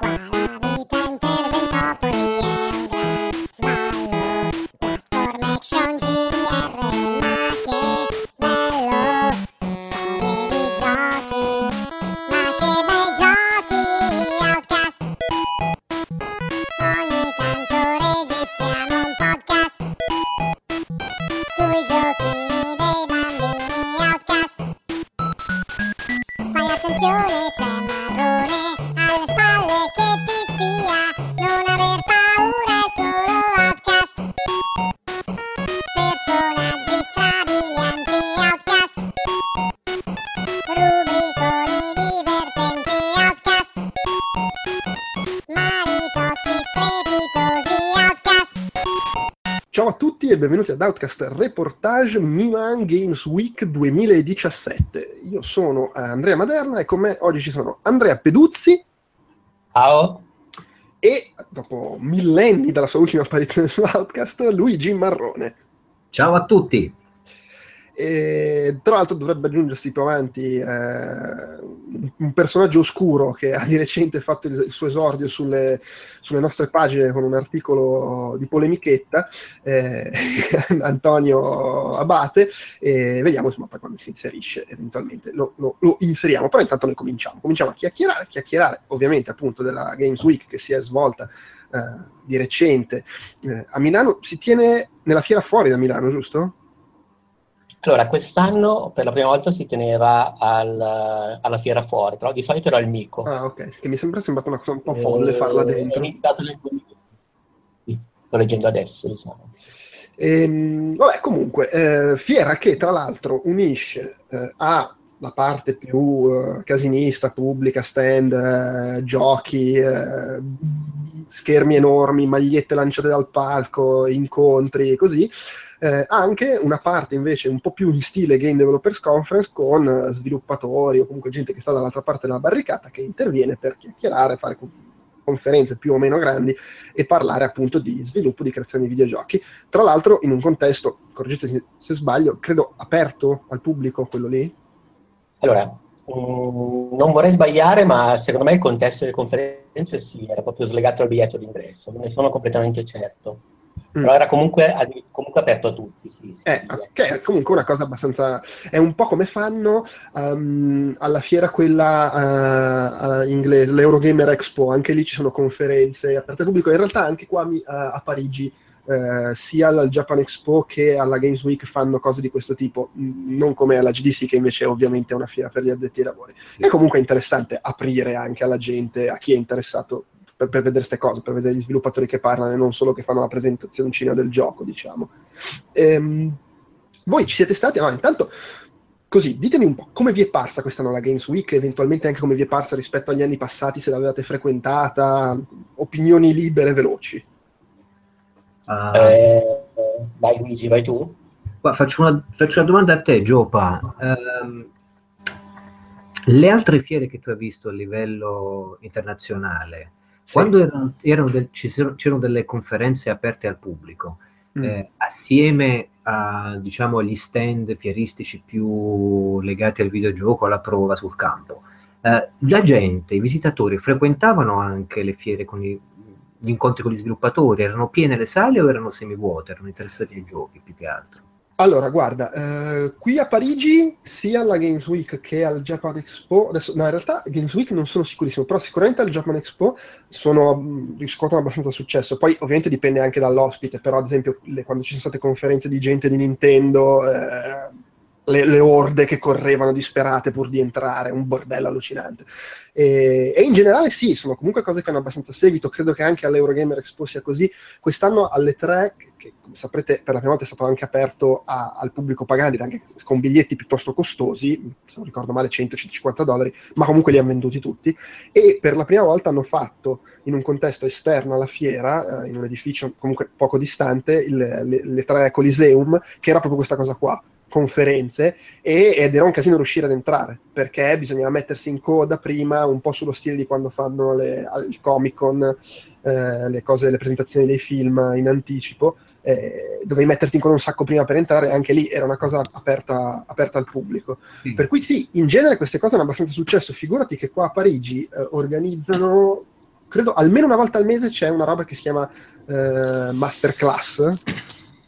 Qua Outcast Reportage Milan Games Week 2017. Io sono eh, Andrea Maderna e con me oggi ci sono Andrea Peduzzi Ciao. e, dopo millenni dalla sua ultima apparizione su Outcast, Luigi Marrone. Ciao a tutti. E, tra l'altro dovrebbe aggiungersi più avanti eh, un- personaggio oscuro che ha di recente fatto il, il suo esordio sulle, sulle nostre pagine con un articolo di polemichetta, eh, Antonio Abate, e vediamo insomma poi quando si inserisce eventualmente lo, lo- lo inseriamo, però intanto noi cominciamo, cominciamo a chiacchierare, chiacchierare ovviamente appunto della Games Week che si è svolta eh, di recente eh, a Milano, si tiene nella fiera fuori da Milano, giusto? Allora, quest'anno per la prima volta si teneva al- alla fiera fuori, però di solito era al Mico. Ah, ok, che mi è sempre sembrata una cosa un po' folle farla Eh, dentro. È iniziato nel 2020. Sì, Sto leggendo adesso, diciamo. Ehm, vabbè, comunque, eh, fiera che tra l'altro unisce eh, a la parte più eh, casinista, pubblica, stand, eh, giochi, eh, schermi enormi, magliette lanciate dal palco, incontri e così, eh, anche una parte invece un po' più in stile Game Developers Conference con eh, sviluppatori o comunque gente che sta dall'altra parte della barricata che interviene per chiacchierare, fare co- conferenze più o meno grandi e parlare appunto di sviluppo, di creazione di videogiochi. Tra l'altro in un contesto, correggetemi se sbaglio, credo aperto al pubblico quello lì. Allora, mm, non vorrei sbagliare, ma secondo me il contesto delle conferenze sì, era proprio slegato al biglietto d'ingresso, non ne sono completamente certo. Mm. Però era comunque, comunque aperto a tutti, sì. sì, Eh, sì. che è comunque una cosa abbastanza. È un po' come fanno ehm, alla fiera quella eh, eh, inglese, l'Eurogamer Expo. Anche lì ci sono conferenze aperte al pubblico. In realtà, anche qua mi- a, Parigi, sia al Japan Expo che alla Games Week fanno cose di questo tipo. Mm, Non come alla GDC, che invece è ovviamente una fiera per gli addetti ai lavori. E comunque è interessante aprire anche alla gente, a chi è interessato. Per, per vedere queste cose, per vedere gli sviluppatori che parlano e non solo che fanno la presentazioncina del gioco, diciamo. Ehm, voi ci siete stati? No, intanto, così, ditemi un po' come vi è parsa questa nuova Games Week, eventualmente anche come vi è parsa rispetto agli anni passati, se l'avevate frequentata, opinioni libere, veloci. Ah, Eh, vai Luigi, vai tu? qua faccio, una, faccio una domanda a te, Giopa. Ehm, le altre fiere che tu hai visto a livello internazionale, Sì. quando erano, erano del- c'erano delle conferenze aperte al pubblico, Mm. eh, assieme a, diciamo, agli stand fieristici più legati al videogioco, alla prova sul campo, eh, la gente, i visitatori frequentavano anche le fiere con i- gli incontri con gli sviluppatori, erano piene le sale o erano semivuote, erano interessati ai giochi più che altro? Allora, guarda, eh, qui a Parigi, sia alla Games Week che al Japan Expo, adesso, no, in realtà Games Week non sono sicurissimo, però sicuramente al Japan Expo sono, mh, riscuotono abbastanza successo. Poi ovviamente dipende anche dall'ospite, però ad esempio le- quando ci sono state conferenze di gente di Nintendo, eh, le, le orde che correvano disperate pur di entrare, un bordello allucinante. E, e in generale sì, sono comunque cose che hanno abbastanza seguito, credo che anche all'Eurogamer Expo sia così. Quest'anno alle 3, che come saprete per la prima volta è stato anche aperto a- al pubblico pagante, anche con biglietti piuttosto costosi, se non ricordo male 100-150 dollari, ma comunque li hanno venduti tutti, e per la prima volta hanno fatto in un contesto esterno alla fiera, eh, in un edificio comunque poco distante, il- le, le tre Coliseum, che era proprio questa cosa qua conferenze e- ed era un casino riuscire ad entrare perché bisognava mettersi in coda prima un po' sullo stile di quando fanno le, al Comic Con eh, le cose, le presentazioni dei film in anticipo eh, dovevi metterti in coda un sacco prima per entrare anche lì era una cosa aperta, aperta al pubblico. Sì. per cui sì, in genere queste cose hanno abbastanza successo. Figurati che qua a Parigi eh, organizzano credo almeno una volta al mese c'è una roba che si chiama eh, Masterclass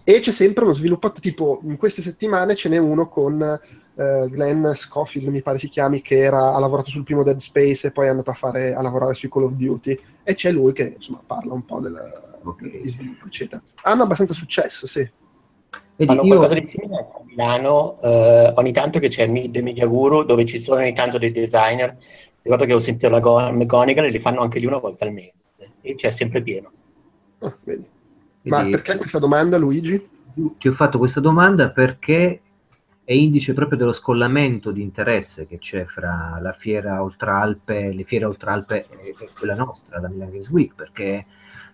e c'è sempre uno sviluppato, tipo in queste settimane ce n'è uno con eh, Glenn Scofield, mi pare si chiami, che era, ha lavorato sul primo Dead Space e poi è andato a, fare, a lavorare sui Call of Duty. E c'è lui che insomma parla un po' del, Ok. di sviluppo, eccetera. Hanno abbastanza successo, sì. Vedi, Fanno io- qualcosa di simile a Milano, eh, ogni tanto che c'è Mid Media Guru, dove ci sono ogni tanto dei designer. Ricordo che ho sentito la Go- McGonigal e li fanno anche lì una volta al mese. E c'è sempre pieno. Ah, vedi. Ma vedi, perché questa domanda, Luigi? ti ho fatto questa domanda perché è indice proprio dello scollamento di interesse che c'è fra la fiera Oltralpe, le fiere Oltralpe e e quella nostra, la Milan Games Week, perché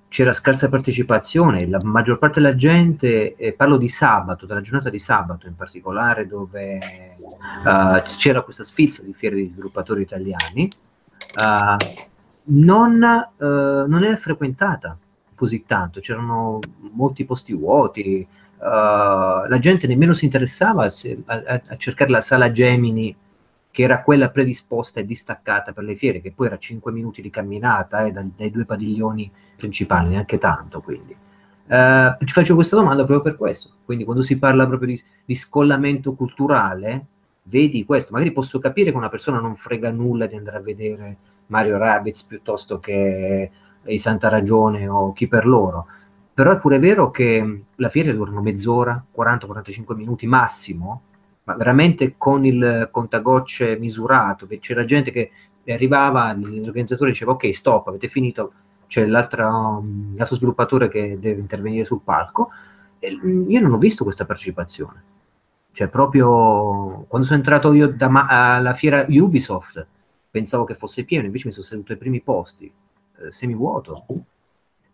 c'era scarsa partecipazione, la maggior parte della gente, e parlo di sabato, della giornata di sabato in particolare, dove eh, c'era questa sfilza di fiere di sviluppatori italiani, eh, non, eh, non è frequentata così tanto, c'erano molti posti vuoti, Uh, la gente nemmeno si interessava a, a- a cercare la sala Gemini che era quella predisposta e distaccata per le fiere, che poi era 5 minuti di camminata eh, dai, dai due padiglioni principali, neanche tanto. Quindi Eh, ci faccio questa domanda proprio per questo. Quindi, quando si parla proprio di, di scollamento culturale, vedi questo. Magari posso capire che una persona non frega nulla di andare a vedere Mario Rabbids piuttosto che i Santa Ragione o chi per loro. Però è pure vero che la fiera durano mezz'ora, 40-45 minuti massimo, ma veramente con il contagocce misurato, che c'era gente che arrivava, l'organizzatore diceva ok stop, avete finito, c'è l'altro, um, l'altro sviluppatore che deve intervenire sul palco. E, mm, io non ho visto questa partecipazione. Cioè proprio quando sono entrato io ma- alla fiera Ubisoft pensavo che fosse pieno, invece mi sono seduto ai primi posti, eh, semivuoto.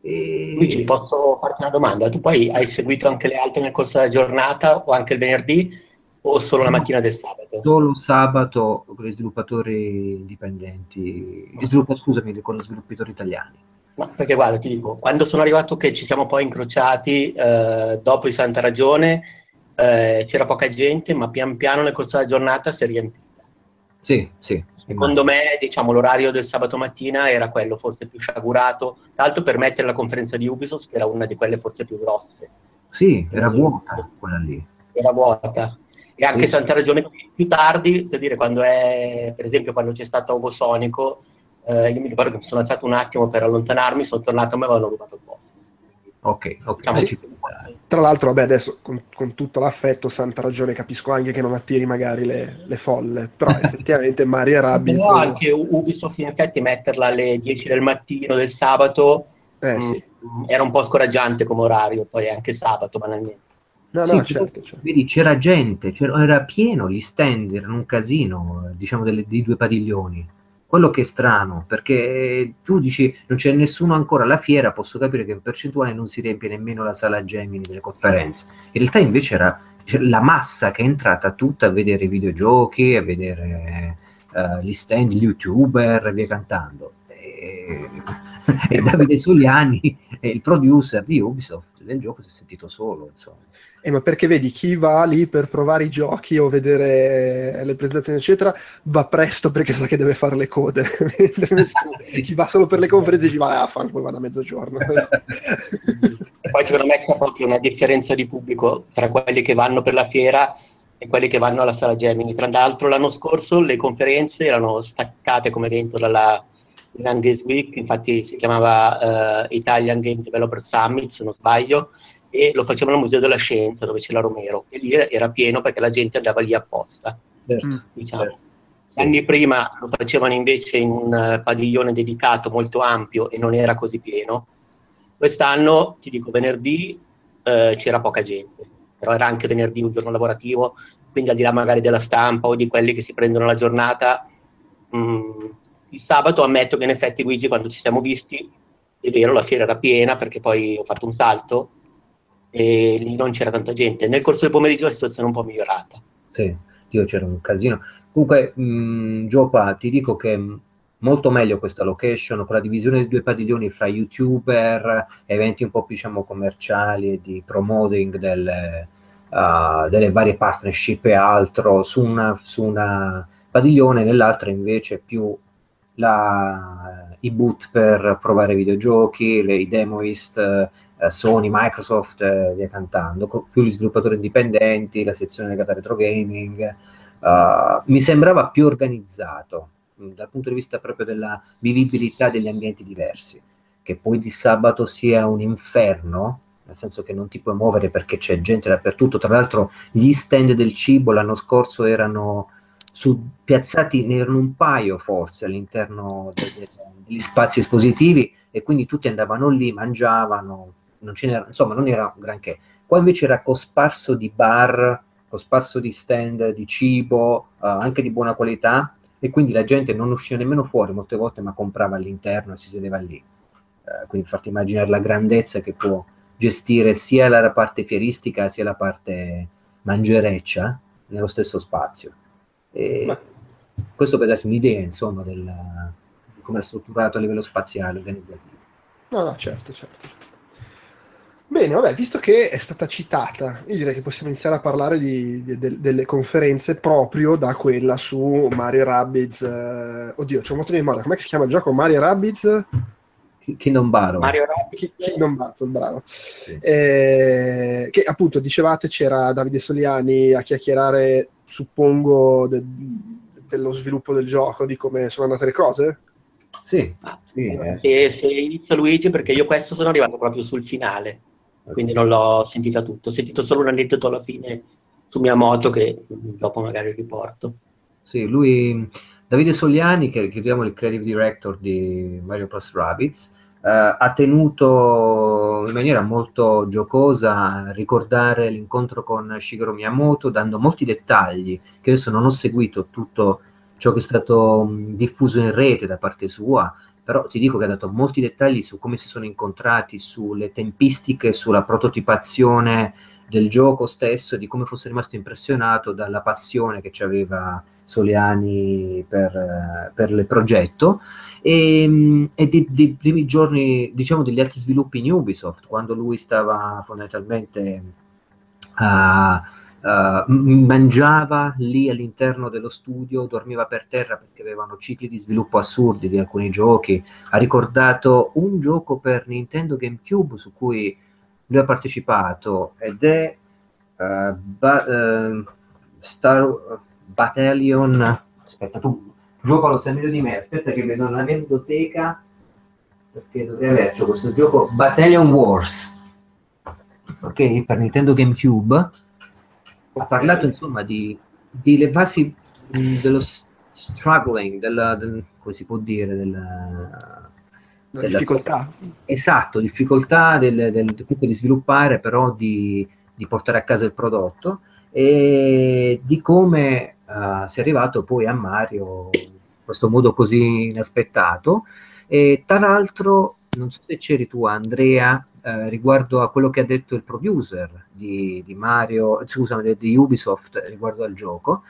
E... Luigi, posso farti una domanda? Tu poi hai seguito anche le altre nel corso della giornata o anche il venerdì o solo la mattina del sabato? Solo sabato con gli sviluppatori indipendenti, gli sviluppa- scusami, con gli sviluppatori italiani. No, perché guarda, ti dico, quando sono arrivato che ci siamo poi incrociati eh, dopo i Santa Ragione, eh, c'era poca gente, ma pian piano nel corso della giornata si è riempita. Sì, sì. Secondo me, diciamo, l'orario del sabato mattina era quello forse più sciagurato, l'altro per mettere la conferenza di Ubisoft, che era una di quelle forse più grosse. Sì, era vuota quella lì. Era vuota. E anche Sì. Santa Ragione più tardi, per dire, quando è, per esempio, quando c'è stato Ovosonico, eh, io mi ricordo che mi sono alzato un attimo per allontanarmi, sono tornato e mi avevano rubato il posto. Ok, ok. Diciamo Sì. Tra l'altro, vabbè, adesso con, con tutto l'affetto, santa ragione, capisco anche che non attiri magari le, le folle, però effettivamente Mario e Rabbids... Però anche Ubisoft in effetti metterla alle 10 del mattino del sabato Eh mh, sì, era un po' scoraggiante come orario, poi anche sabato banalmente. No, Sì, no, certo, certo. Vedi, c'era gente, c'era- era pieno, gli stand erano un casino, diciamo, delle- dei due padiglioni. Quello che è strano, perché tu dici non c'è nessuno ancora alla fiera, posso capire che in percentuale non si riempie nemmeno la sala Gemini delle conferenze. In realtà invece era c'era la massa che è entrata tutta a vedere i videogiochi, a vedere eh, gli stand, gli youtuber via cantando. E, e Davide Soliani, il producer di Ubisoft del gioco, si è sentito solo, insomma. Eh, ma perché vedi, chi va lì per provare i giochi o vedere le presentazioni, eccetera, va presto perché sa che deve fare le code. Sì. chi va solo per le conferenze ci va a fare, poi vado a mezzogiorno. Poi secondo me c'è proprio una differenza di pubblico tra quelli che vanno per la fiera e quelli che vanno alla sala Gemini. Tra l'altro l'anno scorso le conferenze erano staccate come evento dalla Milan Games Week, infatti si chiamava eh, Italian Game Developer Summit, se non sbaglio, e lo facevano al Museo della Scienza dove c'è la Romero, e lì era pieno perché la gente andava lì apposta. Mm. Diciamo. Certo. Anni prima lo facevano invece in un eh, padiglione dedicato molto ampio e non era così pieno. Quest'anno, ti dico, venerdì eh, c'era poca gente, però era anche venerdì un giorno lavorativo, quindi al di là magari della stampa o di quelli che si prendono la giornata, mh, il sabato ammetto che in effetti Luigi quando ci siamo visti, è vero, la fiera era piena perché poi ho fatto un salto e lì non c'era tanta gente. Nel corso del pomeriggio la situazione è un po' migliorata. Sì, io c'era un casino. Comunque, mh, Giopa, ti dico che molto meglio questa location con la divisione dei due padiglioni fra youtuber, eventi un po' più diciamo commerciali e di promoting delle, uh, delle varie partnership e altro su una, su una padiglione, nell'altra invece più la, i boot per provare videogiochi, le, i demoist, Sony, Microsoft e via cantando, co- più gli sviluppatori indipendenti, la sezione legata a retro gaming. Uh, mi sembrava più organizzato mh, dal punto di vista proprio della vivibilità degli ambienti diversi. Che poi di sabato sia un inferno, nel senso che non ti puoi muovere perché c'è gente dappertutto. Tra l'altro, gli stand del cibo l'anno scorso erano su, piazzati, ne erano un paio forse all'interno de- degli spazi espositivi e quindi tutti andavano lì, mangiavano, non ce n'era, insomma, non era granché. Qua invece era cosparso di bar, cosparso di stand di cibo, eh, anche di buona qualità, e quindi la gente non usciva nemmeno fuori molte volte, ma comprava all'interno e si sedeva lì. Eh, quindi farti immaginare la grandezza che può gestire sia la parte fieristica sia la parte mangereccia nello stesso spazio. E questo per darti un'idea, insomma, del, di come è strutturato a livello spaziale, organizzativo. No, no, certo, certo. certo. Bene, vabbè, visto che è stata citata, io direi che possiamo iniziare a parlare di, di- del- delle conferenze proprio da quella su Mario Rabbids. eh, oddio, c'è un moto di memoria. Com'è che si chiama il gioco? Mario Rabbids Ki- Kingdom Battle. Mario Rabbids, Ki- Kingdom Battle, bravo. Eh, che appunto dicevate c'era Davide Soliani a chiacchierare, suppongo, de- dello sviluppo del gioco, di come sono andate le cose. Sì, Ah, sì, eh. se, se inizio Luigi perché io questo sono arrivato proprio sul finale, quindi non l'ho sentita tutto, ho sentito solo un aneddoto alla fine su mia moto che dopo magari riporto. Sì, lui, Davide Soliani, che chiediamo il creative director di Mario Plus Rabbids, eh, ha tenuto in maniera molto giocosa a ricordare l'incontro con Shigeru Miyamoto, dando molti dettagli, che adesso non ho seguito tutto ciò che è stato diffuso in rete da parte sua, però ti dico che ha dato molti dettagli su come si sono incontrati, sulle tempistiche, sulla prototipazione del gioco stesso, di come fosse rimasto impressionato dalla passione che ci aveva Soliani per, eh, per il progetto. E, mh, e dei, dei primi giorni, diciamo, degli altri sviluppi in Ubisoft, quando lui stava fondamentalmente a Uh, mangiava lì all'interno dello studio, dormiva per terra perché avevano cicli di sviluppo assurdi di alcuni giochi. Ha ricordato un gioco per Nintendo GameCube su cui lui ha partecipato ed è uh, ba- uh, Star Battalion. Aspetta, tu giocalo sei meglio di me. Aspetta, che vedo mia biblioteca perché dovrei averci questo gioco Battalion Wars. Ok, per Nintendo GameCube ha parlato insomma di, di levarsi mh, dello struggling, della, del, come si può dire, della, La della- difficoltà. esatto, difficoltà del, del- comunque di sviluppare, però di, di portare a casa il prodotto e di come eh, si è arrivato poi a Mario in questo modo così inaspettato. E tra l'altro, non so se c'eri tu, Andrea, eh, riguardo a quello che ha detto il producer di, di Mario, scusami, di Ubisoft riguardo al gioco,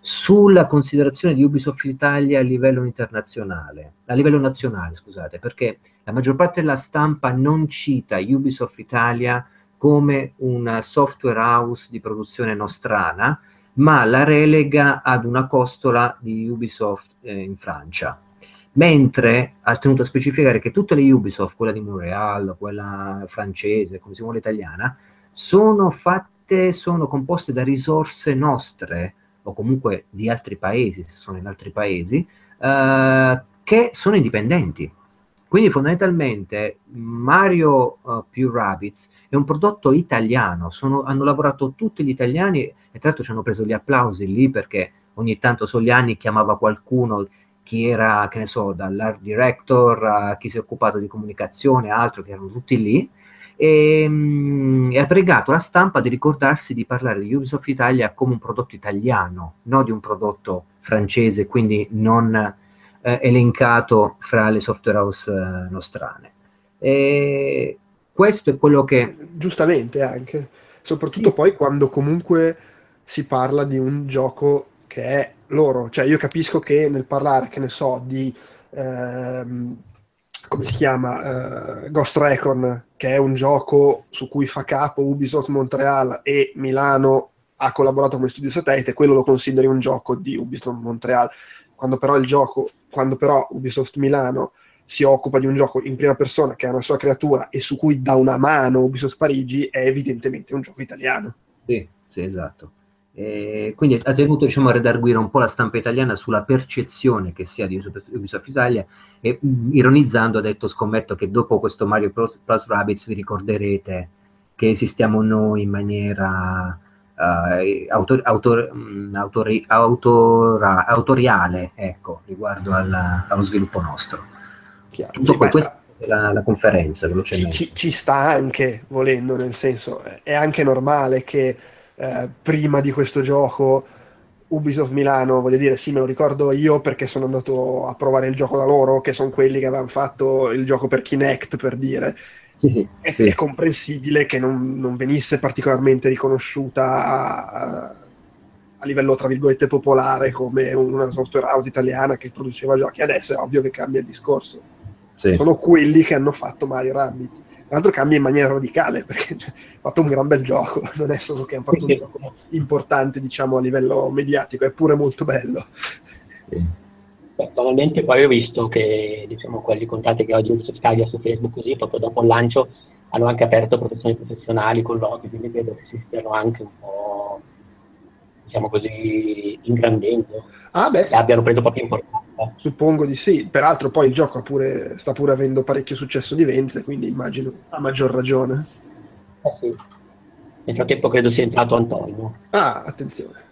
sulla considerazione di Ubisoft Italia a livello internazionale, a livello nazionale, scusate, perché la maggior parte della stampa non cita Ubisoft Italia come una software house di produzione nostrana, ma la relega ad una costola di Ubisoft eh, in Francia. Mentre ha tenuto a specificare che tutte le Ubisoft, quella di Montreal, quella francese, come si vuole italiana, sono fatte, sono composte da risorse nostre, o comunque di altri paesi, se sono in altri paesi, eh, che sono indipendenti. Quindi fondamentalmente Mario uh, più Rabbids è un prodotto italiano, sono- hanno lavorato tutti gli italiani e tra l'altro ci hanno preso gli applausi lì perché ogni tanto Soliani chiamava qualcuno, chi era, che ne so, dall'art director a chi si è occupato di comunicazione, altro, che erano tutti lì, e, mm, e ha pregato la stampa di ricordarsi di parlare di Ubisoft Italia come un prodotto italiano, non di un prodotto francese, quindi non eh, elencato fra le software house eh, nostrane. E questo è quello che Giustamente anche, soprattutto Sì. poi quando comunque si parla di un gioco che è loro, cioè io capisco che nel parlare, che ne so, di ehm, come si chiama, eh, Ghost Recon, che è un gioco su cui fa capo Ubisoft Montreal e Milano ha collaborato come studio satellite, quello lo consideri un gioco di Ubisoft Montreal. Quando però il gioco, quando però Ubisoft Milano si occupa di un gioco in prima persona che ha una sua creatura e su cui dà una mano Ubisoft Parigi, è evidentemente un gioco italiano. Sì, sì, esatto. E quindi ha tenuto diciamo, a redarguire un po' la stampa italiana sulla percezione che sia di Ubisoft Italia e ironizzando ha detto scommetto che dopo questo Mario Plus, Plus Rabbids vi ricorderete che esistiamo noi in maniera uh, autor, autor, um, autori, autora, autoriale ecco, riguardo alla, allo sviluppo nostro. Chiaro. Tutto poi è la, la conferenza ci, velocemente. ci- ci sta anche volendo, nel senso, eh, è anche normale che eh, prima di questo gioco Ubisoft Milano, voglio dire, sì, me lo ricordo io perché sono andato a provare il gioco da loro, che sono quelli che avevano fatto il gioco per Kinect, per dire. Sì, È, sì. è comprensibile che non, non venisse particolarmente riconosciuta a, a livello, tra virgolette, popolare come una software house italiana che produceva giochi. Adesso è ovvio che cambia il discorso sì. sono quelli che hanno fatto Mario Rabbids. Tra l'altro cambia in maniera radicale perché cioè, ha fatto un gran bel gioco, non è solo che hanno fatto un gioco importante diciamo a livello mediatico, è pure molto bello. sì. Beh, Banalmente poi ho visto che diciamo, quelli contatti che oggi Ubisoft Italia su Facebook così, proprio dopo il lancio, hanno anche aperto professioni professionali, colloqui, quindi credo che si stiano anche un po', diciamo così, ingrandendo, Ah beh, e abbiano preso proprio importanza. Suppongo di sì, peraltro poi il gioco pure- sta pure avendo parecchio successo di vendite, quindi immagino a maggior ragione. Eh sì. Nel frattempo credo sia entrato Antonio. Ah, attenzione.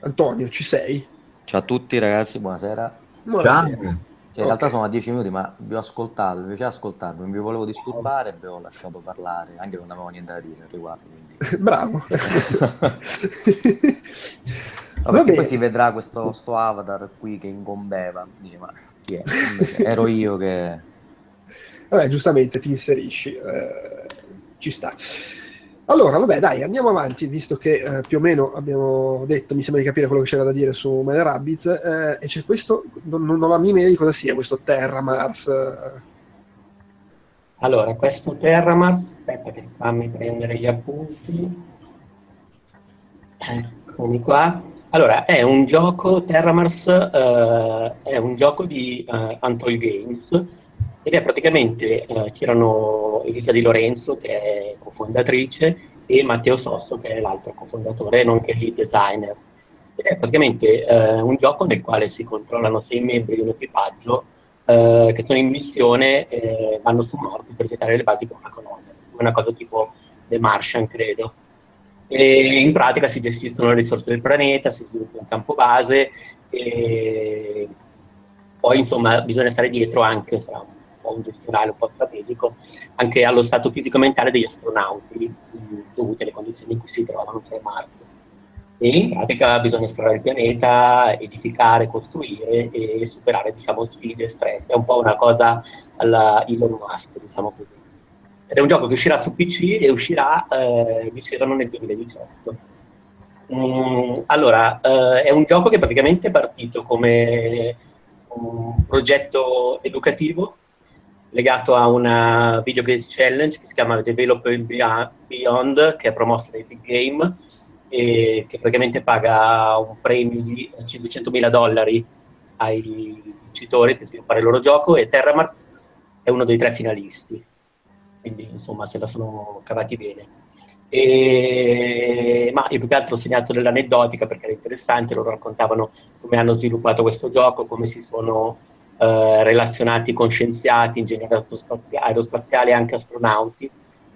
Antonio, ci sei? Ciao a tutti ragazzi, buonasera. Buonasera. Cioè, in Ok. realtà sono a 10 minuti, ma vi ho ascoltato, mi piace ascoltarvi, non vi volevo disturbare, vi ho lasciato parlare, anche se non avevo niente da dire al riguardo. Quindi... Bravo. No, Va poi si vedrà questo sto avatar qui che incombeva, dice ma chi è? Invece ero io che... Vabbè, giustamente ti inserisci, eh, ci sta. Allora, vabbè, dai, andiamo avanti, visto che eh, più o meno abbiamo detto, mi sembra di capire quello che c'era da dire su Mad Rabbids, eh, e c'è questo, non, non ho la minima idea di cosa sia questo Terra Mars. Allora, questo Terramars, aspetta che fammi prendere gli appunti. Eccomi qua. Allora, è un gioco, Terramars eh, è un gioco di eh, Antol Games ed è praticamente, eh, c'erano Elisa Di Lorenzo che è cofondatrice e Matteo Sosso che è l'altro cofondatore, nonché lead designer. Ed è praticamente eh, un gioco nel quale si controllano sei membri di un equipaggio eh, che sono in missione, eh, vanno su Marte per gettare le basi per una colonia, una cosa tipo The Martian, credo. E in pratica si gestiscono le risorse del pianeta, si sviluppa un campo base e poi insomma bisogna stare dietro anche, sarà un po' un gestionale, un po' strategico, anche allo stato fisico e mentale degli astronauti mh, dovute alle condizioni in cui si trovano su Marte. E in pratica bisogna esplorare il pianeta, edificare, costruire e superare diciamo, sfide e stress. È un po' una cosa alla Elon Musk, diciamo così. Ed è un gioco che uscirà su PC e uscirà, eh, dicevano, nel 2018. Mm, allora, eh, è un gioco che praticamente è partito come un progetto educativo legato a una video games challenge che si chiama Developer Beyond, che è promossa dai Big Game e che praticamente paga un premio di 500.000 dollari ai vincitori per sviluppare il loro gioco e Terramars è uno dei tre finalisti quindi insomma se la sono cavati bene. E, ma io più che altro ho segnato dell'aneddotica perché era interessante loro raccontavano come hanno sviluppato questo gioco come si sono eh, relazionati con scienziati, ingegneri aerospaziali, e anche astronauti.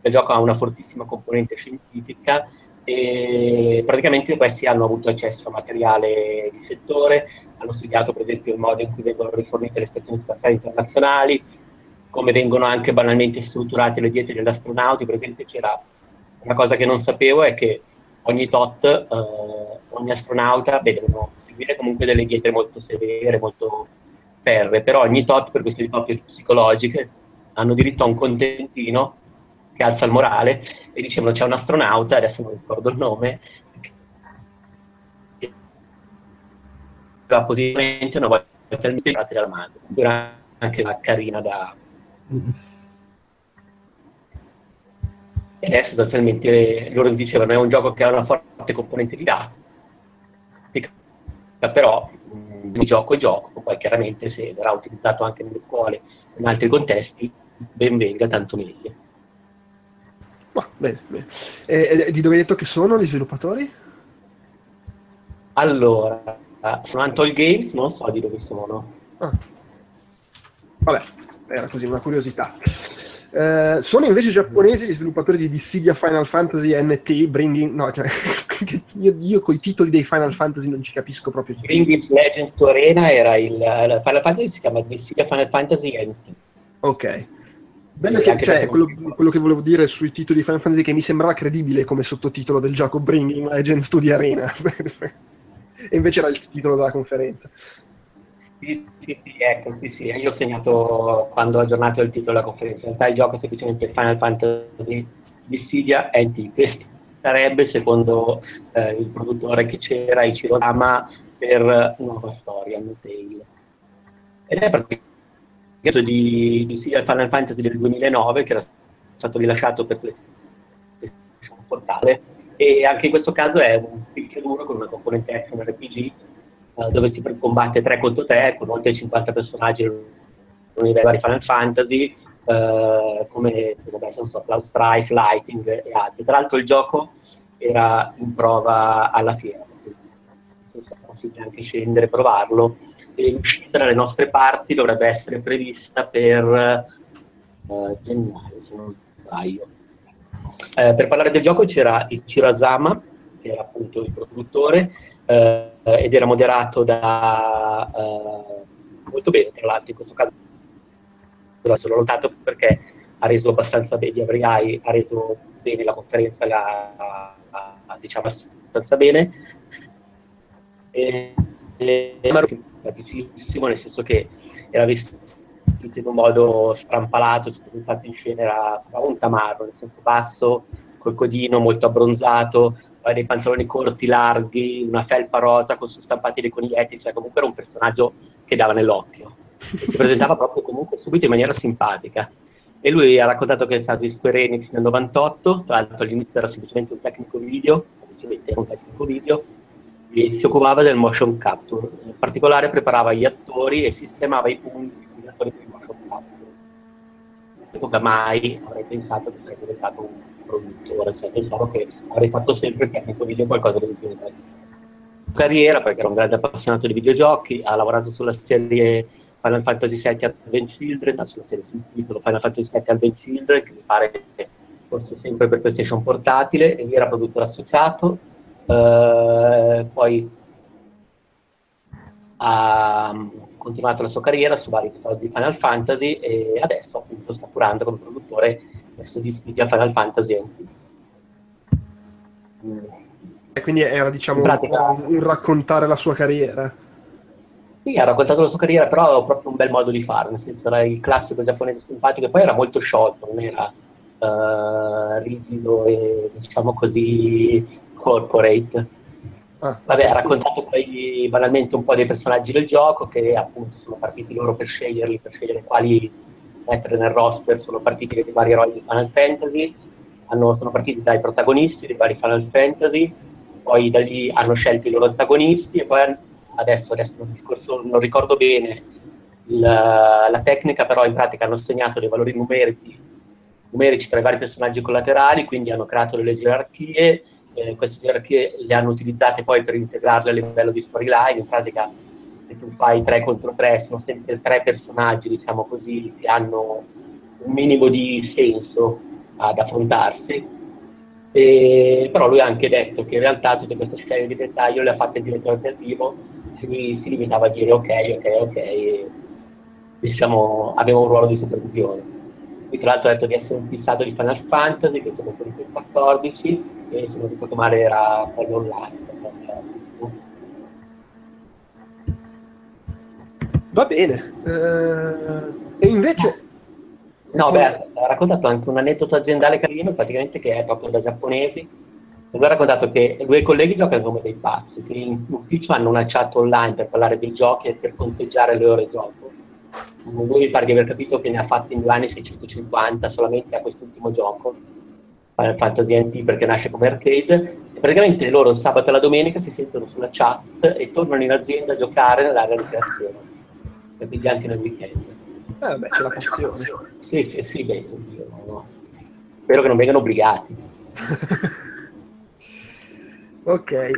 Il gioco ha una fortissima componente scientifica e praticamente questi hanno avuto accesso a materiale di settore, hanno studiato per esempio il modo in cui vengono rifornite le stazioni spaziali internazionali, come vengono anche banalmente strutturate le diete degli astronauti, per esempio c'era una cosa che non sapevo è che ogni tot, eh, ogni astronauta, beh, devono seguire comunque delle diete molto severe, molto ferre, però ogni tot per questioni proprio psicologiche hanno diritto a un contentino che alza il morale e dicevano c'è un astronauta, adesso non ricordo il nome, che positivamente una volta al mese dalla madre, anche una carina da... E adesso sostanzialmente loro dicevano è un gioco che ha una forte componente didattica, però mh, di gioco e gioco, poi chiaramente se verrà utilizzato anche nelle scuole in altri contesti, ben venga, tanto meglio. Ma, bene, bene. E, e di dove hai detto che sono gli sviluppatori? Allora, sono Antol Games, non so di dove sono. Ah. Vabbè, era così una curiosità. Eh, sono invece giapponesi gli sviluppatori di Dissidia Final Fantasy NT, Bringing... No, cioè, io, io con i titoli dei Final Fantasy non ci capisco proprio. Bringing Legends to Arena era il... Final Fantasy si chiama Dissidia Final Fantasy NT. Ok. Bello che, cioè, quello, quello, che volevo dire sui titoli di Final Fantasy che mi sembrava credibile come sottotitolo del gioco Bringing Legends to the Arena. e invece era il titolo della conferenza. Sì, sì, sì, ecco, sì, sì, io ho segnato quando ho aggiornato il titolo della conferenza. In realtà il gioco è semplicemente Final Fantasy Dissidia NT. Questo sarebbe, secondo eh, il produttore che c'era, Ichiro Dama, per Nuova Storia, Tale. Ed è praticamente di, di Final Fantasy del 2009, che era stato rilasciato per PlayStation Portale, e anche in questo caso è un picchio duro con una componente action RPG eh, dove si combatte 3 contro 3 con oltre 50 personaggi nei vari Final Fantasy, uh, come vabbè, non so, Cloud Strife, Lighting e altri. Tra l'altro il gioco era in prova alla fiera, quindi è possibile anche scendere e provarlo. E l'uscita dalle nostre parti dovrebbe essere prevista per uh, gennaio, se non sbaglio. Eh, per parlare del gioco c'era il Chirazama, che era appunto il produttore, eh, ed era moderato da eh, molto bene, tra l'altro in questo caso l'ho notato perché ha reso abbastanza bene, Avriai ha reso bene la conferenza, la, la, diciamo abbastanza bene. E, e simpaticissimo, nel senso che era vestito in un modo strampalato, soprattutto in scena era un tamarro, nel senso basso, col codino molto abbronzato, dei pantaloni corti, larghi, una felpa rosa con su stampati dei coniglietti, cioè comunque era un personaggio che dava nell'occhio. si presentava proprio comunque subito in maniera simpatica. E lui ha raccontato che è stato in Square Enix nel 98, tra l'altro all'inizio era semplicemente un tecnico video, semplicemente era un tecnico video, e si occupava del motion capture. In particolare preparava gli attori e sistemava i punti sugli attori per il motion capture. Mai avrei pensato che sarebbe diventato un produttore, cioè pensavo che avrei fatto sempre il tecnico video qualcosa di più. Carriera perché era un grande appassionato di videogiochi, ha lavorato sulla serie Final Fantasy VII Advent Children, sulla serie sul titolo Final Fantasy VII Advent Children, che mi pare fosse sempre per PlayStation portatile, e era produttore associato, eh, poi ha continuato la sua carriera su vari titoli di Final Fantasy e adesso appunto sta curando come produttore questo di Studia Final Fantasy E quindi era diciamo pratica, un, un, raccontare la sua carriera. Sì, ha raccontato la sua carriera, però ha proprio un bel modo di fare, nel senso era il classico giapponese simpatico e poi era molto sciolto, non era uh, rigido e diciamo così corporate. Ah, Vabbè, ha raccontato poi banalmente un po' dei personaggi del gioco che appunto sono partiti loro per sceglierli, per scegliere quali mettere nel roster, sono partiti dei vari eroi di Final Fantasy, hanno, sono partiti dai protagonisti dei vari Final Fantasy, poi da lì hanno scelto i loro antagonisti e poi adesso, adesso non, discorso, non ricordo bene la, la, tecnica, però in pratica hanno assegnato dei valori numerici, numerici tra i vari personaggi collaterali, quindi hanno creato delle gerarchie, eh, queste gerarchie le hanno utilizzate poi per integrarle a livello di storyline, in pratica se tu fai 3 contro 3 sono sempre tre personaggi, diciamo così, che hanno un minimo di senso ad affrontarsi. E, però lui ha anche detto che in realtà tutte queste scene di dettaglio le ha fatte il direttore creativo e lui si limitava a dire ok, ok, ok, e, diciamo aveva un ruolo di supervisione. Lui tra l'altro ha detto di essere un fissato di Final Fantasy, che sono il 14 e non ricordo male era quello online Va bene. Eh, e invece... No, beh, ha raccontato anche un aneddoto aziendale carino, praticamente che è proprio da giapponesi. Lui ha raccontato che lui e i colleghi giocano come dei pazzi, che in ufficio hanno una chat online per parlare dei giochi e per conteggiare le ore gioco. Lui mi pare di aver capito che ne ha fatti in due anni 650 solamente a quest'ultimo gioco. Final Fantasy NT perché nasce come arcade, e praticamente loro sabato e la domenica si sentono sulla chat e tornano in azienda a giocare nell'area di creazione, e quindi anche nel weekend. Eh, vabbè, c'è la passione. Sì, sì, sì, beh, oddio, no, spero che non vengano obbligati. Ok.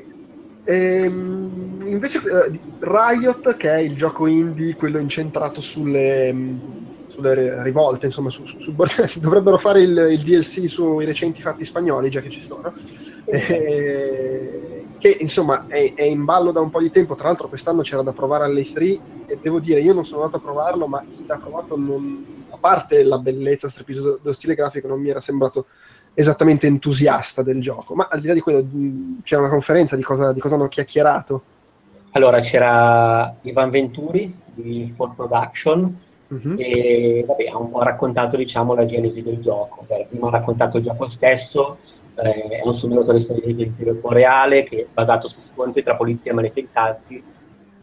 Ehm, invece eh, Riot, che è il gioco indie, quello incentrato sulle, mh, sulle ri- rivolte, insomma, su, su- sul bordello, dovrebbero fare il, il DLC sui recenti fatti spagnoli, già che ci sono. Eh, che insomma è, è in ballo da un po' di tempo. Tra l'altro, quest'anno c'era da provare all'E3 e devo dire, io non sono andato a provarlo, ma chi l'ha provato, non- a parte la bellezza strepitosa dello stile grafico, non mi era sembrato esattamente entusiasta del gioco. Ma al di là di quello, c'era una conferenza di cosa, di cosa hanno chiacchierato. Allora c'era Ivan Venturi di For Production Mhm. e vabbè, ha un po' raccontato diciamo, la genesi del gioco. Beh, prima ha raccontato il gioco stesso, è un simulatore stradale in tempo reale che è basato su scontri tra polizia e manifestanti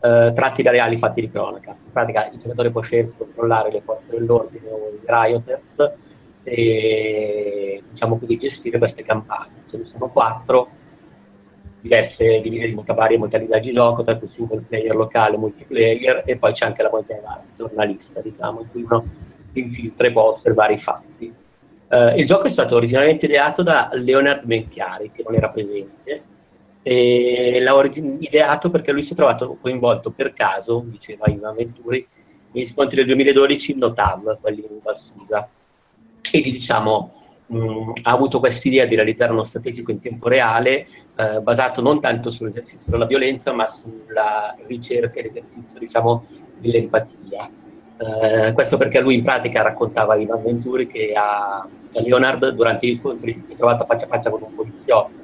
eh, tratti da reali fatti di cronaca. In pratica il giocatore può scegliere di controllare le forze dell'ordine o i rioters e diciamo così gestire queste campagne. Ce ne sono quattro, diverse divise in varie modalità di gioco, tra cui single player locale, multiplayer e poi c'è anche la modalità giornalista, diciamo, in cui uno infiltra e può osservare i fatti. Eh, il gioco è stato originariamente ideato da Leonard Menchiari, che non era presente, e l'ha origi- ideato perché lui si è trovato coinvolto per caso, diceva Ivan Venturi, negli scontri del 2012 in Notav, quelli in Valsusa. E lì, diciamo, mh, ha avuto quest'idea di realizzare uno strategico in tempo reale eh, basato non tanto sull'esercizio della violenza, ma sulla ricerca e l'esercizio, diciamo, dell'empatia. Eh, questo perché lui in pratica raccontava Ivan Venturi che a, a Leonard durante gli scontri si è trovato faccia a faccia con un poliziotto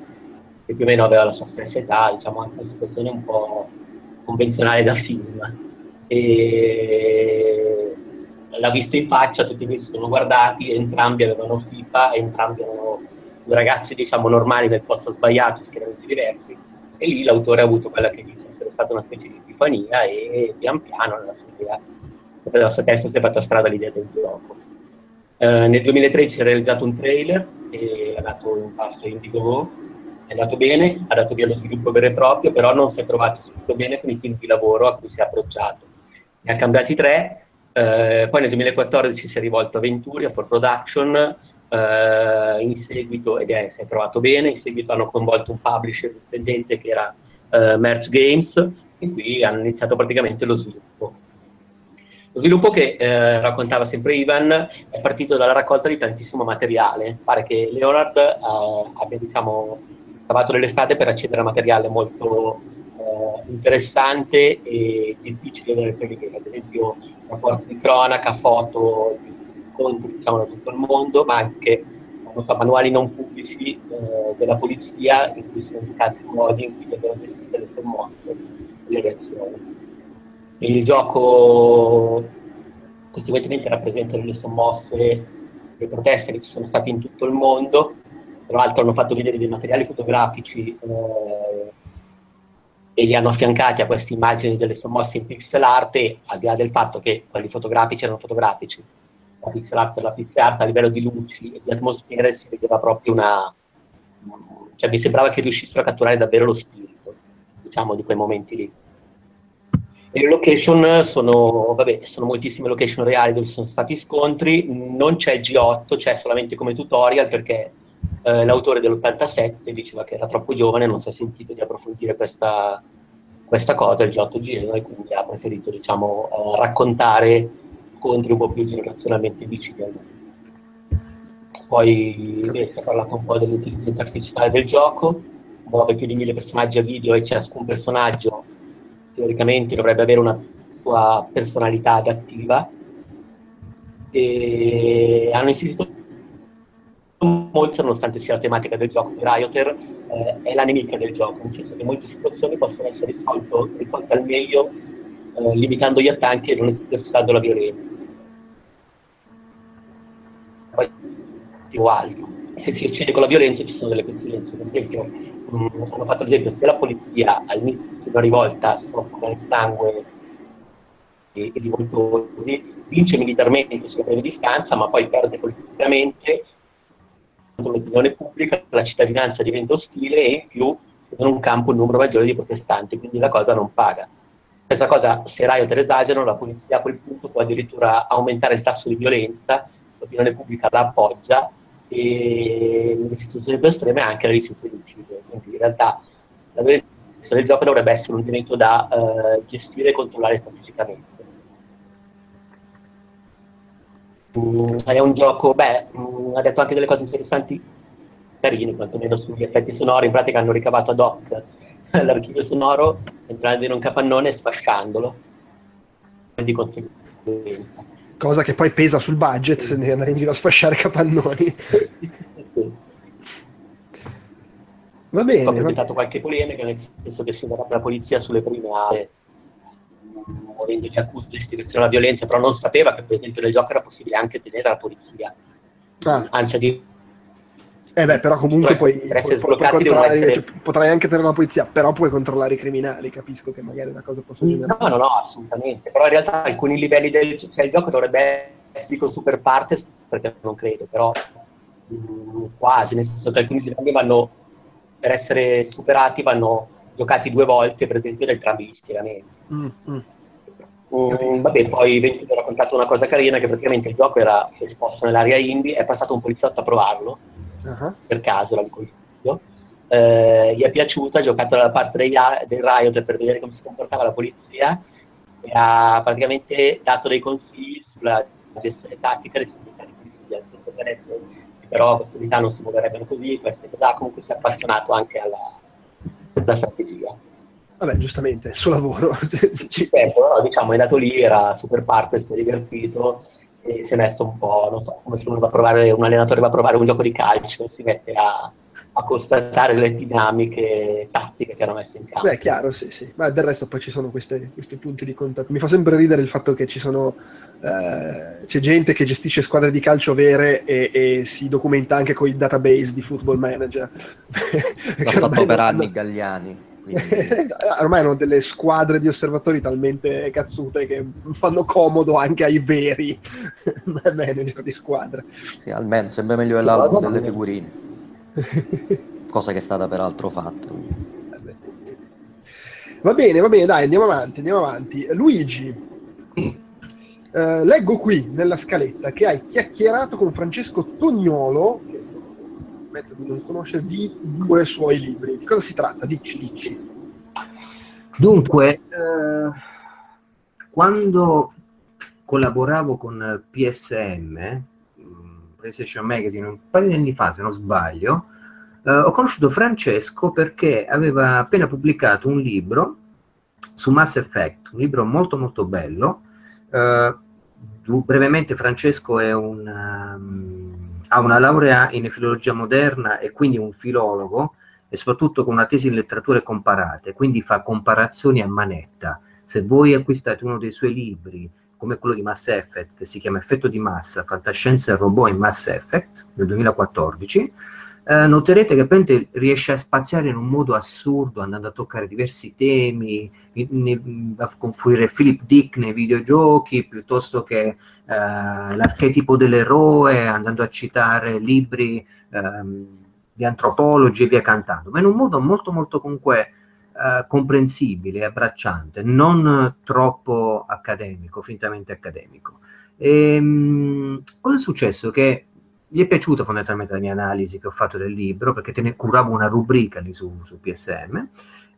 che più o meno aveva la sua stessa età, diciamo anche una situazione un po' convenzionale da film. E l'ha visto in faccia, tutti e due si sono guardati, entrambi avevano FIFA, entrambi erano due ragazzi diciamo normali nel posto sbagliato, schieramenti diversi, e lì l'autore ha avuto quella che dice essere stata una specie di epifania e pian piano nella sua, nella sua testa si è fatta strada l'idea del gioco. Eh, nel 2013 si è realizzato un trailer e ha dato un passo Indigo è andato bene, ha dato via lo sviluppo vero e proprio, però non si è trovato subito bene con i team di lavoro a cui si è approcciato. Ne ha cambiati tre, eh, poi nel 2014 si è rivolto a Venturi, a For Production, eh, in seguito, ed è, si è trovato bene, in seguito hanno coinvolto un publisher indipendente che era eh, Merz Games, e qui hanno iniziato praticamente lo sviluppo. Lo sviluppo che eh, raccontava sempre Ivan è partito dalla raccolta di tantissimo materiale. Pare che Leonard eh, abbia diciamo, cavato delle strade per accedere a materiale molto eh, interessante e difficile da reperire, ad esempio rapporti di cronaca, foto di incontri diciamo, da tutto il mondo, ma anche non so, manuali non pubblici eh, della polizia in cui sono indicati i modi in cui vengono gestite le sommosse, le reazioni. Il gioco conseguentemente rappresenta delle sommosse, le proteste che ci sono state in tutto il mondo, tra l'altro hanno fatto vedere dei materiali fotografici eh, e li hanno affiancati a queste immagini delle sommosse in pixel art al di là del fatto che quelli fotografici erano fotografici, la pixel art e la pixel art a livello di luci e di atmosfere si vedeva proprio una... cioè mi sembrava che riuscissero a catturare davvero lo spirito, diciamo, di quei momenti lì. E le location sono, vabbè, sono moltissime location reali dove sono stati scontri, non c'è G8, c'è solamente come tutorial perché eh, l'autore dell'87 diceva che era troppo giovane e non si è sentito di approfondire questa, questa cosa, il G8 Giro, e quindi ha preferito diciamo, eh, raccontare scontri un po' più generazionalmente vicini a lui. Poi beh, si è parlato un po' dell'intelligenza artificiale del gioco, muove più di mille personaggi a video e ciascun personaggio teoricamente dovrebbe avere una sua personalità adattiva. E hanno insistito molto nonostante sia la tematica del gioco di Rioter eh, è la nemica del gioco nel senso che molte situazioni possono essere risolto, risolte al meglio eh, limitando gli attacchi e non esercitando la violenza. Poi più alto se si eccede con la violenza ci sono delle conseguenze per esempio mh, hanno fatto l'esempio se la polizia all'inizio di una rivolta soffre il sangue e, e di voltosi vince militarmente su breve distanza ma poi perde politicamente l'opinione pubblica, la cittadinanza diventa ostile e in più in un campo un numero maggiore di protestanti, quindi la cosa non paga. Questa cosa, se Riot esagerano, la polizia a quel punto può addirittura aumentare il tasso di violenza, l'opinione pubblica la appoggia e nelle situazioni più estreme anche la decisione di uccidere. Quindi in realtà la violenza del gioco dovrebbe essere un elemento da eh, gestire e controllare strategicamente. Mm, è un gioco, beh, mm, ha detto anche delle cose interessanti, carine, quantomeno sugli effetti sonori. In pratica hanno ricavato ad hoc l'archivio sonoro entrando in un capannone e sfasciandolo, di conseguenza. Cosa che poi pesa sul budget se devi andare in giro a sfasciare capannoni. Va bene. Ho presentato qualche polemica, nel senso che si verrebbe la polizia sulle prime aree, muovendo gli accuse di istigazione alla violenza, però non sapeva che per esempio nel gioco era possibile anche tenere la polizia. Ah, Anzi, di eh beh, però comunque Cioè, puoi, puoi- puoi controllare, essere- cioè, potrai anche tenere la polizia, però puoi controllare i criminali, capisco che magari una cosa possa generare. No, no, no, assolutamente. Però in realtà alcuni livelli del, del gioco dovrebbe essere con super partes, perché non credo, però mm, quasi, nel senso che alcuni livelli vanno, per essere superati, vanno giocati due volte, per esempio, da entrambi gli schieramenti. Mm, mm. Mm, vabbè, poi Ventura ha raccontato una cosa carina, che praticamente il gioco era esposto nell'area indie, è passato un poliziotto a provarlo, Ah, per caso di consiglio, eh, gli è piaciuto, ha giocato dalla parte dei, del Riot per vedere come si comportava la polizia e ha praticamente dato dei consigli sulla gestione tattica delle unità di polizia, nel senso che ha detto che però queste unità non si muoverebbero così, queste cose, comunque si è appassionato anche alla, alla strategia. Vabbè, giustamente, il suo lavoro. Ci- Certo, però, diciamo, è andato lì, era super parte, si è divertito e si è messo un po', non so, come se uno va a provare, un allenatore va a provare un gioco di calcio e si mette a, a constatare le dinamiche tattiche che hanno messo in campo. Beh, chiaro, sì, sì. Ma del resto poi ci sono queste- questi punti di contatto. Mi fa sempre ridere il fatto che ci sono eh, c'è gente che gestisce squadre di calcio vere e, e si documenta anche con i database di football manager. L'ha fatto per anni Galliani. Quindi- ormai hanno delle squadre di osservatori talmente cazzute che fanno comodo anche ai veri manager di squadra. Sì, almeno sembra meglio dell'album delle figurine, cosa che è stata peraltro fatta. Va bene, va bene, dai, andiamo avanti, andiamo avanti. Luigi, eh, leggo qui nella scaletta che hai chiacchierato con Francesco Tognolo, che ammetto di non conoscere, di due suoi libri. Di cosa si tratta? Dici, dici. Dunque, eh, quando collaboravo con PSM, mh, PlayStation Magazine, un paio di anni fa, se non sbaglio, eh, ho conosciuto Francesco perché aveva appena pubblicato un libro su Mass Effect, un libro molto molto bello. Eh, brevemente, Francesco è un, um, ha una laurea in filologia moderna e quindi un filologo e soprattutto con una tesi in letterature comparate, quindi fa comparazioni a manetta. Se voi acquistate uno dei suoi libri, come quello di Mass Effect, che si chiama Effetto di massa, fantascienza e robot in Mass Effect, del 2014, eh, noterete che praticamente riesce a spaziare in un modo assurdo, andando a toccare diversi temi, ne- ne- a confluire Philip Dick nei videogiochi, piuttosto che eh, l'archetipo dell'eroe, andando a citare libri ehm, di antropologi e via cantando, ma in un modo molto molto comunque eh, comprensibile, abbracciante, non troppo accademico, fintamente accademico. E, cosa è successo? Che gli è piaciuta fondamentalmente la mia analisi che ho fatto del libro, perché te ne curavo una rubrica lì su, su PSM,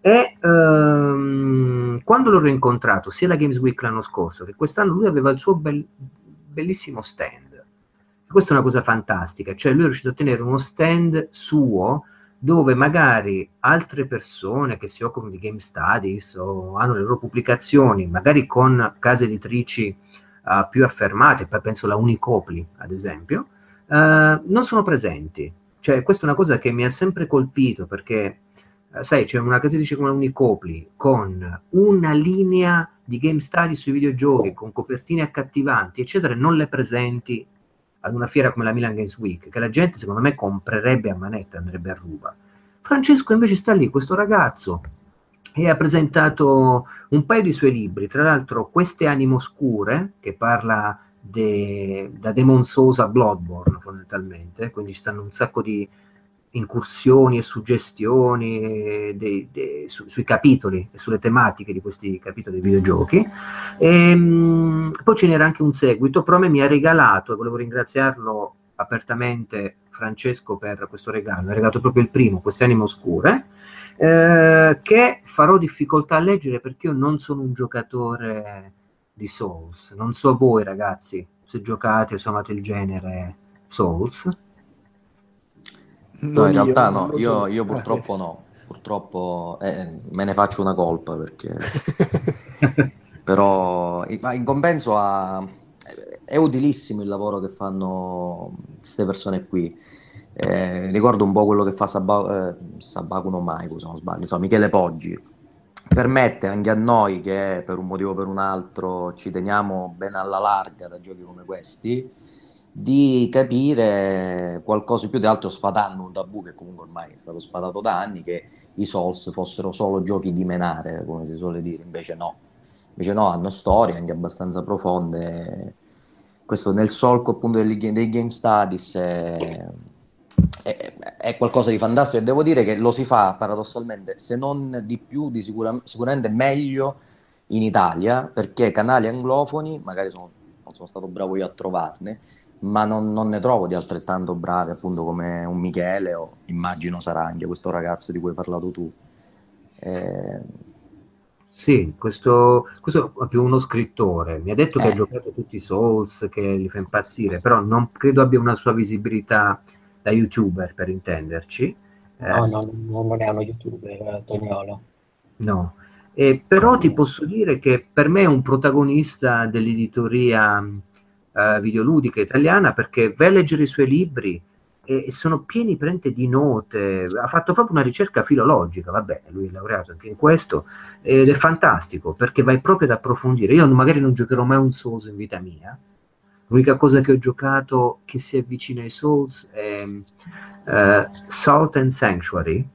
e ehm, quando l'ho rincontrato, sia alla Games Week l'anno scorso che quest'anno, lui aveva il suo bel- bellissimo stand. E questa è una cosa fantastica, cioè lui è riuscito a ottenere uno stand suo dove magari altre persone che si occupano di game studies o hanno le loro pubblicazioni, magari con case editrici eh, più affermate, poi penso la Unicopli ad esempio, eh, non sono presenti. Cioè, questa è una cosa che mi ha sempre colpito perché, eh, sai, c'è una editrice come Unicopli con una linea di game study sui videogiochi, con copertine accattivanti, eccetera, non le presenti ad una fiera come la Milan Games Week, che la gente secondo me comprerebbe a manetta, andrebbe a ruba. Francesco invece sta lì, questo ragazzo, e ha presentato un paio di suoi libri, tra l'altro Queste anime oscure, che parla de, da Demon Souls a Bloodborne fondamentalmente, quindi ci stanno un sacco di incursioni e suggestioni dei, dei, su, sui capitoli e sulle tematiche di questi capitoli dei videogiochi. E, mh, poi ce n'era anche un seguito, però a me mi ha regalato, e volevo ringraziarlo apertamente Francesco per questo regalo, mi ha regalato proprio il primo, Queste anime oscure, eh, che farò difficoltà a leggere perché io non sono un giocatore di Souls. Non so voi ragazzi se giocate o se amate il genere Souls. No, in realtà no, io, io purtroppo no, purtroppo eh, me ne faccio una colpa perché... Però in compenso a... è utilissimo il lavoro che fanno queste persone qui. Eh, ricordo un po' quello che fa Sabba, eh, Sabacuno Mai, se non sbaglio, insomma, Michele Poggi. Permette anche a noi che per un motivo o per un altro ci teniamo ben alla larga da giochi come questi, di capire qualcosa più di altro sfatando un tabù che comunque ormai è stato sfatato da anni, che i Souls fossero solo giochi di menare, come si suole dire, invece no. Invece no, hanno storie anche abbastanza profonde. Questo nel solco appunto dei game studies è, è, è, qualcosa di fantastico e devo dire che lo si fa paradossalmente, se non di più, di sicura, sicuramente meglio in Italia, perché canali anglofoni, magari sono, non sono stato bravo io a trovarne, ma non, non, ne trovo di altrettanto bravi appunto come un Michele o immagino sarà anche questo ragazzo di cui hai parlato tu. Eh... Sì, questo, questo, è più uno scrittore. Mi ha detto eh. che ha giocato tutti i Souls, che gli fa impazzire, però non credo abbia una sua visibilità da youtuber per intenderci. Eh, no, no, non ne hanno youtuber, Toniolo. No, eh, però ti posso dire che per me è un protagonista dell'editoria uh, videoludica italiana perché vai a leggere i suoi libri e, e sono pieni prende di note, ha fatto proprio una ricerca filologica, vabbè, lui è laureato anche in questo, ed è fantastico perché vai proprio ad approfondire. Io magari non giocherò mai un Souls in vita mia, l'unica cosa che ho giocato che si avvicina ai Souls è uh, Salt and Sanctuary,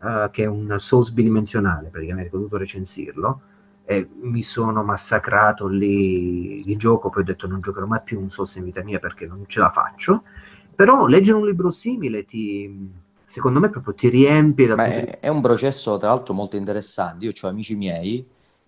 uh, che è un Souls bidimensionale, praticamente ho dovuto recensirlo, e mi sono massacrato lì di gioco, poi ho detto non giocherò mai più un Souls in vita mia perché non ce la faccio, però leggere un libro simile ti, secondo me proprio ti riempie da... Beh, è un processo tra l'altro molto interessante, io ho amici miei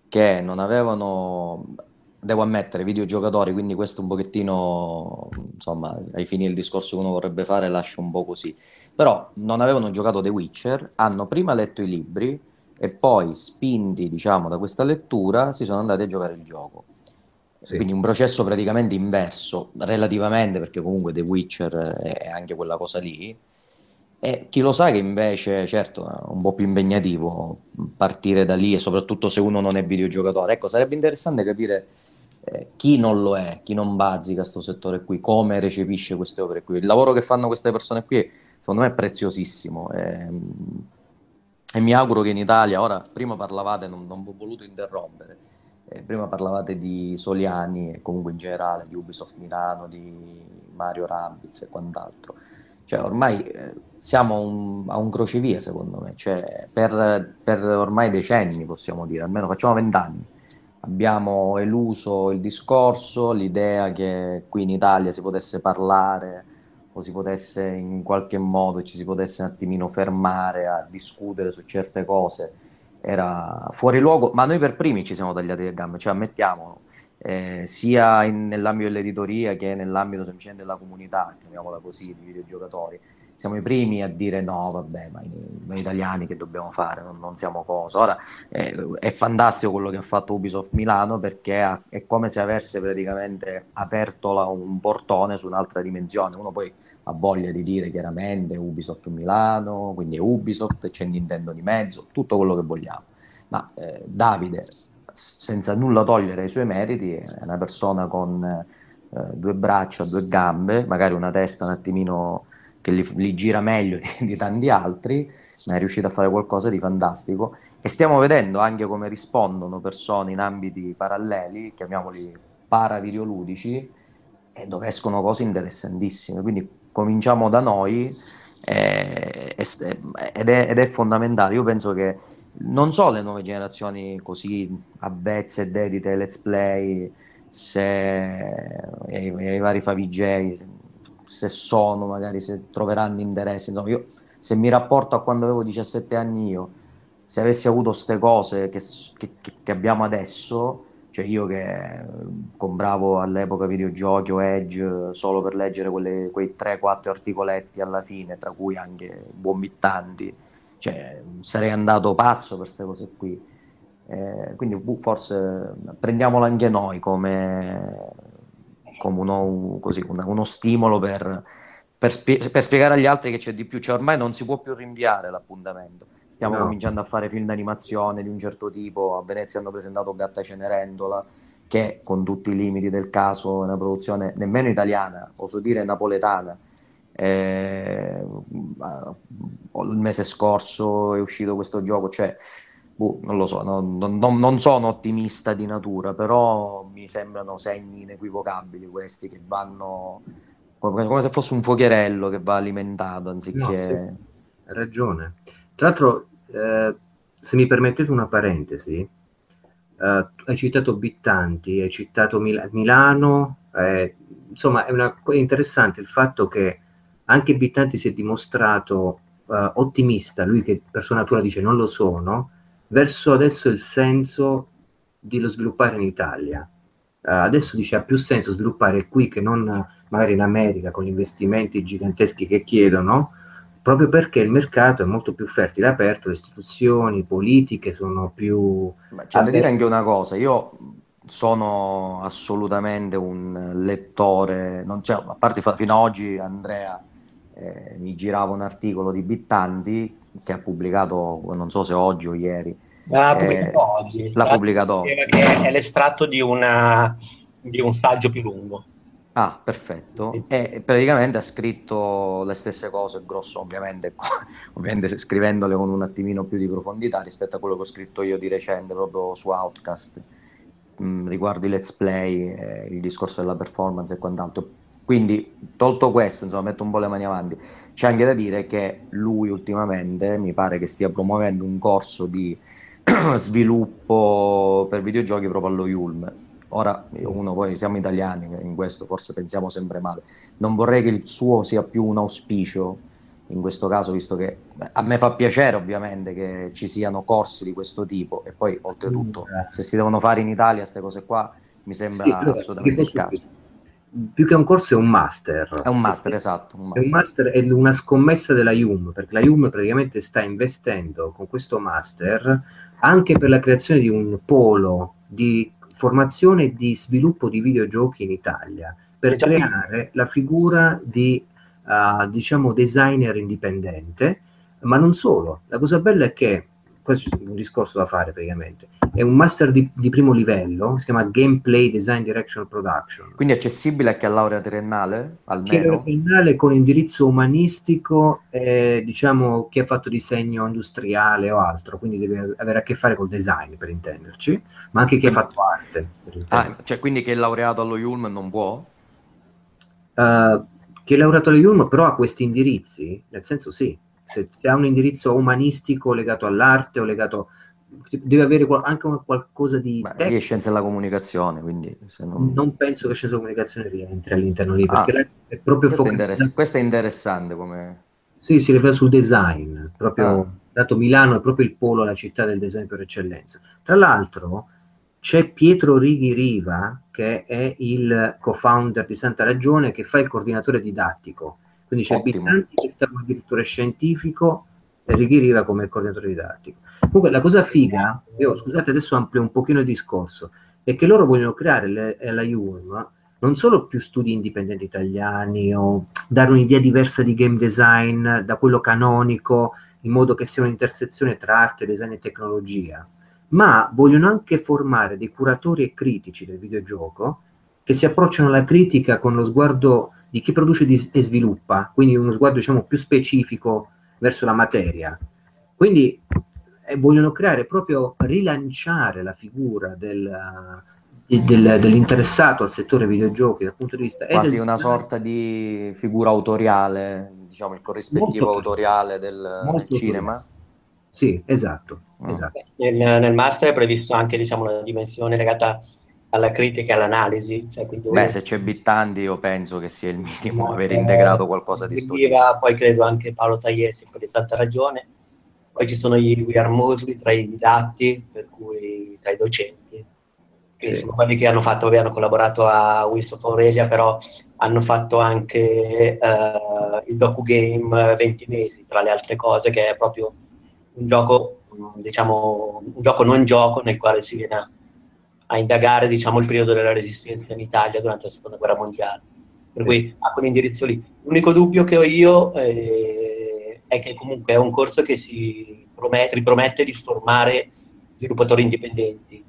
che non avevano, devo ammettere, videogiocatori, quindi questo un pochettino, insomma, ai fini del discorso che uno vorrebbe fare lascio un po' così, però non avevano giocato The Witcher, hanno prima letto i libri, e poi spinti diciamo da questa lettura si sono andati a giocare il gioco. Sì. quindi un processo praticamente inverso relativamente perché comunque The Witcher è anche quella cosa lì. E chi lo sa che invece certo è un po' più impegnativo partire da lì e soprattutto se uno non è videogiocatore. Ecco sarebbe interessante capire eh, chi non lo è, chi non bazzica questo settore qui, come recepisce queste opere qui. Il lavoro che fanno queste persone qui, secondo me, è preziosissimo. Eh, e mi auguro che in Italia, ora prima parlavate, non, non ho voluto interrompere, eh, prima parlavate di Soliani e comunque in generale di Ubisoft Milano, di Mario Rabbiz e quant'altro. Cioè ormai eh, siamo un, a un crocevia secondo me, cioè, per, per ormai decenni possiamo dire, almeno facciamo vent'anni. Abbiamo eluso il discorso, l'idea che qui in Italia si potesse parlare o si potesse in qualche modo ci si potesse un attimino fermare a discutere su certe cose era fuori luogo, ma noi per primi ci siamo tagliati le gambe, cioè ammettiamolo, eh, sia in, nell'ambito dell'editoria che nell'ambito semplicemente della comunità, chiamiamola così, di videogiocatori siamo i primi a dire no, vabbè, ma noi italiani che dobbiamo fare, non, non siamo cosa. Ora eh, è fantastico quello che ha fatto Ubisoft Milano perché ha, è come se avesse praticamente aperto la, un portone su un'altra dimensione. Uno poi ha voglia di dire chiaramente Ubisoft Milano, quindi è Ubisoft, c'è Nintendo di mezzo, tutto quello che vogliamo. Ma eh, Davide, senza nulla togliere ai suoi meriti, è una persona con eh, due braccia, due gambe, magari una testa un attimino che li, li gira meglio di, di, tanti altri, ma è riuscito a fare qualcosa di fantastico. E stiamo vedendo anche come rispondono persone in ambiti paralleli, chiamiamoli paravideoludici, e dove escono cose interessantissime. Quindi cominciamo da noi eh, ed, è, ed è fondamentale. Io penso che non solo le nuove generazioni così avvezze e dedite ai let's play se ai, ai vari favigei, se sono, magari se troveranno interesse. Insomma, io se mi rapporto a quando avevo 17 anni io, se avessi avuto queste cose che, che, che, abbiamo adesso, cioè io che compravo all'epoca videogiochi o Edge solo per leggere quelle, quei 3-4 articoletti alla fine, tra cui anche vomitanti, cioè sarei andato pazzo per queste cose qui. Eh, quindi boh, forse prendiamolo anche noi come, come uno, così, uno, stimolo per, per, spie- per, spiegare agli altri che c'è di più. Cioè, ormai non si può più rinviare l'appuntamento. Stiamo no. cominciando a fare film d'animazione di un certo tipo. A Venezia hanno presentato Gatta Cenerentola, che con tutti i limiti del caso è una produzione nemmeno italiana, oso dire napoletana. Eh, il mese scorso è uscito questo gioco, cioè boh, non lo so, non, non, non, sono ottimista di natura, però mi sembrano segni inequivocabili questi che vanno come, come se fosse un fuocherello che va alimentato anziché... No, sì, hai ragione. Tra l'altro, eh, se mi permettete una parentesi, eh, hai citato Bittanti, hai citato Mil- Milano, eh, insomma è, una, è interessante il fatto che anche Bittanti si è dimostrato uh, ottimista, lui che per sua natura dice non lo sono, verso adesso il senso di lo sviluppare in Italia. Uh, adesso dice ha più senso sviluppare qui che non magari in America con gli investimenti giganteschi che chiedono, proprio perché il mercato è molto più fertile, aperto, le istituzioni politiche sono più... Ma c'è da dire anche una cosa, io sono assolutamente un lettore, non c'è, a parte fino ad oggi Andrea eh, mi girava un articolo di Bittanti che ha pubblicato, non so se oggi o ieri. L'ha pubblicato eh, oggi. L'ha pubblicato oggi. È, l'estratto di, una, di un saggio più lungo. Ah, perfetto. E praticamente ha scritto le stesse cose, grosso ovviamente, ovviamente scrivendole con un attimino più di profondità rispetto a quello che ho scritto io di recente proprio su Outcast mh, mm, riguardo i let's play, eh, il discorso della performance e quant'altro. Quindi, tolto questo, insomma, metto un po' le mani avanti. C'è anche da dire che lui ultimamente mi pare che stia promuovendo un corso di sviluppo per videogiochi proprio allo Yulm. Ora, uno poi siamo italiani, in questo forse pensiamo sempre male. Non vorrei che il suo sia più un auspicio in questo caso, visto che a me fa piacere ovviamente che ci siano corsi di questo tipo e poi oltretutto mm, se si devono fare in Italia queste cose qua mi sembra sì, assolutamente il caso più che un corso è un master. È un master, esatto. Un master. È un master, è una scommessa della IUM, perché la IUM praticamente sta investendo con questo master anche per la creazione di un polo di formazione e di sviluppo di videogiochi in Italia, per creare la figura di, uh, diciamo, designer indipendente, ma non solo. La cosa bella è che questo è un discorso da fare praticamente. È un master di, di, primo livello, si chiama Gameplay Design Direction Production. Quindi è accessibile anche a laurea triennale? Almeno? Laurea triennale con indirizzo umanistico, eh, diciamo chi ha fatto disegno industriale o altro, quindi deve avere a che fare col design per intenderci, ma anche chi ha fatto arte. Ah, cioè quindi chi è laureato allo Yulm non può? Uh, chi è laureato allo Yulm però ha questi indirizzi, nel senso sì, se, se, ha un indirizzo umanistico legato all'arte o legato deve avere anche qualcosa di Beh, lì è scienza della comunicazione quindi non... non... penso che scienza della comunicazione rientri all'interno lì perché ah, è proprio questo, è interess- questo è interessante come sì, si rifà sul design proprio ah. dato Milano è proprio il polo la città del design per eccellenza. Tra l'altro c'è Pietro Righi Riva che è il co-founder di Santa Ragione che fa il coordinatore didattico quindi c'è Ottimo. Bittanti che sta come direttore scientifico e Righi Riva come coordinatore didattico. Comunque la cosa figa, io scusate adesso amplio un pochino il discorso, è che loro vogliono creare le, la IUM non solo più studi indipendenti italiani o dare un'idea diversa di game design da quello canonico in modo che sia un'intersezione tra arte, design e tecnologia, ma vogliono anche formare dei curatori e critici del videogioco che si approcciano alla critica con lo sguardo di chi produce e sviluppa, quindi uno sguardo diciamo più specifico verso la materia. Quindi eh, vogliono creare proprio, rilanciare la figura del, del, dell'interessato al settore videogiochi dal punto di vista... Quasi una sorta di figura autoriale, diciamo il corrispettivo molto, autoriale del, del cinema. Sì, esatto. Mm. esatto. Nel, nel, master è previsto anche diciamo, una dimensione legata alla critica e all'analisi. Cioè, quindi Beh, se c'è Bittandi io penso che sia il minimo aver integrato qualcosa di studiato. Poi credo anche Paolo Tagliesi per esatta ragione. Poi ci sono i We Are Mosley tra i didatti, per cui tra i docenti, che Sì. sono quelli che hanno fatto, vabbè, hanno collaborato a Wilson Aurelia, però hanno fatto anche eh, il docugame 20 mesi, tra le altre cose, che è proprio un gioco, diciamo, un gioco non gioco nel quale si viene a, a indagare, diciamo, il periodo della resistenza in Italia durante la seconda guerra mondiale. Per cui ha quell'indirizzo lì. L'unico dubbio che ho io eh, è che comunque è un corso che si promette, ripromette di formare sviluppatori indipendenti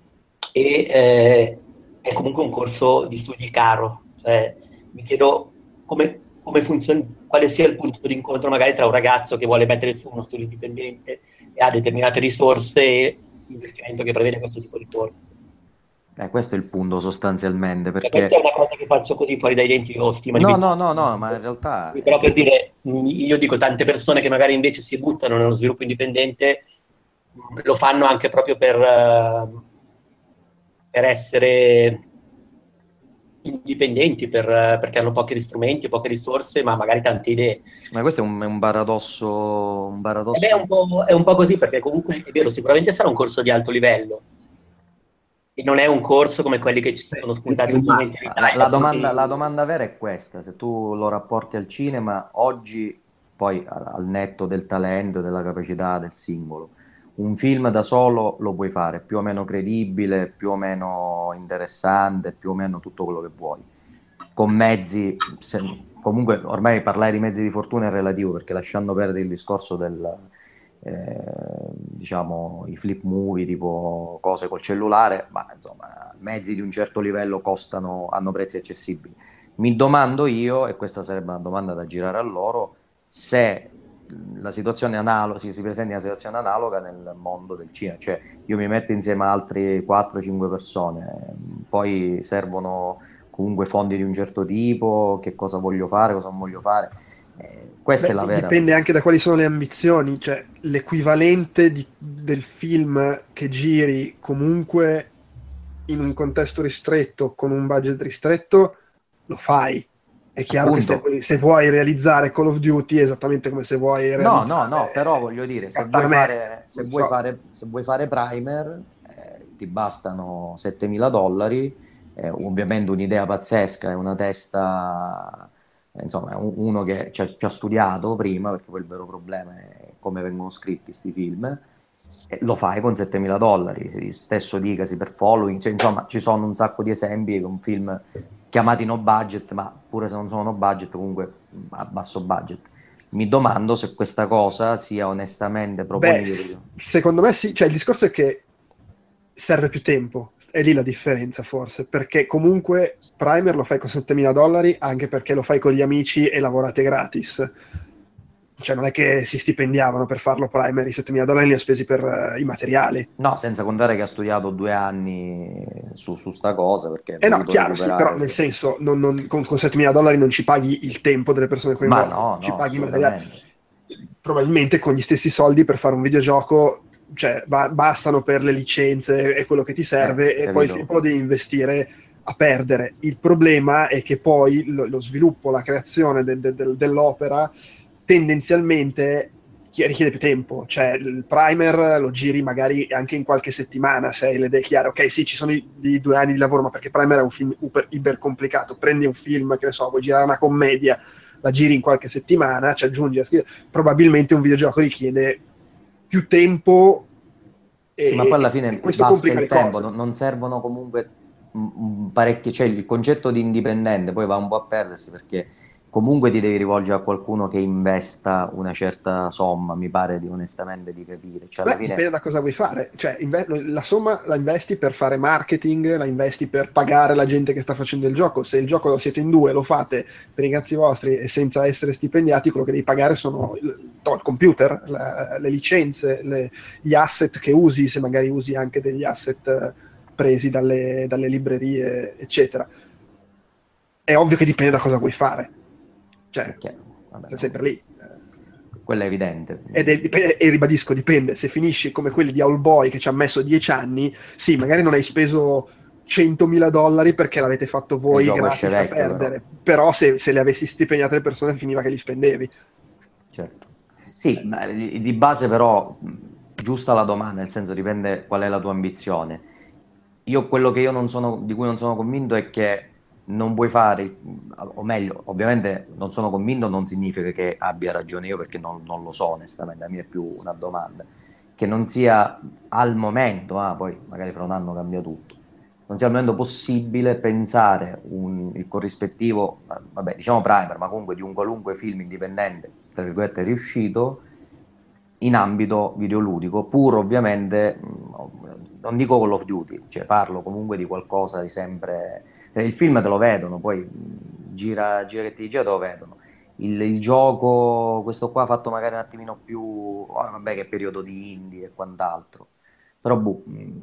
e eh, è comunque un corso di studi caro. Cioè, mi chiedo come, come funziona, quale sia il punto di incontro magari tra un ragazzo che vuole mettere su uno studio indipendente e ha determinate risorse e l'investimento che prevede questo tipo di corso. Eh, questo è il punto sostanzialmente, perché... questa è una cosa che faccio così fuori dai denti, di No, no, no, no, ma in realtà... Però per dire, io dico tante persone che magari invece si buttano nello sviluppo indipendente, lo fanno anche proprio per, eh, per essere indipendenti, per, perché hanno pochi strumenti, poche risorse, ma magari tante idee. Ma questo è un, è un paradosso, un paradosso... è un, po', è un po' così, perché comunque è vero, sicuramente sarà un corso di alto livello. E non è un corso come quelli che ci sono spuntati in Italia. la domanda, la domanda vera è questa, se tu lo rapporti al cinema, oggi, poi al netto del talento, della capacità del singolo, un film da solo lo puoi fare, più o meno credibile, più o meno interessante, più o meno tutto quello che vuoi. Con mezzi, se- comunque ormai parlare di mezzi di fortuna è relativo, perché lasciando perdere il discorso del, eh, diciamo, i flip movie, tipo cose col cellulare, ma insomma, mezzi di un certo livello costano, hanno prezzi accessibili. Mi domando io, e questa sarebbe una domanda da girare a loro, se la situazione analoga, si, si presenta una situazione analoga nel mondo del cinema, cioè io mi metto insieme a altre 4-5 persone, poi servono comunque fondi di un certo tipo, che cosa voglio fare, cosa non voglio fare. Eh, questa Beh, è la vera. Dipende anche da quali sono le ambizioni, cioè l'equivalente di- del film che giri comunque in un contesto ristretto, con un budget ristretto, lo fai. È chiaro Appunto. che se, se vuoi realizzare Call of Duty è esattamente come se vuoi No, realizzare... no, no, però voglio dire, se vuoi fare, se vuoi so. fare, se vuoi fare primer, eh, ti bastano 7.000 dollari, eh, ovviamente un'idea pazzesca, è una testa, insomma, uno che ci ha, ci ha studiato prima, perché poi il vero problema è come vengono scritti questi film, lo fai con 7.000 dollari, stesso dicasi per following, cioè, insomma, ci sono un sacco di esempi con film chiamati no budget, ma pure se non sono no budget, comunque a basso budget. Mi domando se questa cosa sia onestamente Beh, proponibile. s- secondo me sì, cioè il discorso è che serve più tempo, è lì la differenza forse, perché comunque Primer lo fai con 7.000 dollari anche perché lo fai con gli amici e lavorate gratis. Cioè non è che si stipendiavano per farlo Primer, i 7.000 dollari li ho spesi per eh, i materiali. No, senza contare che ha studiato due anni su, su sta cosa, perché Eh no, chiaro, sì, però nel senso, non- non- con, con 7.000 dollari non ci paghi il tempo delle persone Ma coinvolte, no, ci no, paghi i materiali. Probabilmente con gli stessi soldi per fare un videogioco, cioè ba- bastano per le licenze e quello che ti serve, Eh, e poi il tempo lo devi investire a perdere. Il problema è che poi lo, lo sviluppo, la creazione de- de- del- dell'opera tendenzialmente chi- richiede più tempo, cioè il primer lo giri magari anche in qualche settimana se hai le idee chiare. Ok, sì, ci sono i, i due anni di lavoro, ma perché primer è un film iper, iper complicato. Prendi un film, che ne so, vuoi girare una commedia, la giri in qualche settimana, ci aggiungi. Probabilmente un videogioco richiede più tempo. Sì, e- ma poi alla fine questo basta il tempo, non, non servono comunque parecchi, cioè il concetto di indipendente poi va un po' a perdersi perché comunque ti devi rivolgere a qualcuno che investa una certa somma, mi pare di onestamente di capire. Cioè, Beh, fine... dipende da cosa vuoi fare. Cioè, inve- la somma la investi per fare marketing, la investi per pagare la gente che sta facendo il gioco. Se il gioco lo siete in due, lo fate per i cazzi vostri e senza essere stipendiati, quello che devi pagare sono il, no, il computer, la- le licenze, le- gli asset che usi, se magari usi anche degli asset eh, presi dalle, dalle librerie, eccetera. È ovvio che dipende da cosa vuoi fare. Cioè, perché, vabbè, sei sempre lì. quello è evidente. Ed è- e ribadisco, dipende. Se finisci come quelli di All Boy che ci ha messo dieci anni, sì, magari non hai speso 100.000 dollari perché l'avete fatto voi gratis a perdere. Però, se, se le avessi stipendiate le persone finiva che li spendevi. Certo. Sì, ma di base però, giusta la domanda, nel senso dipende qual è la tua ambizione. Io quello che io non sono, di cui non sono convinto è che non vuoi fare, o meglio, ovviamente non sono convinto non significa che abbia ragione io perché non, non lo so onestamente, la mia è più una domanda, che non sia al momento, ah, poi magari fra un anno cambia tutto, non sia al momento possibile pensare un, il corrispettivo, vabbè diciamo primer, ma comunque di un qualunque film indipendente, tra virgolette, riuscito in ambito videoludico, pur ovviamente, non dico Call of Duty, cioè parlo comunque di qualcosa di sempre... Il film te lo vedono, poi gira, gira che ti gira te lo vedono. Il, il gioco, questo qua fatto magari un attimino più... ora vabbè che periodo di indie e quant'altro, però boh, mh,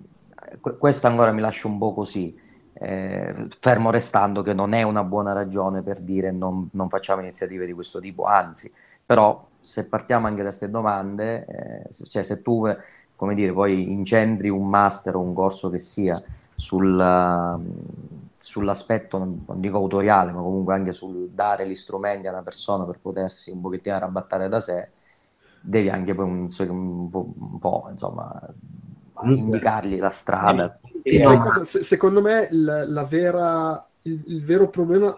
que- questa ancora mi lascia un po' così, eh, fermo restando che non è una buona ragione per dire non, non facciamo iniziative di questo tipo, anzi, però se partiamo anche da queste domande, eh, cioè se tu, come dire, poi incentri un master o un corso che sia sul, sull'aspetto, non, non dico autoriale, ma comunque anche sul dare gli strumenti a una persona per potersi un pochettino arrabattare da sé, devi anche poi un, un po', un po', insomma, indicargli la strada. No? Se- secondo me la, la vera, il, il vero problema,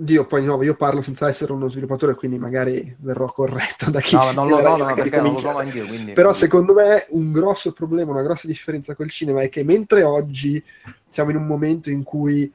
Dio, poi di nuovo io parlo senza essere uno sviluppatore, quindi magari verrò corretto da chi No, non lo, no, io no, perché non lo ricomincia. sono anch'io, quindi... Però secondo me un grosso problema, una grossa differenza col cinema è che mentre oggi siamo in un momento in cui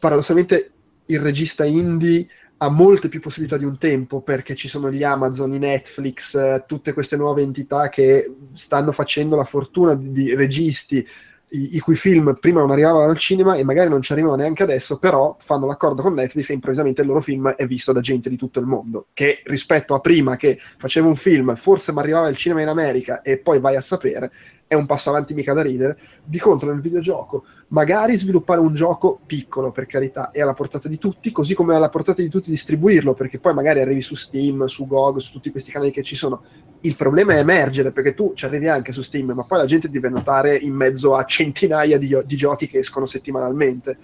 paradossalmente il regista indie ha molte più possibilità di un tempo perché ci sono gli Amazon, i Netflix, eh, tutte queste nuove entità che stanno facendo la fortuna di, di registi i, i cui film prima non arrivavano al cinema e magari non ci arrivano neanche adesso, però fanno l'accordo con Netflix e improvvisamente il loro film è visto da gente di tutto il mondo, che rispetto a prima che facevo un film, forse mi arrivava al cinema in America e poi vai a sapere, è un passo avanti mica da ridere. Di contro nel videogioco, magari sviluppare un gioco piccolo, per carità, è alla portata di tutti, così come è alla portata di tutti distribuirlo, perché poi magari arrivi su Steam, su GOG, su tutti questi canali che ci sono. Il problema è emergere, perché tu ci arrivi anche su Steam, ma poi la gente deve notare in mezzo a centinaia di, di giochi che escono settimanalmente,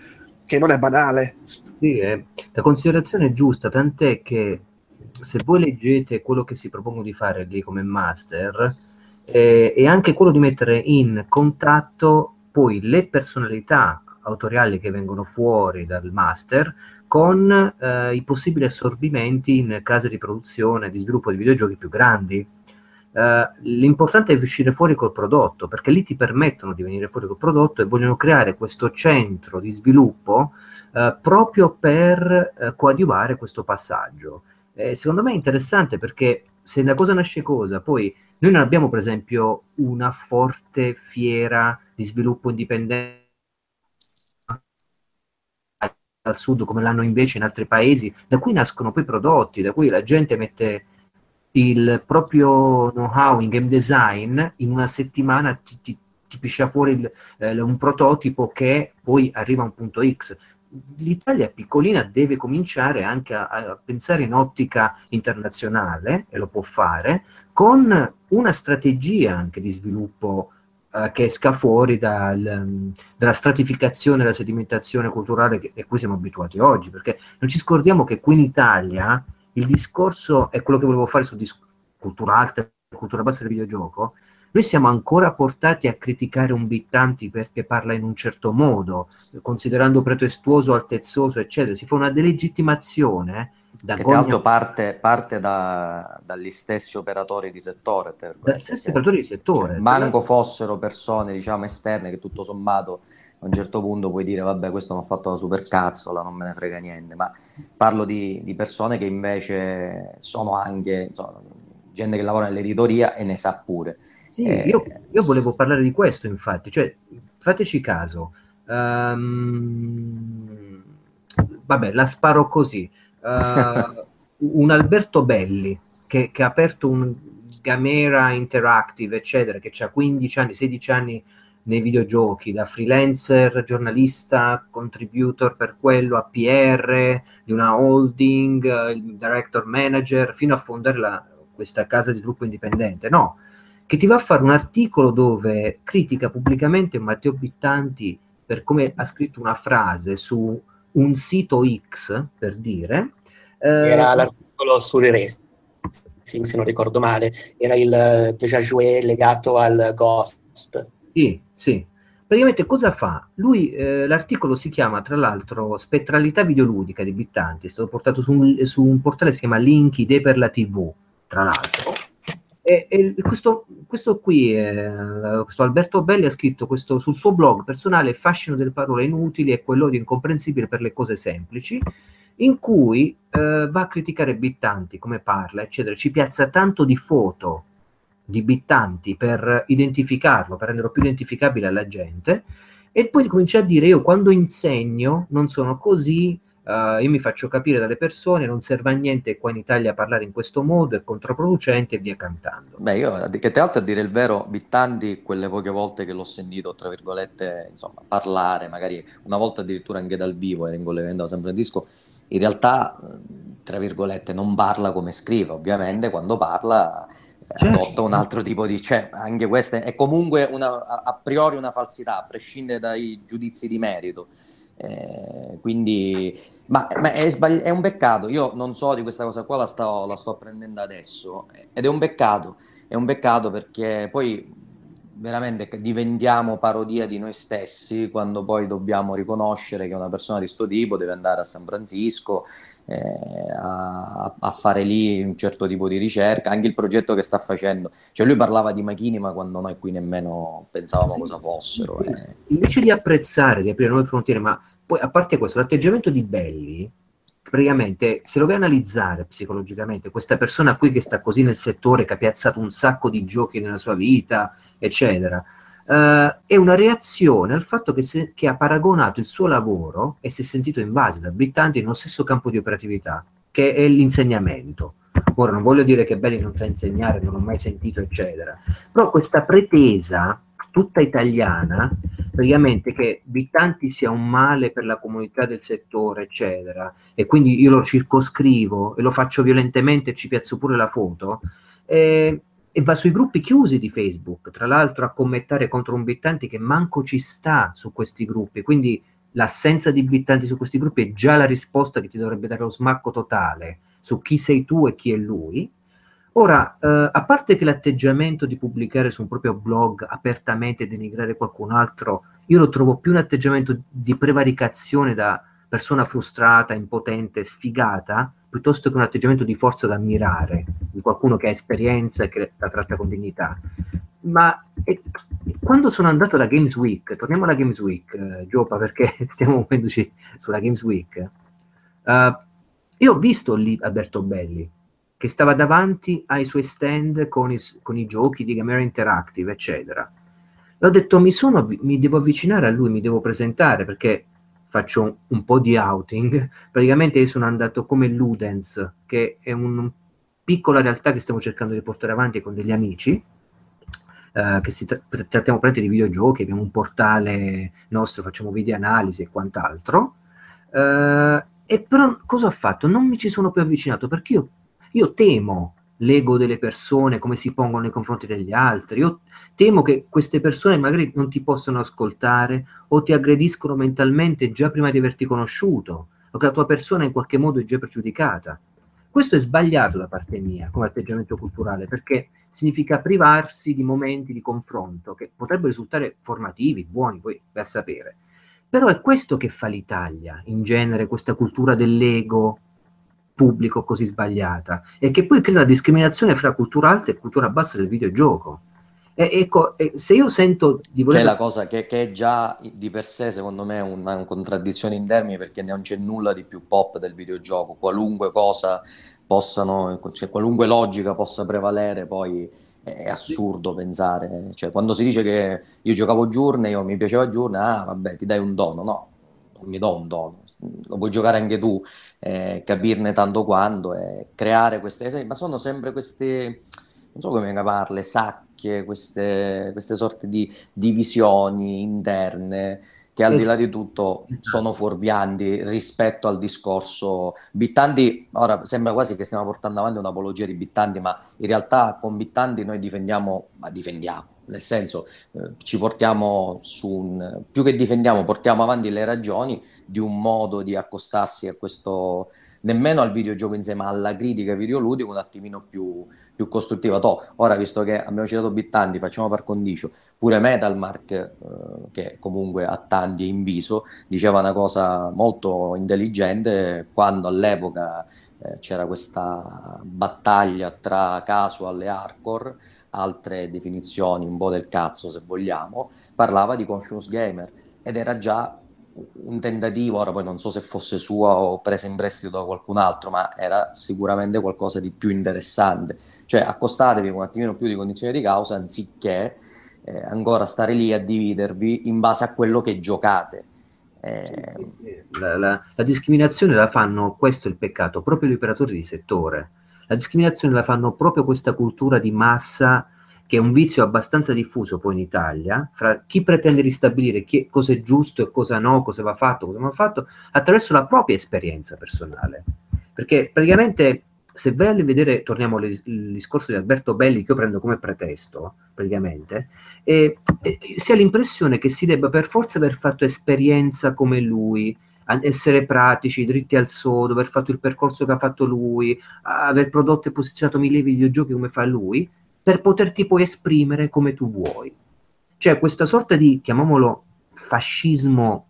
che non è banale. Sì, eh, la considerazione è giusta, tant'è che se voi leggete quello che si propongono di fare lì come master, eh, è anche quello di mettere in contatto poi le personalità autoriali che vengono fuori dal master con eh, i possibili assorbimenti in case di produzione, di sviluppo di videogiochi più grandi. Eh, l'importante è uscire fuori col prodotto, perché lì ti permettono di venire fuori col prodotto e vogliono creare questo centro di sviluppo eh, proprio per eh, coadiuvare questo passaggio. Eh, secondo me è interessante perché se la cosa nasce cosa, poi noi non abbiamo per esempio una forte fiera di sviluppo indipendente al sud come l'hanno invece in altri paesi, da cui nascono poi prodotti, da cui la gente mette il proprio know-how in game design, in una settimana ti, ti, ti piscia fuori il, eh, un prototipo che poi arriva a un punto X. L'Italia piccolina, deve cominciare anche a, a pensare in ottica internazionale, e lo può fare, con una strategia anche di sviluppo eh, che esca fuori dal, dalla stratificazione, dalla sedimentazione culturale a cui siamo abituati oggi, perché non ci scordiamo che qui in Italia il discorso è quello che volevo fare discorso cultura alta, cultura bassa del videogioco, noi siamo ancora portati a criticare un Bittanti perché parla in un certo modo, considerando pretestuoso, altezzoso, eccetera. Si fa una delegittimazione da Che tra gogna- l'altro parte, parte da- dagli stessi operatori di settore. tra dagli stessi operatori di settore. cioè, manco fossero persone, diciamo, esterne che tutto sommato a un certo punto puoi dire vabbè questo mi ha fatto la supercazzola, non me ne frega niente, ma parlo di, di persone che invece sono anche, insomma, gente che lavora nell'editoria e ne sa pure. Sì, Eh, io, io volevo parlare di questo, infatti, cioè, fateci caso. Ehm, vabbè, la sparo così. Eh, un Alberto Belli che, che ha aperto un Gamera Interactive, eccetera, che ha 15 anni, 16 anni nei videogiochi, da freelancer, giornalista, contributor per quello, APR, di una holding, il director manager, fino a fondare la- questa casa di sviluppo indipendente. No, che ti va a fare un articolo dove critica pubblicamente Matteo Bittanti per come ha scritto una frase su un sito X, per dire. Eh, Era l'articolo sui racing, se non ricordo male, era il eh, déjà joué legato al Ghost. Sì, sì. Praticamente cosa fa? Lui, eh, l'articolo si chiama tra l'altro Spettralità videoludica di Bittanti, è stato portato su un, su un portale che si chiama Link Idee per la TV, tra l'altro. E, e questo, questo, qui, eh, questo Alberto Belli ha scritto questo sul suo blog personale Fascino delle parole inutili e quell'odio incomprensibile per le cose semplici, in cui eh, va a criticare Bittanti, come parla, eccetera, ci piazza tanto di foto di Bittanti per identificarlo, per renderlo più identificabile alla gente, e poi comincia a dire io quando insegno non sono così, uh, io mi faccio capire dalle persone, non serve a niente qua in Italia parlare in questo modo, è controproducente e via cantando. Beh, io che tra l'altro a dire il vero, Bittanti, quelle poche volte che l'ho sentito, tra virgolette, insomma, parlare, magari una volta addirittura anche dal vivo, era in collegamento a San Francisco, in realtà, tra virgolette, non parla come scrive, ovviamente quando parla certo. adotta un altro tipo di... cioè anche questa è comunque una, a priori una falsità, a prescindere dai giudizi di merito. Eh, quindi, ma, ma è, sbagli- è, un peccato. Io non so di questa cosa qua, la sto, la sto apprendendo adesso ed è un peccato. È un peccato perché poi veramente diventiamo parodia di noi stessi quando poi dobbiamo riconoscere che una persona di questo tipo deve andare a San Francisco a, a, fare lì un certo tipo di ricerca, anche il progetto che sta facendo. Cioè lui parlava di macchine, ma quando noi qui nemmeno pensavamo sì, cosa fossero. Sì. Eh. Invece di apprezzare, di aprire nuove frontiere, ma poi a parte questo, l'atteggiamento di Belli, praticamente se lo vai a analizzare psicologicamente, questa persona qui che sta così nel settore, che ha piazzato un sacco di giochi nella sua vita, eccetera, Uh, è una reazione al fatto che, se, che, ha paragonato il suo lavoro e si è sentito invaso da abitanti nello stesso campo di operatività, che è l'insegnamento. Ora non voglio dire che Belli non sa insegnare, non l'ho mai sentito, eccetera, però questa pretesa tutta italiana, praticamente che Bittanti sia un male per la comunità del settore, eccetera, e quindi io lo circoscrivo e lo faccio violentemente e ci piazzo pure la foto, eh, e va sui gruppi chiusi di Facebook, tra l'altro a commentare contro un Bittanti che manco ci sta su questi gruppi, quindi l'assenza di Bittanti su questi gruppi è già la risposta che ti dovrebbe dare lo smacco totale su chi sei tu e chi è lui. Ora, eh, a parte che l'atteggiamento di pubblicare su un proprio blog apertamente e denigrare qualcun altro, io lo trovo più un atteggiamento di prevaricazione da persona frustrata, impotente, sfigata, piuttosto che un atteggiamento di forza da ammirare, di qualcuno che ha esperienza e che la tratta con dignità. Ma e, quando sono andato alla Games Week, torniamo alla Games Week, eh, Giopa, perché stiamo muovendoci sulla Games Week, uh, io ho visto lì Alberto Belli, che stava davanti ai suoi stand con i, con i giochi di Gamera Interactive, eccetera. E ho detto, mi, sono, mi devo avvicinare a lui, mi devo presentare, perché faccio un, po' di outing, praticamente io sono andato come Ludens, che è una piccola realtà che stiamo cercando di portare avanti con degli amici, eh, che si tra- trattiamo praticamente di videogiochi, abbiamo un portale nostro, facciamo video analisi e quant'altro. Eh, e però cosa ho fatto? Non mi ci sono più avvicinato perché io, io temo l'ego delle persone, come si pongono nei confronti degli altri. Io temo che queste persone magari non ti possano ascoltare o ti aggrediscono mentalmente già prima di averti conosciuto, o che la tua persona in qualche modo è già pregiudicata. Questo è sbagliato da parte mia come atteggiamento culturale perché significa privarsi di momenti di confronto che potrebbero risultare formativi, buoni, poi vai a sapere. Però è questo che fa l'Italia, in genere, questa cultura dell'ego, pubblico così sbagliata e che poi crea la discriminazione fra cultura alta e cultura bassa del videogioco. E, ecco, e se io sento di voler... Che è la cosa che, che, è già di per sé, secondo me, una, una contraddizione in termini perché non c'è nulla di più pop del videogioco. Qualunque cosa possano, cioè, qualunque logica possa prevalere, poi è assurdo pensare. Cioè, quando si dice che io giocavo giorni, io mi piaceva giorni, ah vabbè, ti dai un dono. No, mi do un dono, lo puoi giocare anche tu, eh, capirne tanto quanto e creare queste, ma sono sempre queste, non so come chiamarle, sacche, queste, queste sorte di divisioni interne che al di là di tutto sono fuorvianti rispetto al discorso Bittanti, ora sembra quasi che stiamo portando avanti un'apologia di Bittanti, ma in realtà con Bittanti noi difendiamo, ma difendiamo, nel senso eh, ci portiamo su un, più che difendiamo, portiamo avanti le ragioni di un modo di accostarsi a questo, nemmeno al videogioco insieme alla critica videoludica un attimino più, più costruttiva. Toh, ora, visto che abbiamo citato Bittanti, facciamo par condicio, pure Metalmark, eh, che comunque ha tanti in viso, diceva una cosa molto intelligente quando all'epoca eh, c'era questa battaglia tra casual e hardcore, altre definizioni un po' del cazzo se vogliamo, parlava di conscious gamer ed era già un tentativo, ora poi non so se fosse sua o presa in prestito da qualcun altro, ma era sicuramente qualcosa di più interessante. Cioè accostatevi un attimino più di condizioni di causa anziché eh, ancora stare lì a dividervi in base a quello che giocate. Eh... La, la, la, discriminazione la fanno, questo è il peccato, proprio gli operatori di settore. La discriminazione la fanno proprio questa cultura di massa che è un vizio abbastanza diffuso poi in Italia, fra chi pretende di stabilire chi, cosa è giusto e cosa no, cosa va fatto, cosa non va fatto, attraverso la propria esperienza personale. Perché praticamente se vai a vedere, torniamo al discorso di Alberto Belli, che io prendo come pretesto, praticamente, e, e, si ha l'impressione che si debba per forza aver fatto esperienza come lui, essere pratici, dritti al sodo, aver fatto il percorso che ha fatto lui, aver prodotto e posizionato mille videogiochi come fa lui, per poterti poi esprimere come tu vuoi. Cioè questa sorta di, chiamiamolo, fascismo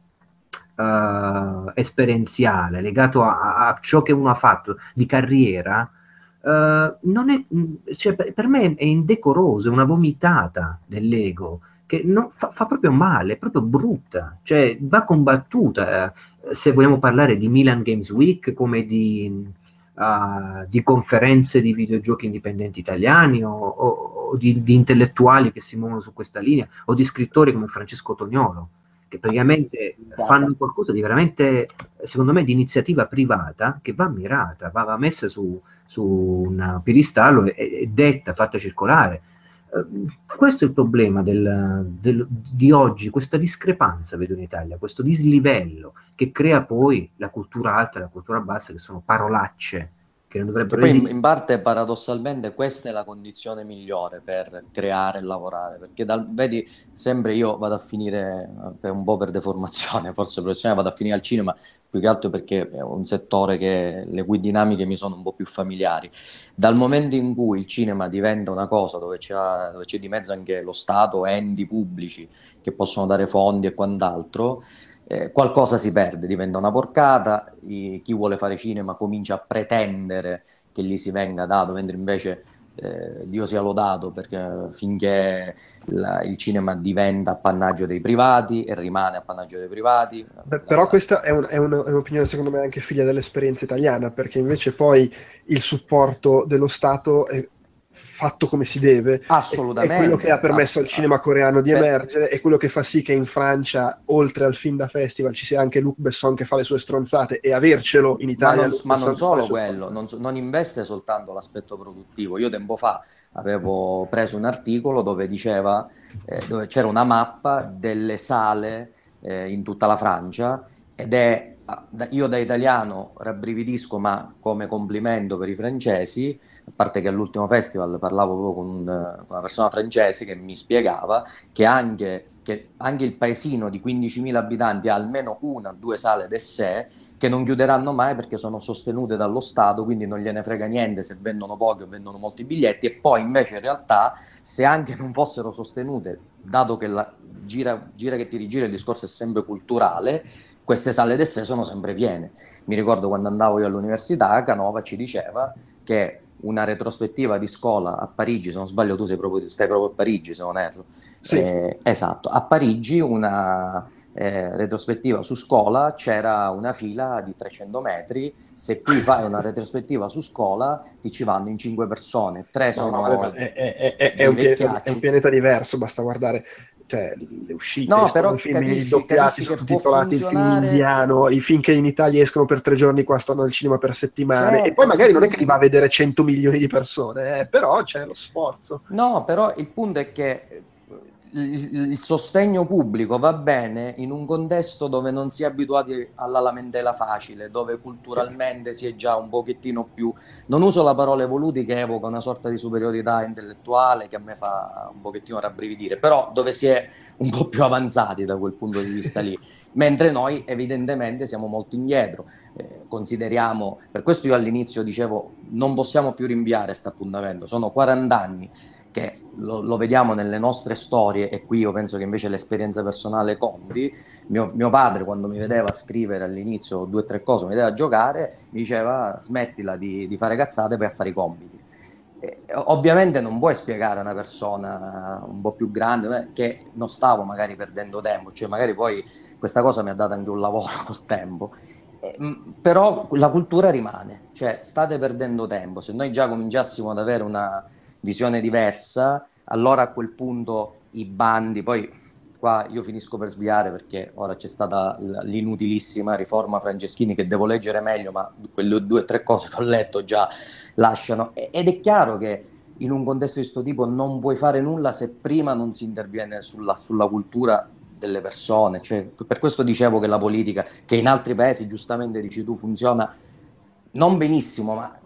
uh, esperienziale, legato a, a, ciò che uno ha fatto di carriera, uh, è, cioè, per, me è indecoroso, è una vomitata dell'ego che non, fa, fa, proprio male, è proprio brutta, cioè va combattuta. Se vogliamo parlare di Milan Games Week come di uh, di conferenze di videogiochi indipendenti italiani o, o, o di, di, intellettuali che si muovono su questa linea o di scrittori come Francesco Tognolo che praticamente fanno qualcosa di veramente, secondo me, di iniziativa privata che va mirata, va, va messa su, su un piedistallo e, e detta, fatta circolare. Uh, questo è il problema del, del, di oggi, questa discrepanza vedo in Italia, questo dislivello che crea poi la cultura alta e la cultura bassa, che sono parolacce che non dovrebbero poi in, in, parte paradossalmente questa è la condizione migliore per creare e lavorare perché dal, vedi sempre io vado a finire per un po' per deformazione forse professionale vado a finire al cinema più che altro perché è un settore che le cui dinamiche mi sono un po' più familiari. Dal momento in cui il cinema diventa una cosa dove dove c'è di mezzo anche lo Stato enti pubblici che possono dare fondi e quant'altro eh, qualcosa si perde, diventa una porcata, i, chi vuole fare cinema comincia a pretendere che gli si venga dato, mentre invece eh, Dio sia lodato perché finché la, il cinema diventa appannaggio dei privati e rimane appannaggio dei privati. Beh, però questa è, un, è, un, è, un'opinione secondo me anche figlia dell'esperienza italiana, perché invece poi il supporto dello Stato è fatto come si deve. Assolutamente. È quello che ha permesso al cinema coreano di emergere, è quello che fa sì che in Francia, oltre al film da festival, ci sia anche Luc Besson che fa le sue stronzate e avercelo in Italia. Ma non, ma non solo quello, non, non, investe soltanto l'aspetto produttivo. Io tempo fa avevo preso un articolo dove diceva, eh, dove c'era una mappa delle sale eh, in tutta la Francia ed è io da italiano rabbrividisco, ma come complimento per i francesi, a parte che all'ultimo festival parlavo proprio con, con una persona francese che mi spiegava che anche, che anche il paesino di 15.000 abitanti ha almeno una o due sale d'essè che non chiuderanno mai perché sono sostenute dallo Stato, quindi non gliene frega niente se vendono pochi o vendono molti biglietti. E poi invece in realtà se anche non fossero sostenute, dato che la gira, gira che ti rigira il discorso è sempre culturale, queste sale d'essè sono sempre piene. Mi ricordo quando andavo io all'università, Canova ci diceva che una retrospettiva di scuola a Parigi, se non sbaglio tu sei proprio, stai proprio a Parigi se non erro, sì. eh, esatto, a Parigi una eh, retrospettiva su scuola c'era una fila di 300 metri, se qui fai una retrospettiva su scuola ti ci vanno in 5 persone, 3 sono... No, no, è, è, è, è, è un pianeta diverso, basta guardare cioè, le uscite, no, però i film capisci, doppiati, sottotitolati, il film indiano, i film che in Italia escono per tre giorni, qua stanno al cinema per settimane, certo, e poi magari sì, non è che li va a vedere 100 milioni di persone, eh, però c'è lo sforzo. No, però il punto è che il, il sostegno pubblico va bene in un contesto dove non si è abituati alla lamentela facile, dove culturalmente si è già un pochettino più... Non uso la parola evoluti che evoca una sorta di superiorità intellettuale che a me fa un pochettino rabbrividire, però dove si è un po' più avanzati da quel punto di vista lì, mentre noi evidentemente siamo molto indietro. Eh, consideriamo, per questo io all'inizio dicevo non possiamo più rinviare questo appuntamento, sono 40 anni che lo, lo, vediamo nelle nostre storie e qui io penso che invece l'esperienza personale conti. Mio, mio, padre quando mi vedeva scrivere all'inizio due o tre cose, mi vedeva giocare, mi diceva smettila di, di fare cazzate per fare i compiti. Eh, ovviamente non puoi spiegare a una persona un po' più grande che non stavo magari perdendo tempo, cioè magari poi questa cosa mi ha dato anche un lavoro col tempo. Eh, però la cultura rimane, cioè state perdendo tempo. Se noi già cominciassimo ad avere una, visione diversa, allora a quel punto i bandi, poi qua io finisco per sviare perché ora c'è stata l'inutilissima riforma Franceschini che devo leggere meglio, ma quelle due o tre cose che ho letto già lasciano. Ed è chiaro che in un contesto di questo tipo non puoi fare nulla se prima non si interviene sulla, sulla cultura delle persone. Cioè, per questo dicevo che la politica, che in altri paesi, giustamente dici tu, funziona non benissimo, ma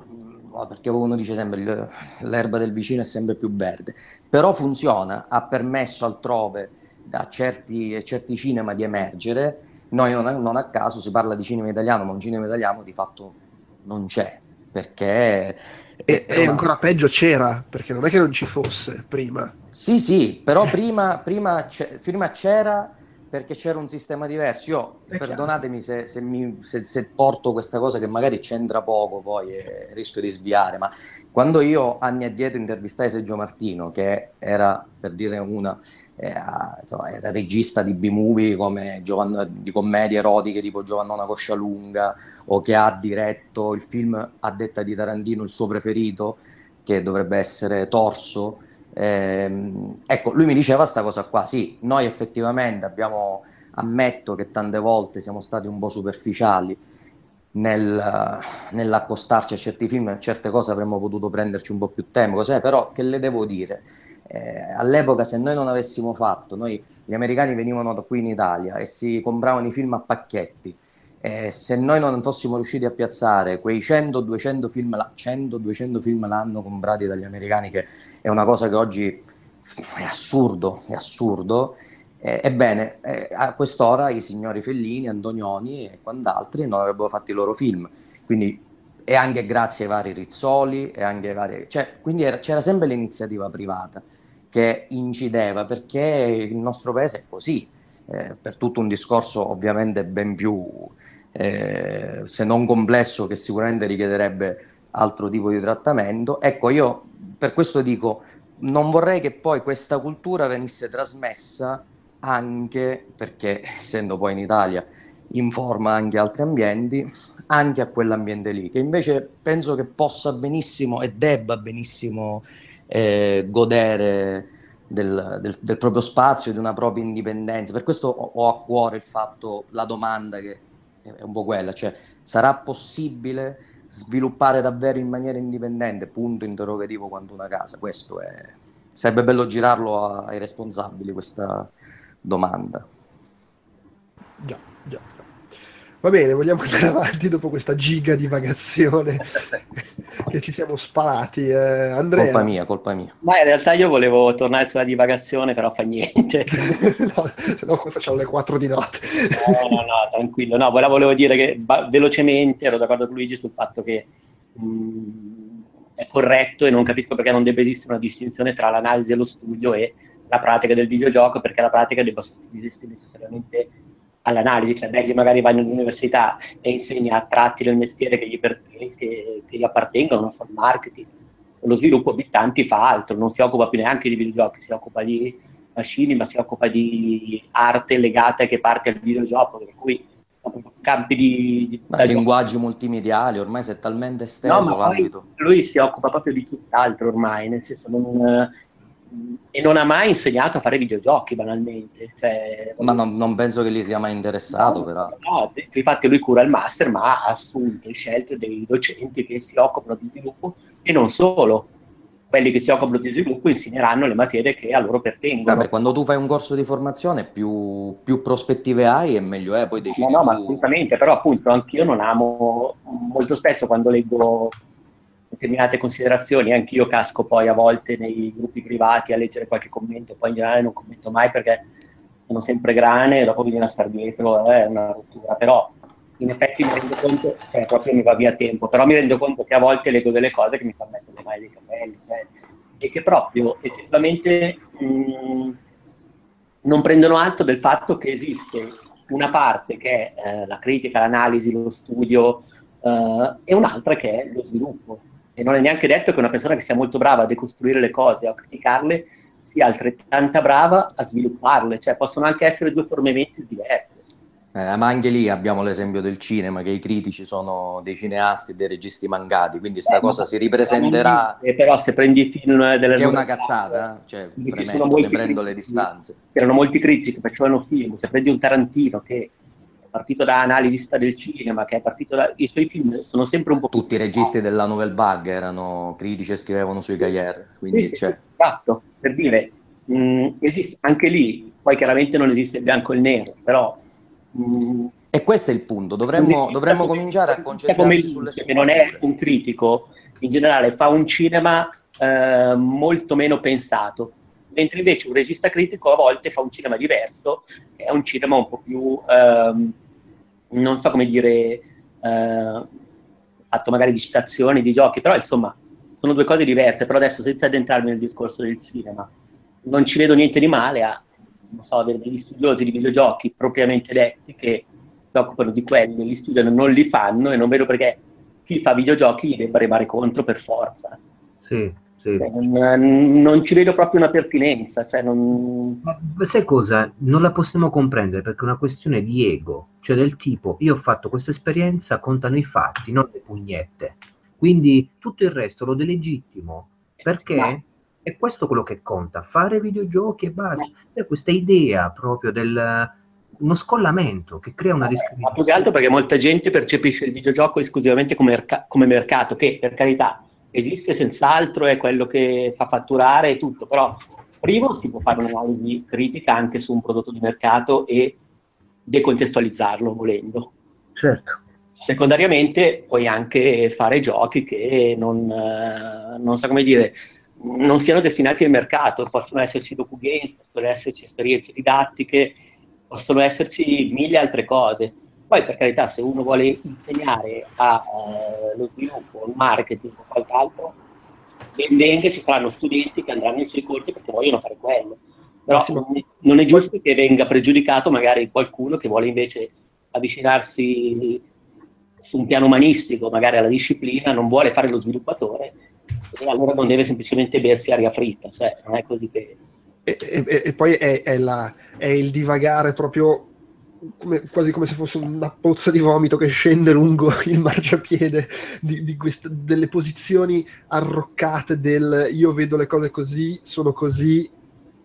perché uno dice sempre l'erba del vicino è sempre più verde, però funziona, ha permesso altrove a certi, a certi cinema di emergere, noi non, non, a caso si parla di cinema italiano, ma un cinema italiano di fatto non c'è, perché... E, una... ancora peggio c'era, perché non è che non ci fosse prima. Sì, sì, però prima, prima, prima c'era perché c'era un sistema diverso. Io, È perdonatemi se, se, mi, se, se, porto questa cosa che magari c'entra poco poi e rischio di sviare, ma quando io anni addietro intervistai Sergio Martino, che era, per dire una, era, insomma, era regista di B-movie come Giovanna, di commedie erotiche tipo Giovannona Coscialunga, o che ha diretto il film a detta di Tarantino, il suo preferito, che dovrebbe essere Torso, eh, ecco, lui mi diceva questa cosa qua, sì, noi effettivamente abbiamo, ammetto che tante volte siamo stati un po' superficiali nel, nell'accostarci a certi film, certe cose avremmo potuto prenderci un po' più tempo, cos'è? però che le devo dire? Eh, all'epoca se noi non avessimo fatto, noi, gli americani venivano da qui in Italia e si compravano i film a pacchetti, eh, se noi non fossimo riusciti a piazzare quei 100-200 film, la- 100-200 film l'anno comprati dagli americani, che è una cosa che oggi è assurdo, è assurdo, eh, ebbene, eh, a quest'ora i signori Fellini, Antonioni e quant'altri non avrebbero fatto i loro film. Quindi, e anche grazie ai vari Rizzoli, e anche ai vari... Cioè, quindi era, c'era sempre l'iniziativa privata che incideva, perché il nostro paese è così, eh, per tutto un discorso ovviamente ben più eh, se non complesso, che sicuramente richiederebbe altro tipo di trattamento. Ecco, io per questo dico, non vorrei che poi questa cultura venisse trasmessa anche, perché essendo poi in Italia informa anche altri ambienti, anche a quell'ambiente lì, che invece penso che possa benissimo e debba benissimo eh, godere del, del, del, proprio spazio, di una propria indipendenza. Per questo ho, ho a cuore il fatto, la domanda che è un po' quella, cioè sarà possibile sviluppare davvero in maniera indipendente, punto interrogativo quanto una casa, questo è... Sarebbe bello girarlo ai responsabili questa domanda. Già, già. Va bene, vogliamo andare avanti dopo questa giga divagazione che ci siamo sparati. Eh, Andrea. Colpa mia, colpa mia. Ma in realtà io volevo tornare sulla divagazione, però fa niente. no, se no facciamo le 4 di notte. no, no, no, tranquillo. No, volevo dire che ba- velocemente ero d'accordo con Luigi sul fatto che mh, mm, è corretto e non capisco perché non debba esistere una distinzione tra l'analisi e lo studio e la pratica del videogioco, perché la pratica debba sostituirsi necessariamente all'analisi, cioè Begli magari va all'università e insegna a tratti del mestiere che gli, per, che, che gli appartengono, non so, il marketing, lo sviluppo Bittanti fa altro, non si occupa più neanche di videogiochi, si occupa di macchine, ma si occupa di arte legata che parte al videogioco, per cui campi di... di ma linguaggi multimediali, ormai si è talmente esteso no, l'ambito. Lui si occupa proprio di tutt'altro ormai, nel senso non e non ha mai insegnato a fare videogiochi banalmente. Cioè, ma non, non, penso che gli sia mai interessato, no, però. No, infatti lui cura il master, ma ha assunto e scelto dei docenti che si occupano di sviluppo e non solo. quelli che si occupano di sviluppo insegneranno le materie che a loro pertengono. Vabbè, quando tu fai un corso di formazione più, più prospettive hai e meglio è, poi decidi No, no, ma assolutamente, però appunto anch'io non amo, molto spesso quando leggo determinate considerazioni, anch'io casco poi a volte nei gruppi privati a leggere qualche commento, poi in generale non commento mai perché sono sempre grane e dopo bisogna star dietro, eh, è una rottura, però in effetti mi rendo conto, cioè proprio mi va via tempo, però mi rendo conto che a volte leggo delle cose che mi fanno mettere le mani dei capelli, cioè, e che proprio effettivamente mh, non prendono atto del fatto che esiste una parte che è eh, la critica, l'analisi, lo studio eh, e un'altra che è lo sviluppo. E non è neanche detto che una persona che sia molto brava a decostruire le cose a criticarle sia altrettanta brava a svilupparle, cioè possono anche essere due forme mentis diverse. Eh, ma anche lì abbiamo l'esempio del cinema, che i critici sono dei cineasti e dei registi mangati, quindi sta Eh, cosa si ripresenterà, Eh, però se prendi i film delle che è una cazzata, eh, cioè sono ne prendo le critici- distanze. C'erano molti critici che facevano film, se prendi un Tarantino che partito da analisi del cinema, che è partito da... i suoi film sono sempre un po' Tutti i registi della Nouvelle Vague erano critici e scrivevano sui cahier, quindi Sì, cioè, esatto, per dire, mh, esiste anche lì, poi chiaramente non esiste il bianco e il nero, però... mh, E questo è il punto, dovremmo, dovremmo cominciare a concentrarci lui, sulle che non è un critico, in generale fa un cinema eh, molto meno pensato, mentre invece un regista critico a volte fa un cinema diverso, è un cinema un po' più, ehm, non so come dire, eh, fatto magari di citazioni, di giochi, però insomma sono due cose diverse, però adesso senza addentrarmi nel discorso del cinema, non ci vedo niente di male a, non so, avere degli studiosi di videogiochi propriamente detti che si occupano di quelli, li studiano, non li fanno e non vedo perché chi fa videogiochi gli debba remare contro per forza. Sì, sì. Cioè, non, non ci vedo proprio una pertinenza, cioè non... Ma sai cosa? Non la possiamo comprendere perché è una questione di ego, cioè del tipo io ho fatto questa esperienza, contano i fatti, non le pugnette. Quindi tutto il resto lo delegittimo perché Ma- è questo quello che conta, fare videogiochi e basta. È questa idea proprio del uno scollamento che crea una Ma più discriminazione. che altro perché molta gente percepisce il videogioco esclusivamente come, merca- come mercato, che per carità esiste senz'altro, è quello che fa fatturare e tutto, però primo si può fare un'analisi critica anche su un prodotto di mercato e decontestualizzarlo volendo. Certo. Secondariamente puoi anche fare giochi che non, eh, non so come dire, non siano destinati al mercato, possono esserci docugame, possono esserci esperienze didattiche, possono esserci mille altre cose. Poi per carità, se uno vuole insegnare allo sviluppo, al marketing o qualcos'altro, ben venga, ci saranno studenti che andranno nei suoi corsi perché vogliono fare quello. Però Massimo. non è- non è giusto che venga pregiudicato magari qualcuno che vuole invece avvicinarsi su un piano umanistico, magari alla disciplina, non vuole fare lo sviluppatore e allora non deve semplicemente bersi aria fritta, cioè non è così che... E, e- e poi è, è la- è il divagare proprio come- quasi come se fosse una pozza di vomito che scende lungo il marciapiede di, di queste- delle posizioni arroccate del io vedo le cose così, sono così,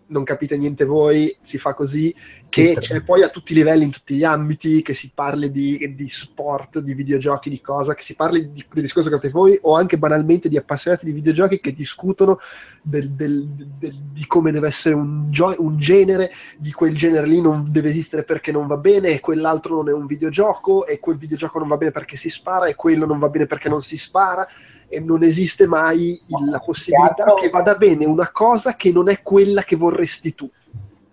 non capite niente voi, si fa così, che Sì, c'è poi a tutti i livelli, in tutti gli ambiti, che si parli di, di sport, di videogiochi, di cosa, che si parli di, del discorso che avete voi, o anche banalmente di appassionati di videogiochi che discutono del- del- del- di come deve essere un, gio- un genere, di quel genere lì non deve esistere perché non va bene, e quell'altro non è un videogioco, e quel videogioco non va bene perché si spara, e quello non va bene perché non si spara, e non esiste mai il- la possibilità che vada bene una cosa che non è quella che vorresti tu.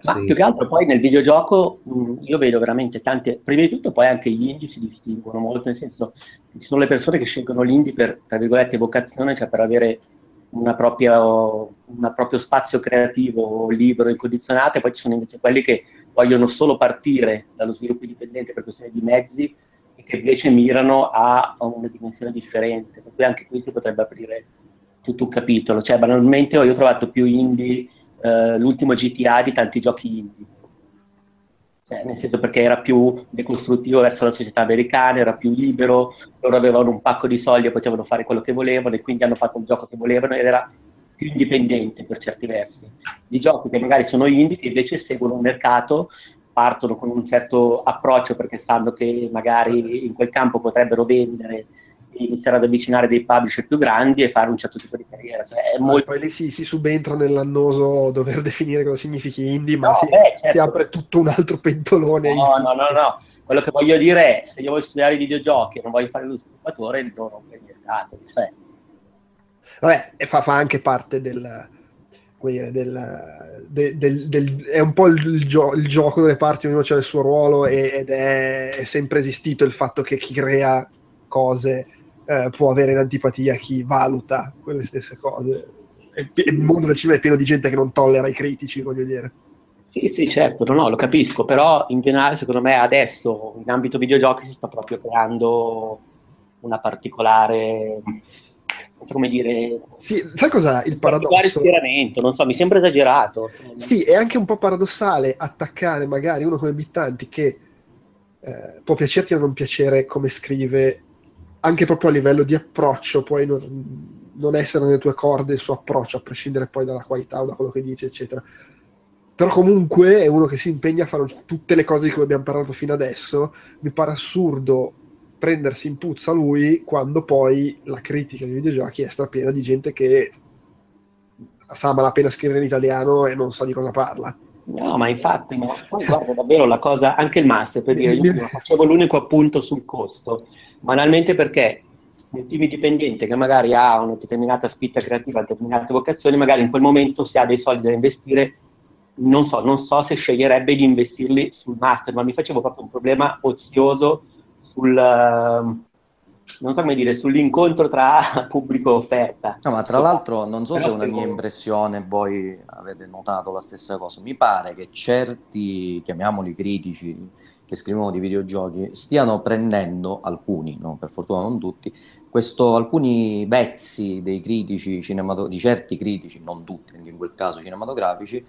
Ma Sì. più che altro poi nel videogioco mh, io vedo veramente tante, prima di tutto poi anche gli indie si distinguono molto, nel senso ci sono le persone che scelgono l'indie per, tra virgolette, vocazione, cioè per avere una propria, un proprio spazio creativo libero, incondizionato, e poi ci sono invece quelli che vogliono solo partire dallo sviluppo indipendente per questione di mezzi che invece mirano a, una dimensione differente, per cui anche qui si potrebbe aprire tutto un capitolo, cioè banalmente io ho trovato più indie eh, l'ultimo GTA di tanti giochi indie. Cioè, nel senso perché era più decostruttivo verso la società americana, era più libero, loro avevano un pacco di soldi e potevano fare quello che volevano e quindi hanno fatto il gioco che volevano ed era più indipendente per certi versi. Di giochi che magari sono indie, che invece seguono un mercato, partono con un certo approccio perché sanno che magari in quel campo potrebbero vendere iniziare ad avvicinare dei publisher più grandi e fare un certo tipo di carriera. Cioè, Ah, molto... Poi lì si, si subentra nell'annoso dover definire cosa significhi indie, ma No, si, beh, certo. si apre tutto un altro pentolone. No, no, no, no. Quello che voglio dire è, se io voglio studiare i videogiochi e non voglio fare lo sviluppatore, non rompere il mercato. Cioè, Vabbè, e fa, fa anche parte del, dire, del, del- del- del- è un po' il, gio- il gioco delle parti, ognuno c'ha il suo ruolo e- ed è, è sempre esistito il fatto che chi crea cose eh, può avere l'antipatia chi valuta quelle stesse cose. Il mondo del cinema è pieno di gente che non tollera i critici, voglio dire. Sì, sì, certo, no, no, lo capisco, però in generale secondo me adesso in ambito videogiochi si sta proprio creando una particolare, come dire, Sì, sai cos'è il paradosso? schieramento, non so, mi sembra esagerato. Sì, è anche un po' paradossale attaccare magari uno come Bittanti che eh, può piacerti o non piacere come scrive, anche proprio a livello di approccio, puoi non, non essere nelle tue corde il suo approccio, a prescindere poi dalla qualità o da quello che dice, eccetera. Però comunque è uno che si impegna a fare tutte le cose di cui abbiamo parlato fino adesso. Mi pare assurdo prendersi in puzza lui quando poi la critica dei videogiochi è strapiena di gente che sa malapena scrivere in italiano e non sa di cosa parla. No, ma infatti, ma poi guarda davvero la cosa, anche il master, per dire, io facevo l'unico appunto sul costo, banalmente perché un team dipendente che magari ha una determinata spinta creativa, determinate vocazioni, magari in quel momento se ha dei soldi da investire, non so, non so se sceglierebbe di investirli sul master, ma mi facevo proprio un problema ozioso sul, ehm, non so come dire, sull'incontro tra pubblico e offerta. No, ma tra l'altro non so se è Però una mia impressione, voi avete notato la stessa cosa. Mi pare che certi, chiamiamoli critici, che scrivono di videogiochi, stiano prendendo alcuni, no? per fortuna non tutti, questo, alcuni vezzi dei critici cinemato- di certi critici, non tutti, anche in quel caso cinematografici,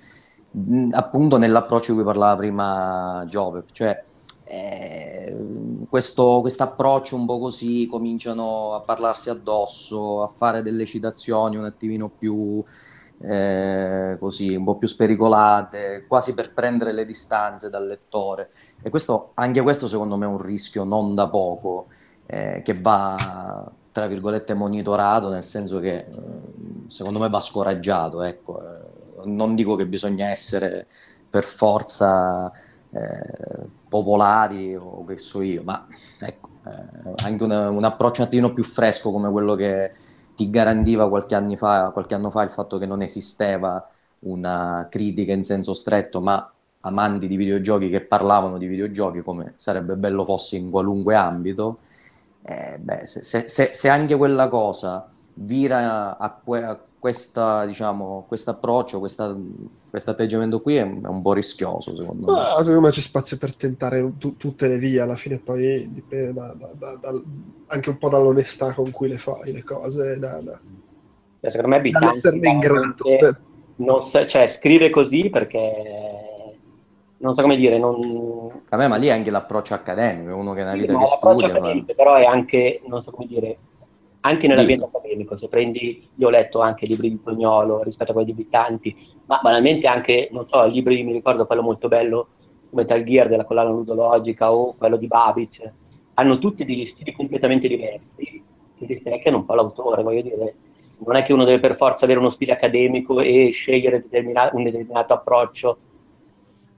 mh, appunto nell'approccio di cui parlava prima Giove, cioè eh, questo approccio un po' così cominciano a parlarsi addosso, a fare delle citazioni un attimino più eh, così, un po' più spericolate, quasi per prendere le distanze dal lettore. E questo, anche questo secondo me è un rischio non da poco, eh, che va, tra virgolette, monitorato, nel senso che eh, secondo me va scoraggiato, ecco. Eh, non dico che bisogna essere per forza eh, popolari o che so io, ma ecco, eh, anche una- un approccio un attimo più fresco come quello che ti garantiva qualche fa, qualche anno fa il fatto che non esisteva una critica in senso stretto, ma amanti di videogiochi che parlavano di videogiochi come sarebbe bello fosse in qualunque ambito. Eh, beh, se, se- se- anche quella cosa vira a, que- a questa, diciamo, questo approccio, questo atteggiamento qui è, è un po' rischioso, secondo me. Ma secondo me c'è spazio per tentare tu- tutte le vie, alla fine poi dipende da- da- da- anche un po' dall'onestà con cui le fai le cose, da, da- Cioè, secondo me dall'esserne in grado. non sa- cioè, scrive così perché non so come dire, non... Vabbè, ma lì è anche l'approccio accademico, uno che è una Sì, vita ma che studia. accademico, però è anche, non so come dire, anche nell'ambiente Dillo. accademico, se prendi, io ho letto anche libri di Tognolo rispetto a quelli di Bittanti, ma banalmente anche, non so, libri, mi ricordo quello molto bello, Metal Gear della collana ludologica o quello di Babic, hanno tutti degli stili completamente diversi che rispecchiano un po' l'autore, voglio dire, non è che uno deve per forza avere uno stile accademico e scegliere determina- un determinato approccio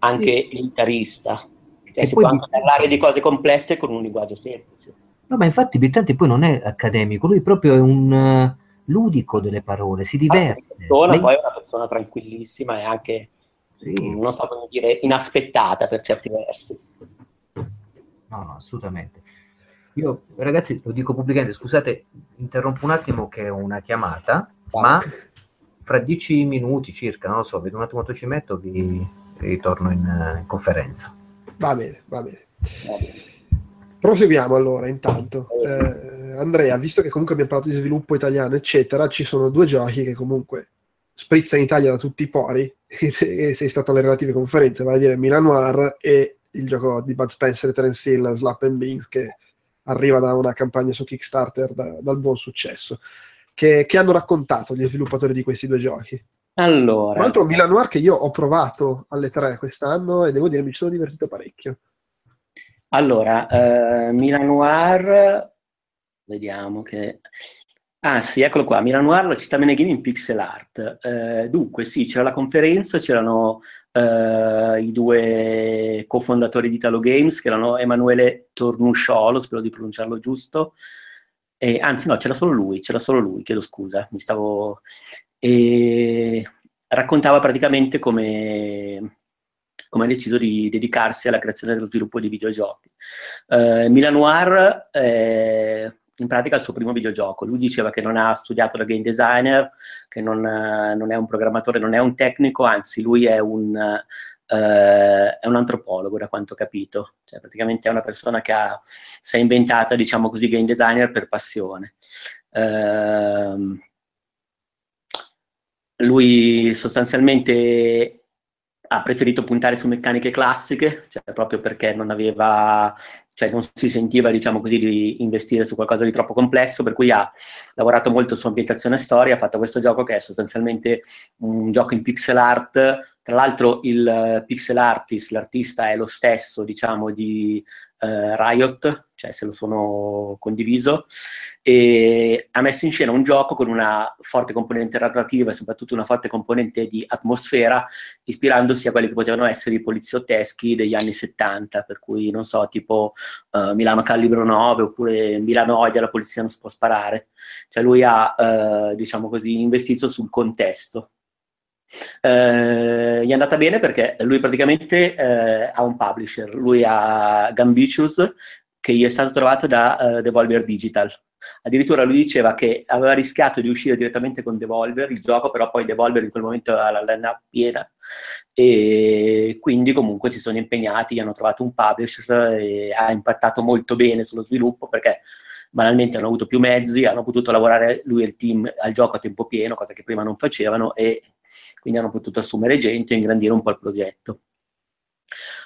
anche elitarista. Cioè, E si può anche parlare di cose complesse con un linguaggio semplice. No, ma infatti Bittanti poi non è accademico, lui proprio è un eh, ludico delle parole, si diverte. Persona, Lei- poi è una persona tranquillissima e anche, Sì, non so come dire, inaspettata per certi versi. No, no, assolutamente. Io, ragazzi, lo dico pubblicamente, scusate, interrompo un attimo che ho una chiamata, ma fra dieci minuti circa, non lo so, vedo un attimo quanto ci metto, vi ritorno in, eh, in conferenza. va bene, va bene. Proseguiamo allora, intanto. Eh, Andrea, visto che comunque abbiamo parlato di sviluppo italiano, eccetera, ci sono due giochi che comunque sprizzano in Italia da tutti i pori, e sei stato alle relative conferenze, vale a dire Milan Noir e il gioco di Bud Spencer e Terence Hill, Slap and Beans, che arriva da una campagna su Kickstarter da- dal buon successo. Che, che hanno raccontato gli sviluppatori di questi due giochi? Tra Allora, l'altro Milan Noir che io ho provato alle tre quest'anno e devo dire mi sono divertito parecchio. Allora eh, Milan Noir vediamo che... Ah sì, eccolo qua, Milan Noir, la città meneghina in pixel art. Eh, dunque sì, c'era la conferenza, c'erano eh, i due cofondatori di Italo Games, che erano Emanuele Tornusciolo, spero di pronunciarlo giusto, e, anzi no, c'era solo lui, c'era solo lui, chiedo scusa, mi stavo... E raccontava praticamente come, come ha deciso di dedicarsi alla creazione dello sviluppo di videogiochi. Eh, Milan Noir è in pratica il suo primo videogioco. Lui diceva che non ha studiato da game designer, che non, non è un programmatore, non è un tecnico, anzi lui è un, eh, è un antropologo, da quanto ho capito. Cioè, praticamente è una persona che ha, si è inventata, diciamo così, game designer per passione. Eh, lui sostanzialmente ha preferito puntare su meccaniche classiche, cioè proprio perché non aveva, cioè non si sentiva, diciamo così, di investire su qualcosa di troppo complesso, per cui ha lavorato molto su ambientazione e storia, ha fatto questo gioco che è sostanzialmente un gioco in pixel art, tra l'altro il pixel artist, l'artista è lo stesso, diciamo, di eh, Riot, cioè se lo sono condiviso, e ha messo in scena un gioco con una forte componente narrativa e soprattutto una forte componente di atmosfera, ispirandosi a quelli che potevano essere i poliziotteschi degli anni 70, per cui non so, tipo uh, Milano Calibro 9 oppure Milano Odia, la polizia non si può sparare. Cioè lui ha, uh, diciamo così, investito sul contesto. Eh, gli è andata bene perché lui praticamente eh, ha un publisher, lui ha Gambitious che gli è stato trovato da uh, Devolver Digital. Addirittura lui diceva che aveva rischiato di uscire direttamente con Devolver il gioco, però poi Devolver in quel momento aveva la linea piena e quindi comunque si sono impegnati, hanno trovato un publisher e ha impattato molto bene sullo sviluppo perché banalmente hanno avuto più mezzi, hanno potuto lavorare lui e il team al gioco a tempo pieno, cosa che prima non facevano e quindi hanno potuto assumere gente e ingrandire un po' il progetto.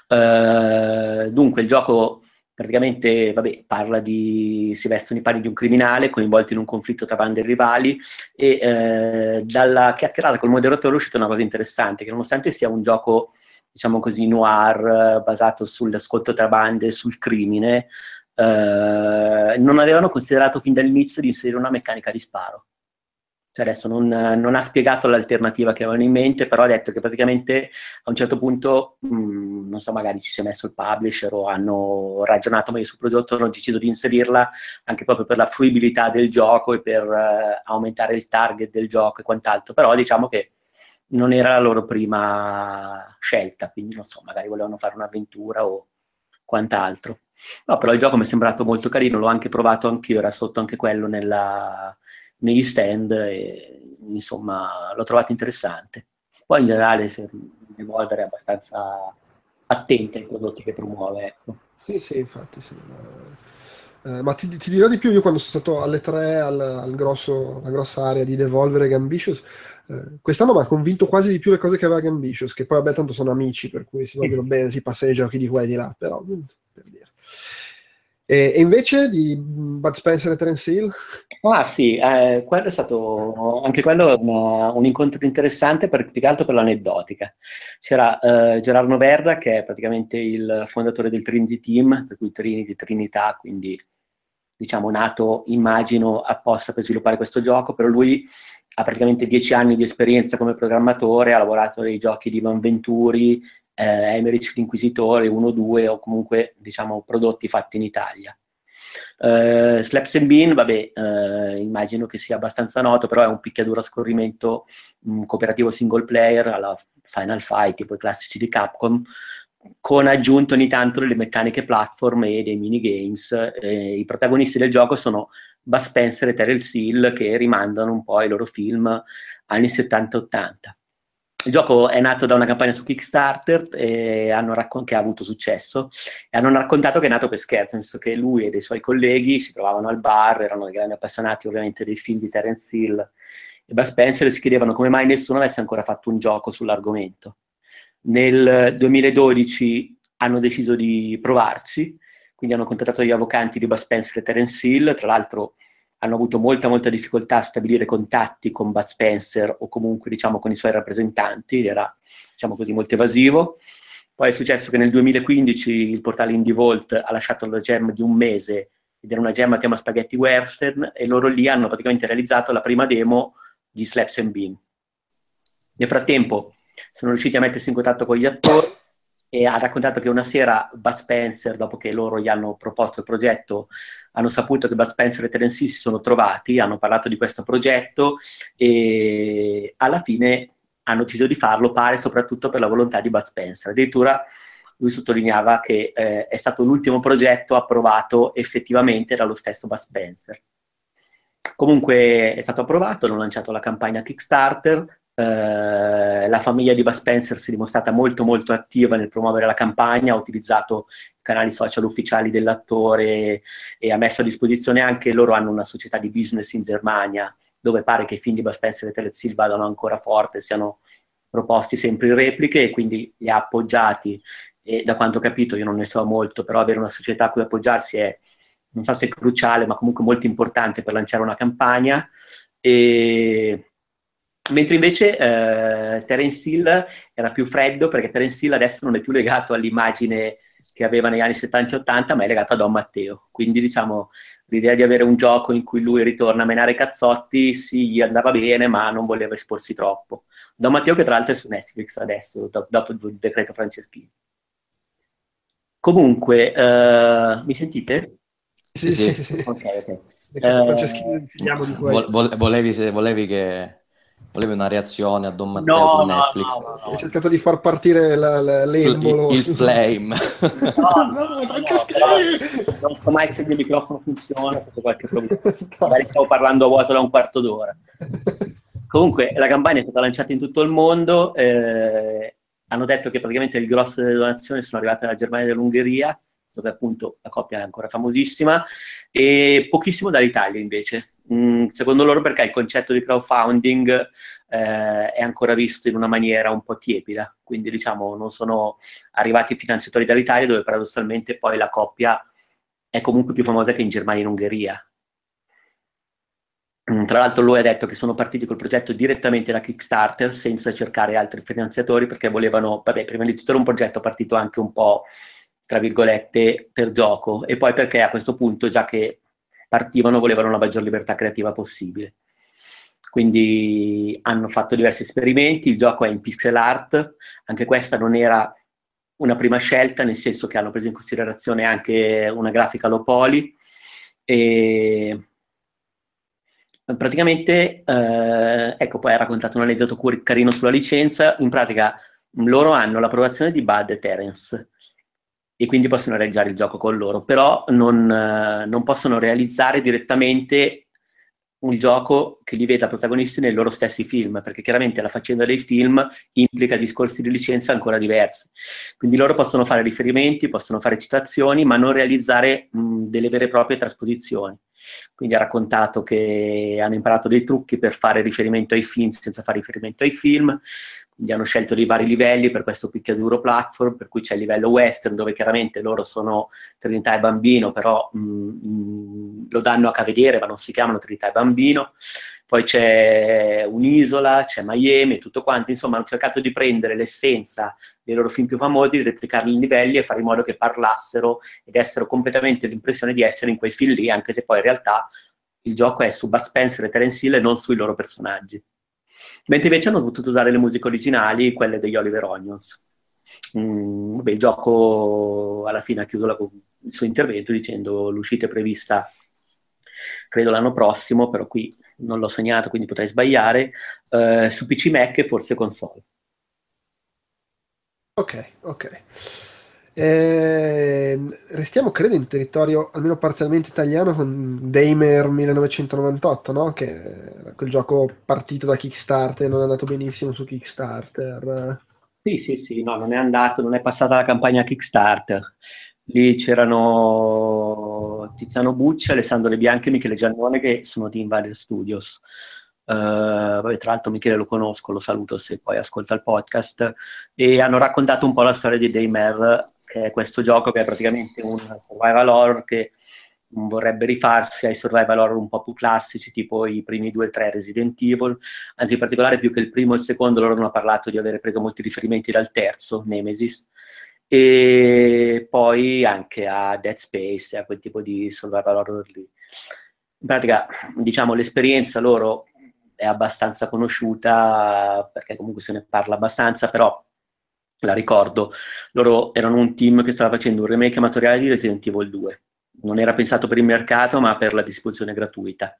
Uh, dunque il gioco praticamente vabbè, parla di si vestono i panni di un criminale coinvolto in un conflitto tra bande rivali e eh, dalla chiacchierata col moderatore è uscita una cosa interessante che nonostante sia un gioco diciamo così noir basato sull'ascolto tra bande sul crimine eh, non avevano considerato fin dall'inizio di inserire una meccanica di sparo cioè adesso non, non, ha spiegato l'alternativa che avevano in mente, però ha detto che praticamente a un certo punto, mh, mm, non so, magari ci si è messo il publisher o hanno ragionato meglio sul prodotto, hanno deciso di inserirla anche proprio per la fruibilità del gioco e per uh, aumentare il target del gioco e quant'altro, però diciamo che non era la loro prima scelta, quindi non so, magari volevano fare un'avventura o quant'altro. No, però il gioco mi è sembrato molto carino, l'ho anche provato anch'io, era sotto anche quello nella negli stand e insomma l'ho trovato interessante. Poi in generale Devolver è abbastanza attenta ai prodotti che promuove. Ecco. Sì, sì, infatti sì. Eh, ma ti, ti, dirò di più, io quando sono stato alle 3 al, al grosso, alla grossa area di Devolver e Gambitious, eh, quest'anno mi ha convinto quasi di più le cose che aveva Gambitious, che poi vabbè tanto sono amici, per cui si vogliono bene, si passano i giochi di qua e di là, però. E, e invece di Bud Spencer e Terence Hill? Ah sì, eh, quello è stato anche quello una, un incontro interessante per, più che altro per l'aneddotica. C'era eh, Gerardo Verda che è praticamente il fondatore del Trinity Team, per cui Trinity, Trinità, quindi diciamo nato, immagino, apposta per sviluppare questo gioco, però lui ha praticamente dieci anni di esperienza come programmatore, ha lavorato nei giochi di Ivan Venturi, eh, Emmerich l'Inquisitore 1-2 o comunque diciamo prodotti fatti in Italia. Uh, Slaps and Bean, vabbè, uh, immagino che sia abbastanza noto, però è un picchiaduro a scorrimento un cooperativo single player alla Final Fight, tipo i classici di Capcom, con aggiunto ogni tanto delle meccaniche platform e dei minigames. Eh, I protagonisti del gioco sono Bud Spencer e Terrell Hill che rimandano un po' ai loro film anni 70-80. Il gioco è nato da una campagna su Kickstarter raccon- che ha avuto successo e hanno raccontato che è nato per scherzo, nel senso che lui e dei suoi colleghi si trovavano al bar, erano dei grandi appassionati ovviamente dei film di Terence Hill e Bud Spencer e si chiedevano come mai nessuno avesse ancora fatto un gioco sull'argomento. Nel 2012 hanno deciso di provarci, quindi hanno contattato gli avvocati di Bud Spencer e Terence Hill, tra l'altro hanno avuto molta, molta difficoltà a stabilire contatti con Bud Spencer o comunque diciamo con i suoi rappresentanti, era diciamo così molto evasivo. Poi è successo che nel 2015 il portale Indie Vault ha lasciato la gem di un mese ed era una gemma tema spaghetti western, e loro lì hanno praticamente realizzato la prima demo di Slaps and Bean. Nel frattempo sono riusciti a mettersi in contatto con gli attori e ha raccontato che una sera Bud Spencer, dopo che loro gli hanno proposto il progetto, hanno saputo che Bud Spencer e Terence si sono trovati, hanno parlato di questo progetto e alla fine hanno deciso di farlo, pare soprattutto per la volontà di Bud Spencer. Addirittura lui sottolineava che eh, è stato l'ultimo progetto approvato effettivamente dallo stesso Bud Spencer. Comunque è stato approvato, hanno lanciato la campagna Kickstarter, eh, la famiglia di Bud Spencer si è dimostrata molto molto attiva nel promuovere la campagna, ha utilizzato i canali social ufficiali dell'attore e ha messo a disposizione anche, loro hanno una società di business in Germania, dove pare che i film di Bud Spencer e Terence Hill vadano ancora forte, siano proposti sempre in repliche e quindi li ha appoggiati e da quanto ho capito, io non ne so molto, però avere una società a cui appoggiarsi è, non so se è cruciale, ma comunque molto importante per lanciare una campagna. E Mentre invece eh, Terence Hill era più freddo perché Terence Hill adesso non è più legato all'immagine che aveva negli anni 70 e 80, ma è legato a Don Matteo. Quindi diciamo l'idea di avere un gioco in cui lui ritorna a menare cazzotti, sì, gli andava bene, ma non voleva esporsi troppo. Don Matteo che tra l'altro è su Netflix adesso, do- dopo il decreto Franceschini. Comunque, uh, mi sentite? Sì, sì, sì. sì. Ok, ok. Uh, Franceschini, finiamo di Vo- volevi, volevi che Volevi una reazione a Don Matteo no, su no, Netflix? No, no, Hai cercato di far partire la, la, l'embolo. Il, il flame. No, no, non so mai se il mio microfono funziona, c'è qualche problema. Magari stavo parlando a vuoto da un quarto d'ora. Comunque, la campagna è stata lanciata in tutto il mondo. Eh, hanno detto che praticamente il grosso delle donazioni sono arrivate dalla Germania e dall'Ungheria, dove appunto la coppia è ancora famosissima, e pochissimo dall'Italia invece. Mm, secondo loro perché il concetto di crowdfunding eh, è ancora visto in una maniera un po' tiepida, quindi diciamo non sono arrivati finanziatori dall'Italia dove paradossalmente poi la coppia è comunque più famosa che in Germania e in Ungheria. Mm, tra l'altro lui ha detto che sono partiti col progetto direttamente da Kickstarter senza cercare altri finanziatori perché volevano, vabbè, prima di tutto era un progetto partito anche un po', tra virgolette, per gioco e poi perché a questo punto, già che partivano volevano la maggior libertà creativa possibile. Quindi hanno fatto diversi esperimenti, il gioco è in pixel art, anche questa non era una prima scelta, nel senso che hanno preso in considerazione anche una grafica low poly e praticamente, eh, ecco, poi ha raccontato un aneddoto carino sulla licenza, in pratica loro hanno l'approvazione di Bud e Terence, e quindi possono realizzare il gioco con loro, però non, eh, non possono realizzare direttamente un gioco che li veda protagonisti nei loro stessi film, perché chiaramente la faccenda dei film implica discorsi di licenza ancora diversi. Quindi loro possono fare riferimenti, possono fare citazioni, ma non realizzare mh, delle vere e proprie trasposizioni. Quindi ha raccontato che hanno imparato dei trucchi per fare riferimento ai film senza fare riferimento ai film, quindi hanno scelto dei vari livelli per questo picchiaduro platform, per cui c'è il livello western dove chiaramente loro sono Trinità e Bambino, però mh, mm, mh, lo danno a vedere ma non si chiamano Trinità e Bambino. Poi c'è un'isola, c'è Miami tutto quanto, insomma hanno cercato di prendere l'essenza dei loro film più famosi, di replicarli in livelli e fare in modo che parlassero ed essero completamente l'impressione di essere in quei film lì, anche se poi in realtà il gioco è su Bud Spencer e Terence Hill e non sui loro personaggi mentre invece hanno potuto usare le musiche originali, quelle degli Oliver Onions. Mm, vabbè, il gioco alla fine ha chiuso la, il suo intervento dicendo l'uscita è prevista credo l'anno prossimo, però qui non l'ho segnato, quindi potrei sbagliare, eh, su PC Mac e forse console. Ok, ok. Eh, restiamo, credo, in territorio almeno parzialmente italiano con Damer 1998, no? che era quel gioco partito da Kickstarter, non è andato benissimo su Kickstarter. Sì, sì, sì, no, non è andato, non è passata la campagna Kickstarter. Lì c'erano Tiziano Bucci, Alessandro Le Bianchi e Michele Giannone che sono di Invader Studios. Uh, vabbè, tra l'altro Michele lo conosco, lo saluto se poi ascolta il podcast, e hanno raccontato un po' la storia di Daymare che è questo gioco che è praticamente un survival horror che vorrebbe rifarsi ai survival horror un po' più classici, tipo i primi due o tre Resident Evil, anzi in particolare più che il primo e il secondo loro hanno parlato di aver preso molti riferimenti dal terzo, Nemesis, e poi anche a Dead Space e a quel tipo di survival horror lì. In pratica, diciamo, l'esperienza loro è abbastanza conosciuta perché comunque se ne parla abbastanza, però la ricordo, loro erano un team che stava facendo un remake amatoriale di Resident Evil 2. Non era pensato per il mercato, ma per la distribuzione gratuita.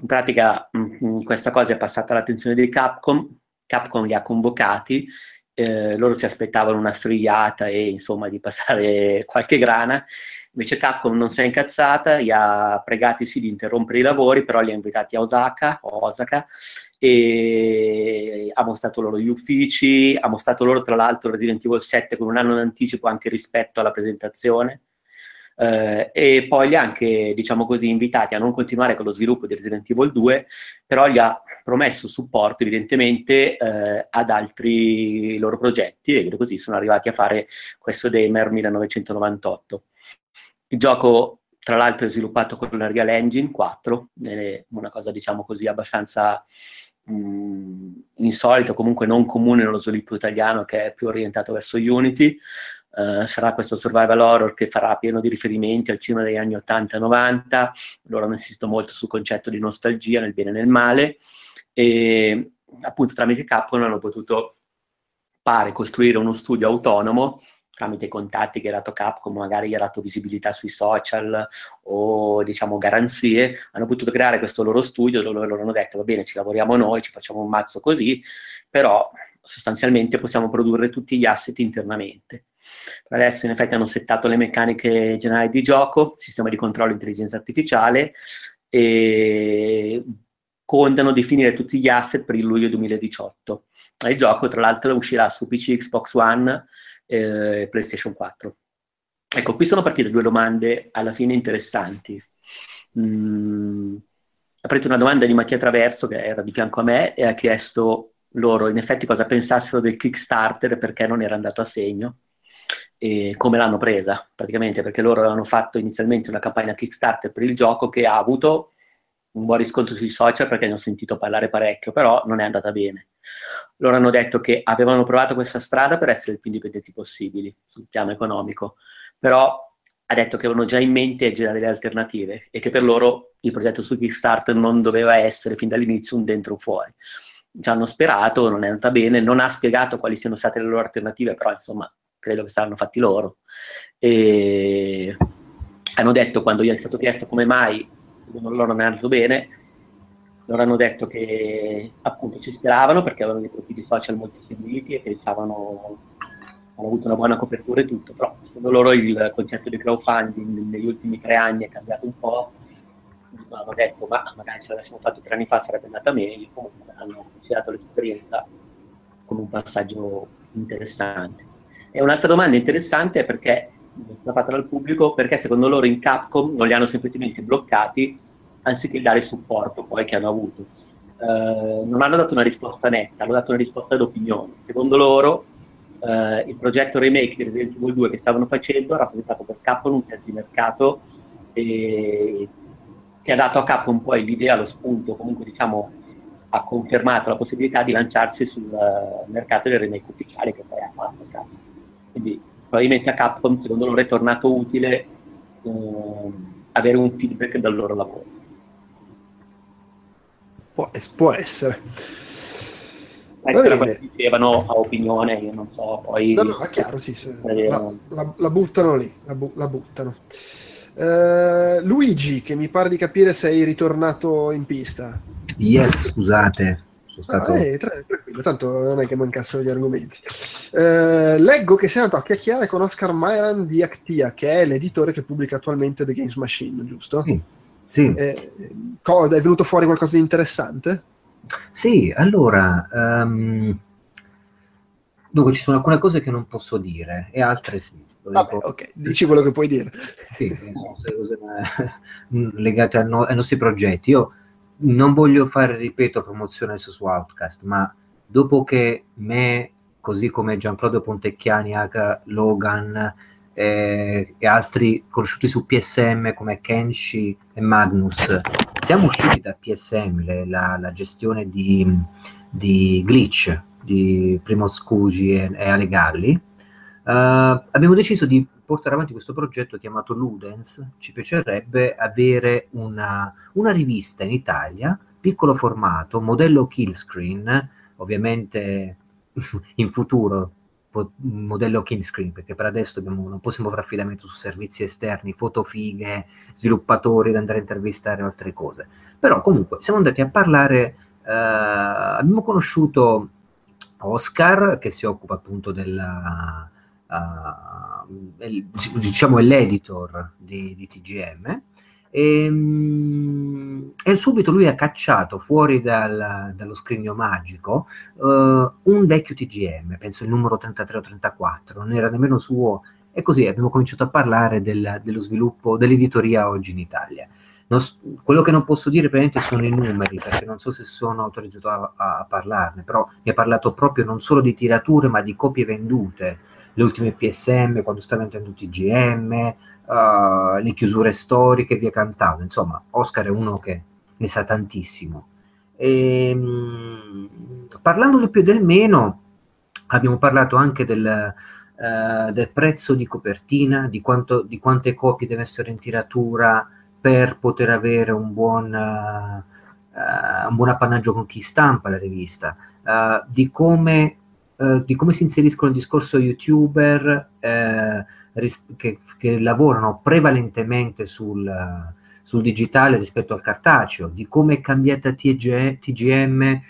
In pratica mh, mm, questa cosa è passata all'attenzione dei Capcom, Capcom li ha convocati eh, loro si aspettavano una strigliata e insomma di passare qualche grana, invece Capcom non si è incazzata, gli ha pregati sì di interrompere i lavori, però li ha invitati a Osaka, Osaka e ha mostrato loro gli uffici, ha mostrato loro tra l'altro Resident Evil 7 con un anno d'anticipo anche rispetto alla presentazione. Eh, e poi li ha anche, diciamo così, invitati a non continuare con lo sviluppo di Resident Evil 2, però gli ha promesso supporto evidentemente eh, ad altri loro progetti e così sono arrivati a fare questo Damer 1998. Il gioco tra l'altro è sviluppato con la Real Engine 4, è una cosa diciamo così abbastanza mh, insolito, comunque non comune nello sviluppo italiano che è più orientato verso Unity. Uh, sarà questo survival horror che farà pieno di riferimenti al cinema degli anni 80 e 90. Loro hanno insistito molto sul concetto di nostalgia nel bene e nel male e appunto tramite Capcom hanno potuto pare costruire uno studio autonomo tramite contatti che ha dato Capcom, magari gli ha dato visibilità sui social o diciamo garanzie, hanno potuto creare questo loro studio dove loro hanno detto va bene ci lavoriamo noi, ci facciamo un mazzo così, però sostanzialmente possiamo produrre tutti gli asset internamente. Per adesso in effetti hanno settato le meccaniche generali di gioco, sistema di controllo intelligenza artificiale e contano di finire tutti gli asset per il luglio 2018. Il gioco, tra l'altro, uscirà su PC, Xbox One e eh, PlayStation 4. Ecco, qui sono partite due domande alla fine interessanti. Mm, preso una domanda di Mattia Traverso, che era di fianco a me, e ha chiesto loro in effetti cosa pensassero del Kickstarter perché non era andato a segno e come l'hanno presa praticamente perché loro avevano fatto inizialmente una campagna Kickstarter per il gioco che ha avuto un buon riscontro sui social perché ne ho sentito parlare parecchio, però non è andata bene. Loro hanno detto che avevano provato questa strada per essere il più indipendenti possibili sul piano economico, però ha detto che avevano già in mente già delle alternative e che per loro il progetto su Kickstarter non doveva essere fin dall'inizio un dentro o fuori. Ci hanno sperato, non è andata bene, non ha spiegato quali siano state le loro alternative, però insomma credo che saranno fatti loro. E hanno detto quando gli è stato chiesto come mai loro non è andato bene, loro hanno detto che appunto ci speravano perché avevano dei profili social molto seguiti e pensavano hanno avuto una buona copertura e tutto, però secondo loro il concetto di crowdfunding negli ultimi tre anni è cambiato un po', hanno detto ma magari se l'avessimo fatto tre anni fa sarebbe andata meglio, comunque hanno considerato l'esperienza come un passaggio interessante. E un'altra domanda interessante è perché fatta dal pubblico perché secondo loro in Capcom non li hanno semplicemente bloccati anziché dare supporto poi che hanno avuto. Eh, non hanno dato una risposta netta, hanno dato una risposta d'opinione. Secondo loro eh, il progetto remake di Resident Evil 2 che stavano facendo ha rappresentato per Capcom un test di mercato e, che ha dato a Capcom poi l'idea, lo spunto, comunque diciamo ha confermato la possibilità di lanciarsi sul uh, mercato del remake ufficiale che poi ha fatto Capcom. Quindi probabilmente a Capcom secondo loro è tornato utile eh, avere un feedback dal loro lavoro. Può, può essere. Essere dicevano a opinione, io non so, poi... No, no, è chiaro, sì, sì. La, la, la, buttano lì, la, bu- la buttano. Uh, Luigi, che mi pare di capire sei ritornato in pista. Yes, scusate. Sono stato... Ah, eh, tra- tranquillo, tanto non è che mancassero gli argomenti. Eh, leggo che sei andato a chiacchierare con Oscar Myran di Actia, che è l'editore che pubblica attualmente The Games Machine, giusto? Sì. sì. Eh, è venuto fuori qualcosa di interessante? Sì, allora... Um... Dunque, ci sono alcune cose che non posso dire e altre sì. Vabbè, ok, dici quello che puoi dire. Sì, cose legate ai nostri progetti. Io non voglio fare, ripeto, promozione su Outcast, ma dopo che me, così come Gianclodo Pontecchiani, H, Logan eh, e altri conosciuti su PSM come Kenshi e Magnus, siamo usciti da PSM, le, la, la, gestione di, di Glitch, di Primo Scugi e, e Ale Galli, Uh, abbiamo deciso di portare avanti questo progetto chiamato Ludens. Ci piacerebbe avere una, una rivista in Italia, piccolo formato, modello Killscreen, ovviamente in futuro modello Killscreen, perché per adesso abbiamo, non possiamo fare affidamento su servizi esterni, fotofighe, sviluppatori da andare a intervistare o altre cose. Però comunque siamo andati a parlare, uh, abbiamo conosciuto Oscar che si occupa appunto della uh, diciamo è l'editor di, di TGM e, um, e, subito lui ha cacciato fuori dal, dallo scrigno magico uh, un vecchio TGM, penso il numero 33 o 34, non era nemmeno suo e così abbiamo cominciato a parlare del, dello sviluppo dell'editoria oggi in Italia. Non, quello che non posso dire praticamente sono i numeri, perché non so se sono autorizzato a, a, parlarne, però mi ha parlato proprio non solo di tirature, ma di copie vendute le ultime PSM, quando stava entrando TGM, uh, eh, le chiusure storiche, via cantando. Insomma, Oscar è uno che ne sa tantissimo. E, mh, parlando del più e del meno, abbiamo parlato anche del, uh, del prezzo di copertina, di, quanto, di, quante copie deve essere in tiratura per poter avere un buon, uh, un buon appannaggio con chi stampa la rivista, di come eh, di come si inseriscono nel discorso youtuber eh, ris- che, che, lavorano prevalentemente sul, sul, digitale rispetto al cartaceo, di come è cambiata TG- TGM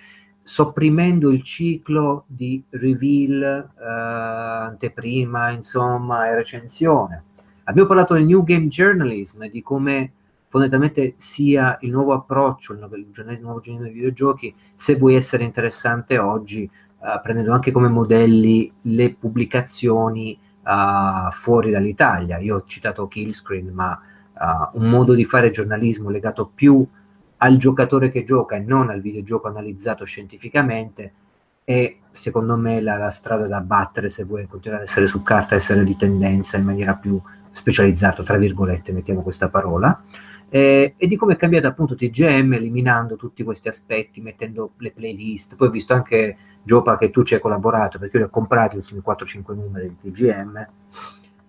sopprimendo il ciclo di reveal, eh, anteprima, insomma, e recensione. Abbiamo parlato del New Game Journalism di come fondamentalmente sia il nuovo approccio, il nuovo, il nuovo genere di videogiochi, se vuoi essere interessante oggi, uh, prendendo anche come modelli le pubblicazioni uh, fuori dall'Italia. Io ho citato Killscreen, ma uh, un modo di fare giornalismo legato più al giocatore che gioca e non al videogioco analizzato scientificamente è secondo me la, la strada da battere se vuoi continuare ad essere su carta, essere di tendenza in maniera più specializzata, tra virgolette, mettiamo questa parola eh, e di come è cambiato appunto TGM eliminando tutti questi aspetti, mettendo le playlist. Poi ho visto anche Giopa che tu ci hai collaborato perché io li ho comprati gli ultimi 4-5 numeri di TGM.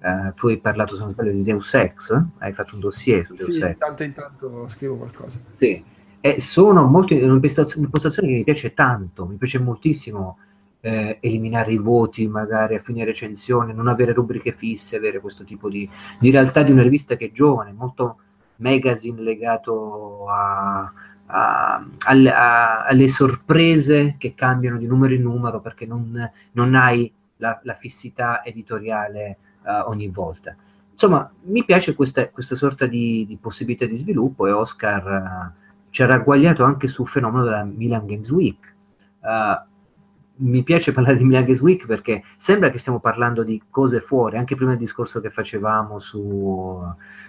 Uh, tu hai parlato, se non sbaglio, di Deus Ex, hai fatto un dossier su Deus sì, Ex. Sì, tanto in tanto scrivo qualcosa. Sì, e sono molto, un'impostazione che mi piace tanto, mi piace moltissimo eh, eliminare i voti magari a fine recensione, non avere rubriche fisse, avere questo tipo di, di realtà di una rivista che è giovane, molto magazine legato a, a, alle, a, alle, sorprese che cambiano di numero in numero perché non, non hai la, la, fissità editoriale uh, ogni volta. Insomma, mi piace questa, questa sorta di, di, possibilità di sviluppo e Oscar uh, ci ha ragguagliato anche sul fenomeno della Milan Games Week. Uh, mi piace parlare di Milan Games Week perché sembra che stiamo parlando di cose fuori, anche prima del discorso che facevamo su,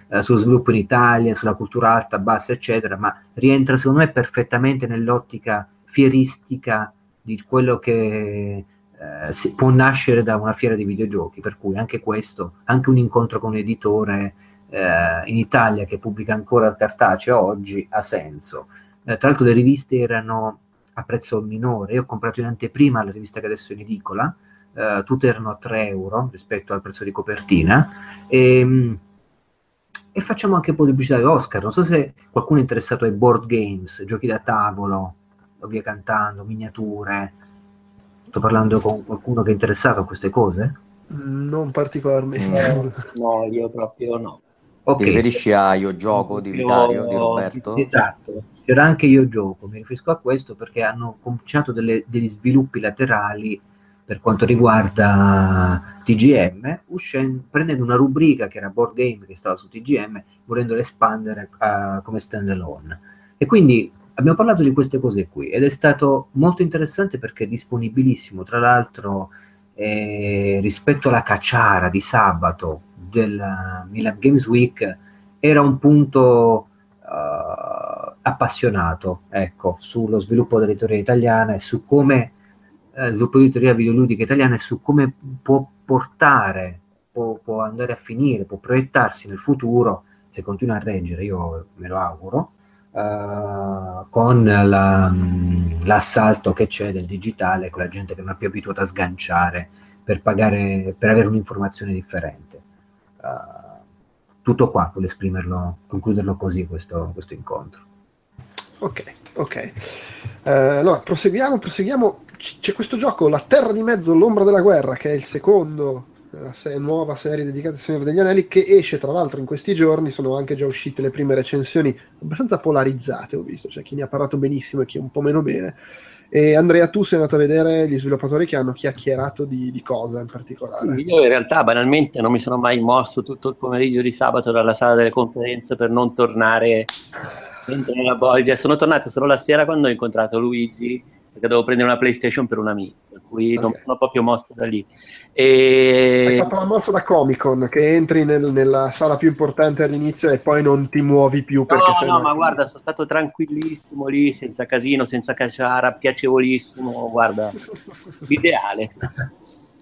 eh, sullo sviluppo in Italia, sulla cultura alta, bassa, eccetera, ma rientra secondo me perfettamente nell'ottica fieristica di quello che eh, si, può nascere da una fiera di videogiochi, per cui anche questo, anche un incontro con un editore eh, in Italia che pubblica ancora cartaceo oggi ha senso. Eh, tra l'altro le riviste erano a prezzo minore. Io ho comprato in anteprima la rivista che adesso è in edicola, eh, tutte erano a 3 euro rispetto al prezzo di copertina. E, ehm, e facciamo anche un po' di pubblicità di Oscar. Non so se qualcuno è interessato ai board games, giochi da tavolo, via cantando, miniature. Sto parlando con qualcuno che è interessato a queste cose? Non particolarmente. No, no io proprio no. Okay. Ti riferisci a Io Gioco di Vitario, di Roberto? Esatto, c'era anche Io Gioco, mi riferisco a questo perché hanno cominciato delle, degli sviluppi laterali per quanto riguarda TGM, uscendo, prendendo una rubrica che era Board Game che stava su TGM, volendola espandere uh, come standalone. E quindi abbiamo parlato di queste cose qui ed è stato molto interessante perché è disponibilissimo, tra l'altro eh, rispetto alla cacciara di sabato del Milan Games Week era un punto uh, appassionato ecco, sullo sviluppo dell'editoria italiana e su come eh, sviluppo dell'editoria videoludica italiana e su come può portare, può, può, andare a finire, può proiettarsi nel futuro, se continua a reggere, io me lo auguro, uh, con la, l'assalto che c'è del digitale, con la gente che non è più abituata a sganciare per pagare, per avere un'informazione differente. Uh, tutto qua, voglio esprimerlo, concluderlo così questo, questo incontro. Ok, ok. Eh, allora, proseguiamo, proseguiamo. C- c'è questo gioco, La Terra di Mezzo, l'Ombra della Guerra, che è il secondo la se- nuova serie dedicata al Signore degli Anelli, che esce tra l'altro in questi giorni, sono anche già uscite le prime recensioni abbastanza polarizzate, ho visto, c'è chi ne ha parlato benissimo e chi un po' meno bene. E Andrea, tu sei andato a vedere gli sviluppatori che hanno chiacchierato di, di cosa in particolare? Io in realtà banalmente non mi sono mai mosso tutto il pomeriggio di sabato dalla sala delle conferenze per non tornare dentro nella bolgia. Sono tornato solo la sera quando ho incontrato Luigi perché dovevo prendere una PlayStation per un amico, cui non Ok. sono proprio mosso da lì. Hai E... fatto la mossa da Comic Con, che entri nel- nella sala più importante all'inizio e poi non ti muovi più No, sei no, ma guarda, sono stato tranquillissimo lì, senza casino, senza cacciara, piacevolissimo, guarda, l'ideale.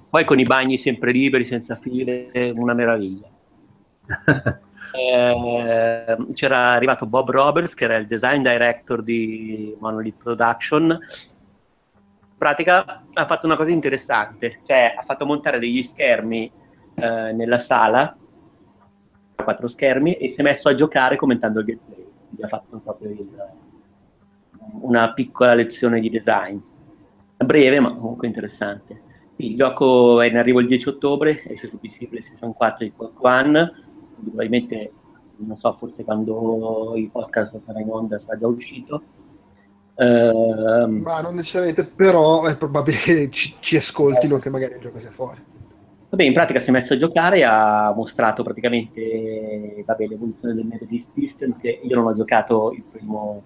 Poi con i bagni sempre liberi, senza file, una meraviglia. Eh, c'era arrivato Bob Roberts, che era il design director di Monolith Production. Pratica ha fatto una cosa interessante, cioè ha fatto montare degli schermi eh, nella sala, quattro schermi, e si è messo a giocare commentando il gameplay. Quindi ha fatto proprio il- una piccola lezione di design. Breve, ma comunque interessante. Il gioco è in arrivo il 10 ottobre, esce su PC, PlayStation 4 e Xbox One. Probabilmente, non so, forse quando il podcast sarà in onda sarà già uscito. Ehm, Ma non necessariamente, però è probabile che ci, ci ascoltino che magari il gioco sia fuori. Vabbè, in pratica si è messo a giocare e ha mostrato praticamente vabbè, l'evoluzione del Nemesis System, che io non ho giocato il primo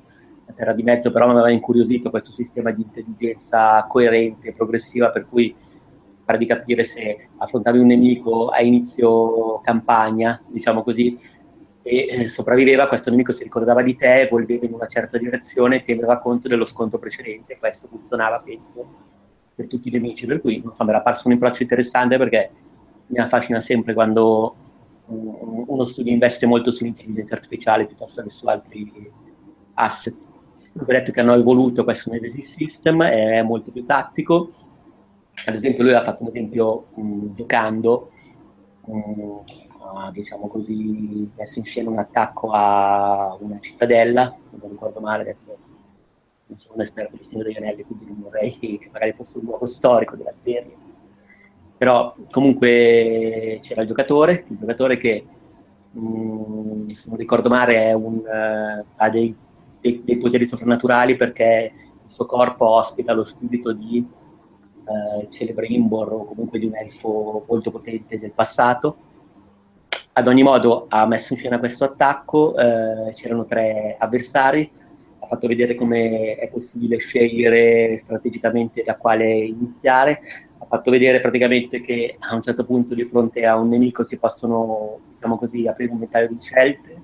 a Terra di Mezzo, però mi aveva incuriosito questo sistema di intelligenza coerente, progressiva, per cui pare di capire se affrontavi un nemico a inizio campagna, diciamo così, e eh, sopravviveva, questo nemico si ricordava di te, volveva in una certa direzione e teneva conto dello scontro precedente, questo funzionava, penso, per tutti i nemici, per cui so, mi era parso un approccio interessante perché mi affascina sempre quando uno studio investe molto sull'intelligenza artificiale piuttosto che su altri asset. Ho detto che hanno evoluto questo Nemesis System, è molto più tattico. Ad esempio, lui ha fatto un esempio mh, giocando, mh, diciamo così, messo in scena un attacco a una cittadella, non ricordo male adesso non sono un esperto di Signore degli Anelli, quindi non vorrei che magari fosse un luogo storico della serie. Però comunque c'era il giocatore, il giocatore che, mh, se non ricordo male, un, eh, ha dei, dei- dei poteri soprannaturali perché il suo corpo ospita lo spirito di eh, Celebrimbor o comunque di un elfo molto potente del passato. Ad ogni modo ha messo in scena questo attacco, eh, c'erano tre avversari, ha fatto vedere come è possibile scegliere strategicamente da quale iniziare, ha fatto vedere praticamente che a un certo punto di fronte a un nemico si possono, diciamo così, aprire un ventaglio di scelte,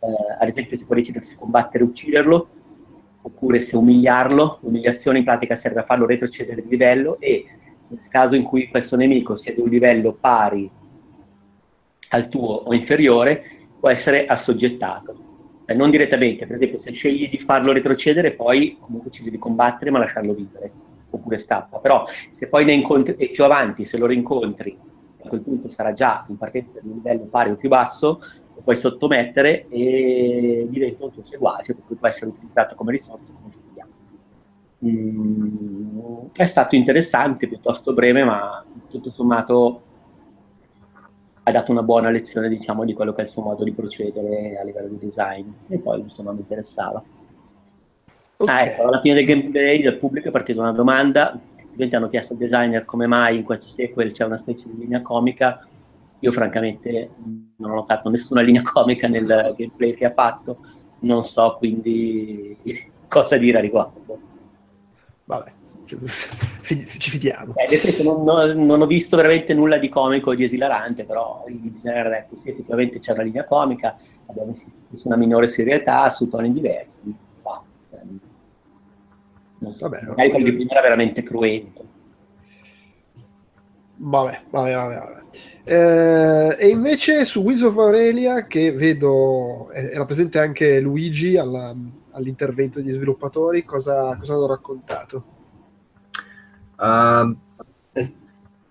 Eh, ad esempio si può decidere se combattere e ucciderlo, oppure se umiliarlo, l'umiliazione in pratica serve a farlo retrocedere di livello e nel caso in cui questo nemico sia di un livello pari al tuo o inferiore, può essere assoggettato. Eh, non direttamente, per esempio, se scegli di farlo retrocedere, poi comunque ci devi combattere ma lasciarlo vivere, oppure scappa. Però se poi ne incontri, e più avanti, se lo rincontri, a quel punto sarà già in partenza di un livello pari o più basso, lo puoi sottomettere e diventa un tuo seguace, per cui può essere utilizzato come risorsa, come studiamo. Mm, è stato interessante, piuttosto breve, ma tutto sommato ha dato una buona lezione, diciamo, di quello che è il suo modo di procedere a livello di design. E poi, insomma, mi interessava. Ok. Ah, ecco, alla fine del gameplay del pubblico è partita una domanda. Ovviamente hanno chiesto al designer come mai in questo sequel c'è una specie di linea comica. Io, francamente, non ho notato nessuna linea comica nel gameplay che ha fatto. Non so quindi cosa dire a riguardo. Vabbè, ci, fi- ci fidiamo. Eh, senso, non, non- non ho visto veramente nulla di comico o di esilarante, però designer ha detto sì, effettivamente c'è una linea comica, abbiamo insistito su una minore serietà, su toni diversi. Ma, ehm, non so, Vabbè, magari quello di prima era veramente cruento. Vabbè, vabbè, vabbè. vabbè. Eh, e invece su Wheels of Aurelia, che vedo eh, era presente anche Luigi alla- all'intervento degli sviluppatori, cosa, cosa hanno raccontato? Uh, eh,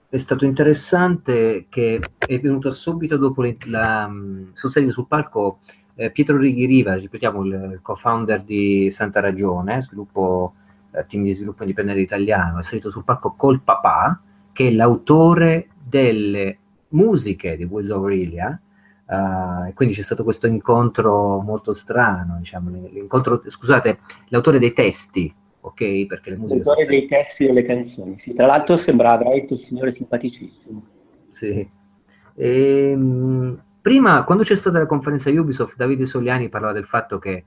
è stato interessante che è venuto subito dopo le- la, mh, sono saliti sul palco eh, Pietro Righiriva, ripetiamo il, co-founder di Santa Ragione, sviluppo, eh, team di sviluppo indipendente italiano, è salito sul palco col papà, che è l'autore delle musiche di Wheels of Aurelia, e quindi c'è stato questo incontro molto strano, diciamo, l'incontro, scusate, l'autore dei testi, ok? Perché le musiche... L'autore dei testi delle canzoni. Sì, tra l'altro sembrava veramente un signore simpaticissimo. Sì. Ehm, prima, quando c'è stata la conferenza Ubisoft, Davide Soliani parlava del fatto che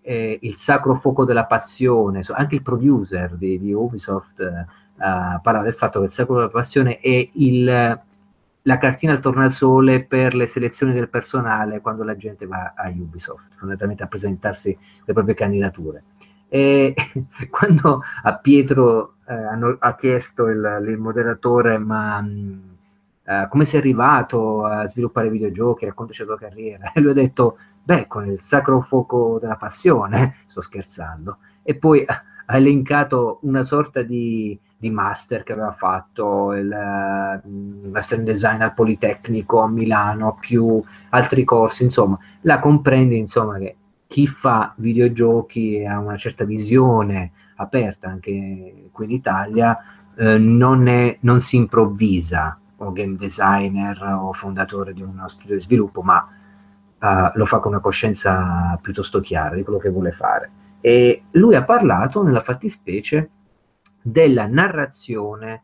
eh, il sacro fuoco della passione, anche il producer di, di Ubisoft eh, parlava del fatto che il sacro della passione è il- la cartina al tornasole per le selezioni del personale quando la gente va a Ubisoft, fondamentalmente a presentarsi le proprie candidature. E quando a Pietro eh, hanno- ha chiesto il, il moderatore, ma eh, come sei arrivato a sviluppare videogiochi, raccontaci la tua carriera, e lui ha detto, beh, con il sacro fuoco della passione, sto scherzando, e poi ha elencato una sorta di, di master che aveva fatto, il eh, master in design al Politecnico a Milano, più altri corsi, insomma, la comprendi, insomma, che chi fa videogiochi e ha una certa visione aperta anche qui in Italia, eh, non, è- non si improvvisa o game designer o fondatore di uno studio di sviluppo, ma eh, lo fa con una coscienza piuttosto chiara di quello che vuole fare. E lui ha parlato nella fattispecie della narrazione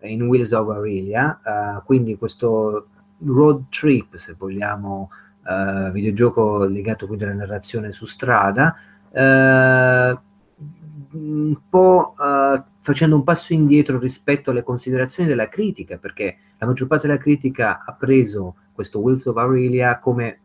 in Wheels of Aurelia, eh, quindi questo road trip, se vogliamo, eh, videogioco legato quindi alla narrazione su strada, eh, un po' eh, facendo un passo indietro rispetto alle considerazioni della critica, perché la maggior parte della critica ha preso questo Wheels of Aurelia come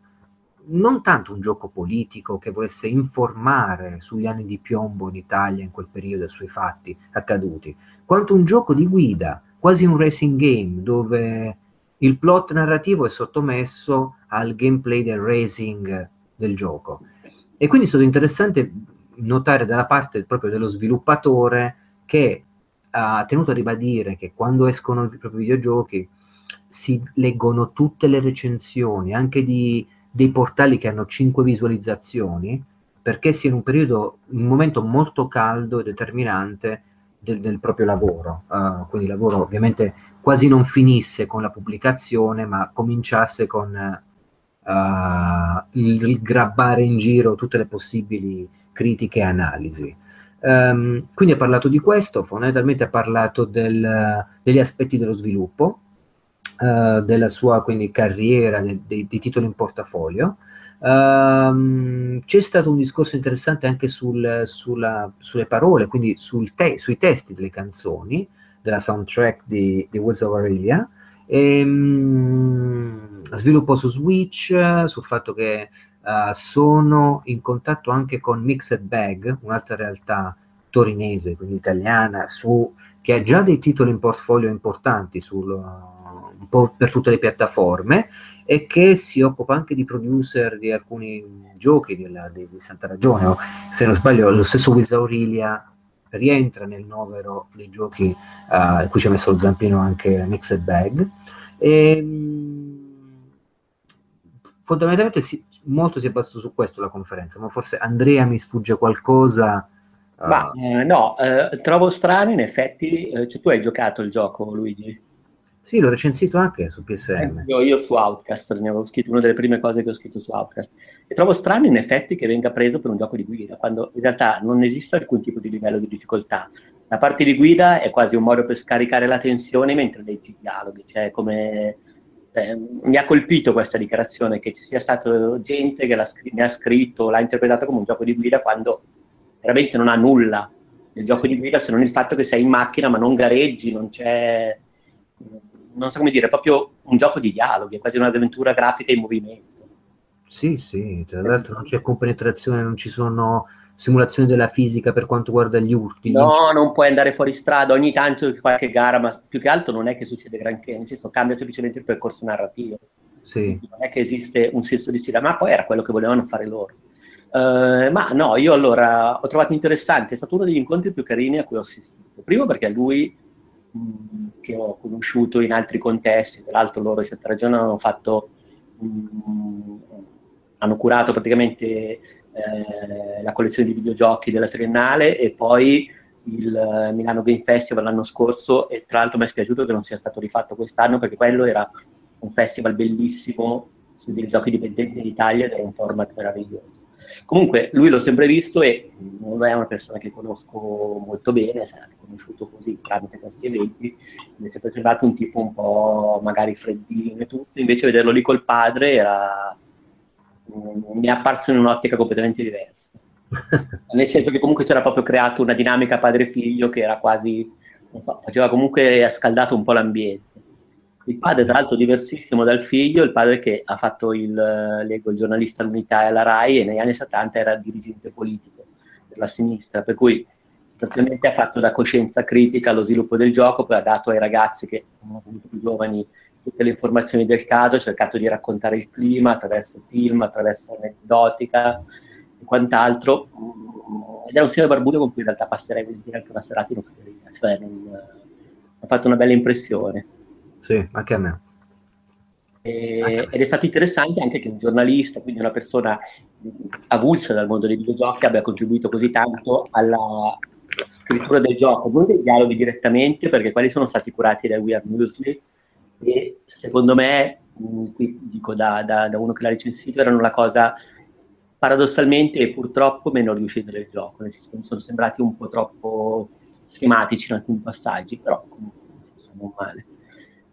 non tanto un gioco politico che volesse informare sugli anni di piombo in Italia in quel periodo e sui fatti accaduti, quanto un gioco di guida, quasi un racing game, dove il plot narrativo è sottomesso al gameplay del racing del gioco. E quindi è stato interessante notare dalla parte proprio dello sviluppatore che ha tenuto a ribadire che quando escono i propri videogiochi si leggono tutte le recensioni, anche di, dei portali che hanno 5 visualizzazioni, perché sia in un periodo, un momento molto caldo e determinante del, del proprio lavoro. Uh, quindi lavoro ovviamente quasi non finisse con la pubblicazione, ma cominciasse con uh, il, grabbare in giro tutte le possibili critiche e analisi. Um, quindi ha parlato di questo, fondamentalmente ha parlato del, degli aspetti dello sviluppo, uh, della sua quindi, carriera, de, de, dei titoli in portafolio. Um, c'è stato un discorso interessante anche sul, sulla, sulle parole, quindi sul te, sui testi delle canzoni, della soundtrack di, di Woods of Aurelia. E, um, sviluppo su Switch, sul fatto che Uh, sono in contatto anche con Mixed Bag, un'altra realtà torinese, quindi italiana, su, che ha già dei titoli in portfolio importanti sul, un po' per tutte le piattaforme e che si occupa anche di producer di alcuni giochi della, di, di, Santa Ragione. Se non sbaglio, lo stesso Wiz Aurelia rientra nel novero dei giochi uh, cui ci ha messo lo zampino anche Mixed Bag. E, fondamentalmente si, molto si è basato su questo la conferenza, ma forse Andrea mi sfugge qualcosa. Uh... Ma eh, no, eh, trovo strano in effetti, eh, cioè, tu hai giocato il gioco Luigi? Sì, l'ho recensito anche su PSM. Io, io, su Outcast, ne avevo scritto una delle prime cose che ho scritto su Outcast. E trovo strano in effetti che venga preso per un gioco di guida, quando in realtà non esiste alcun tipo di livello di difficoltà. La parte di guida è quasi un modo per scaricare la tensione mentre leggi i dialoghi, cioè come eh, mi ha colpito questa dichiarazione che ci sia stata gente che scr- ne ha scritto, l'ha interpretato come un gioco di guida quando veramente non ha nulla nel gioco di guida se non il fatto che sei in macchina ma non gareggi, non c'è, non so come dire, è proprio un gioco di dialoghi, è quasi un'avventura grafica in movimento. Sì, sì, tra l'altro non c'è compenetrazione, non ci sono simulazioni della fisica per quanto riguarda gli urti. No, non puoi andare fuori strada ogni tanto qualche gara, ma più che altro non è che succede granché, nel senso cambia semplicemente il percorso narrativo. Sì. Non è che esiste un senso di stile, ma poi era quello che volevano fare loro. Uh, ma no, io allora ho trovato interessante, è stato uno degli incontri più carini a cui ho assistito. Primo perché lui che ho conosciuto in altri contesti, tra l'altro loro in Santa Ragione hanno fatto, hanno curato praticamente eh, la collezione di videogiochi della Triennale e poi il Milano Game Festival l'anno scorso e tra l'altro mi è spiaciuto che non sia stato rifatto quest'anno perché quello era un festival bellissimo sui videogiochi dipendenti in Italia ed era un format meraviglioso. Comunque lui l'ho sempre visto e non è una persona che conosco molto bene, si è conosciuto così tramite questi eventi, mi è sempre sembrato un tipo un po' magari freddino e tutto, invece vederlo lì col padre era, mi è apparso in un'ottica completamente diversa. Nel senso che comunque c'era proprio creato una dinamica padre-figlio che era quasi, non so, faceva comunque scaldato un po' l'ambiente. Il padre, tra l'altro, diversissimo dal figlio, il padre che ha fatto il, leggo, il giornalista all'unità e alla RAI e negli anni 70 era dirigente politico della sinistra, per cui sostanzialmente ha fatto da coscienza critica lo sviluppo del gioco, poi ha dato ai ragazzi che sono molto più giovani tutte le informazioni del caso, ha cercato di raccontare il clima attraverso film, attraverso aneddotica e quant'altro, ed è un signore barbuto con cui in realtà passerei anche una serata in osteria, cioè non, ha fatto una bella impressione. Sì, anche a me. E, ed è stato interessante anche che un giornalista, quindi una persona avulsa dal mondo dei videogiochi, abbia contribuito così tanto alla scrittura del gioco, non dei dialoghi direttamente, perché quelli sono stati curati da We Are Muesli e secondo me, qui dico da, da, da uno che l'ha recensito, erano la cosa paradossalmente e purtroppo meno riuscita del gioco, nel senso mi sono sembrati un po' troppo schematici in alcuni passaggi, però comunque non male.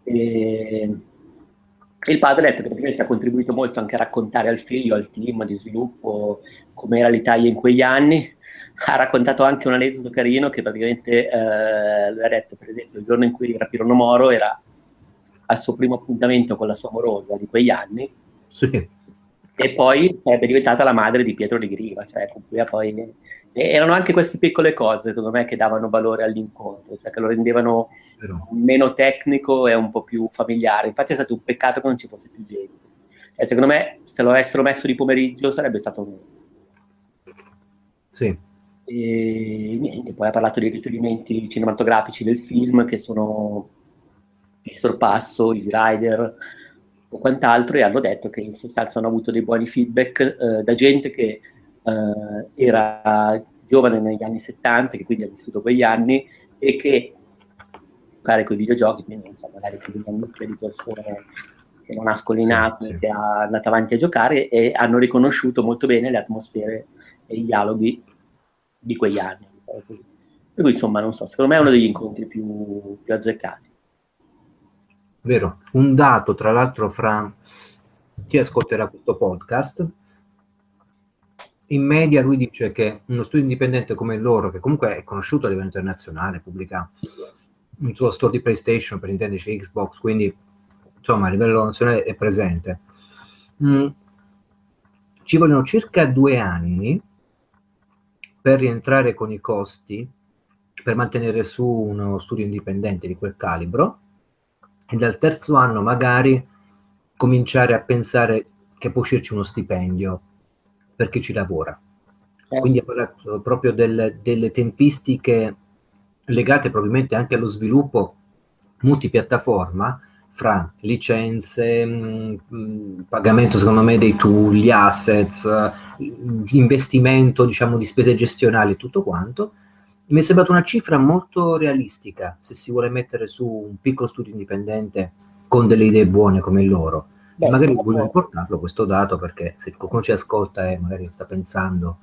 E, il padre ha contribuito molto anche a raccontare al figlio, al team di sviluppo, com'era l'Italia in quegli anni. Ha raccontato anche un aneddoto carino che praticamente eh, lui ha detto, per esempio, il giorno in cui Rapirono Moro era al suo primo appuntamento con la sua amorosa di quegli anni. Sì. E poi sarebbe diventata la madre di Pietro di Griva, cioè con cui poi e erano anche queste piccole cose, secondo me, che davano valore all'incontro, cioè che lo rendevano Però. meno tecnico e un po' più familiare. Infatti è stato un peccato che non ci fosse più gente. E secondo me, se lo avessero messo di pomeriggio, sarebbe stato meglio. Sì. E niente, poi ha parlato dei riferimenti cinematografici del film, che sono il sorpasso, Easy Rider o quant'altro, e hanno detto che in sostanza hanno avuto dei buoni feedback eh, da gente che eh, era giovane negli anni 70, che quindi ha vissuto quegli anni e che giocare con i videogiochi, quindi non so, magari più di una nicchia di persone che non ha scolinato, sì, sì. che è andata avanti a giocare e hanno riconosciuto molto bene le atmosfere e i dialoghi di quegli anni. Per cui insomma, non so, secondo me è uno degli incontri più, più azzeccati. Vero, un dato tra l'altro fra chi ascolterà questo podcast in media lui dice che uno studio indipendente come loro, che comunque è conosciuto a livello internazionale, pubblica un suo store di PlayStation, per intenderci Xbox, quindi insomma a livello nazionale è presente. Mm. Ci vogliono circa due anni per rientrare con i costi, per mantenere su uno studio indipendente di quel calibro, e dal terzo anno magari cominciare a pensare che può uscirci uno stipendio per chi ci lavora. Eh, Quindi ha parlato proprio del, delle tempistiche legate probabilmente anche allo sviluppo multipiattaforma fra licenze, mh, mm, mm, pagamento secondo me dei tool, gli assets, uh, investimento diciamo di spese gestionali e tutto quanto. Mi è sembrata una cifra molto realistica se si vuole mettere su un piccolo studio indipendente con delle idee buone come il loro Beh, magari voglio riportarlo questo dato perché se qualcuno ci ascolta e magari sta pensando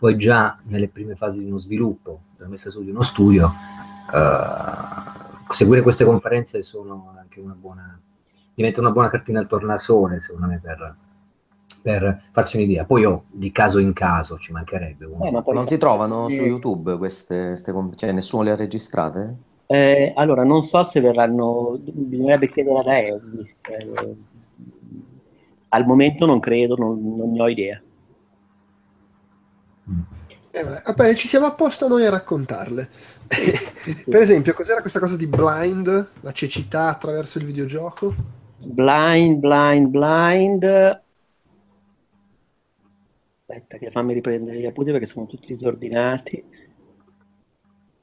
è già nelle prime fasi di uno sviluppo, della messa su di uno studio, uh, seguire queste conferenze sono anche una buona, diventa una buona cartina al tornasole secondo me per, per farsi un'idea. Poi io di caso in caso ci mancherebbe. Eh, non si trovano su YouTube queste, queste cioè nessuno le ha registrate? Eh, allora, non so se verranno, bisognerebbe chiedere a Evi. Al momento non credo, non, non ne ho idea. Eh, vabbè, ci siamo apposta noi a raccontarle. per esempio, cos'era questa cosa di blind, la cecità attraverso il videogioco? Blind, blind, blind. Aspetta che fammi riprendere gli appunti perché sono tutti disordinati.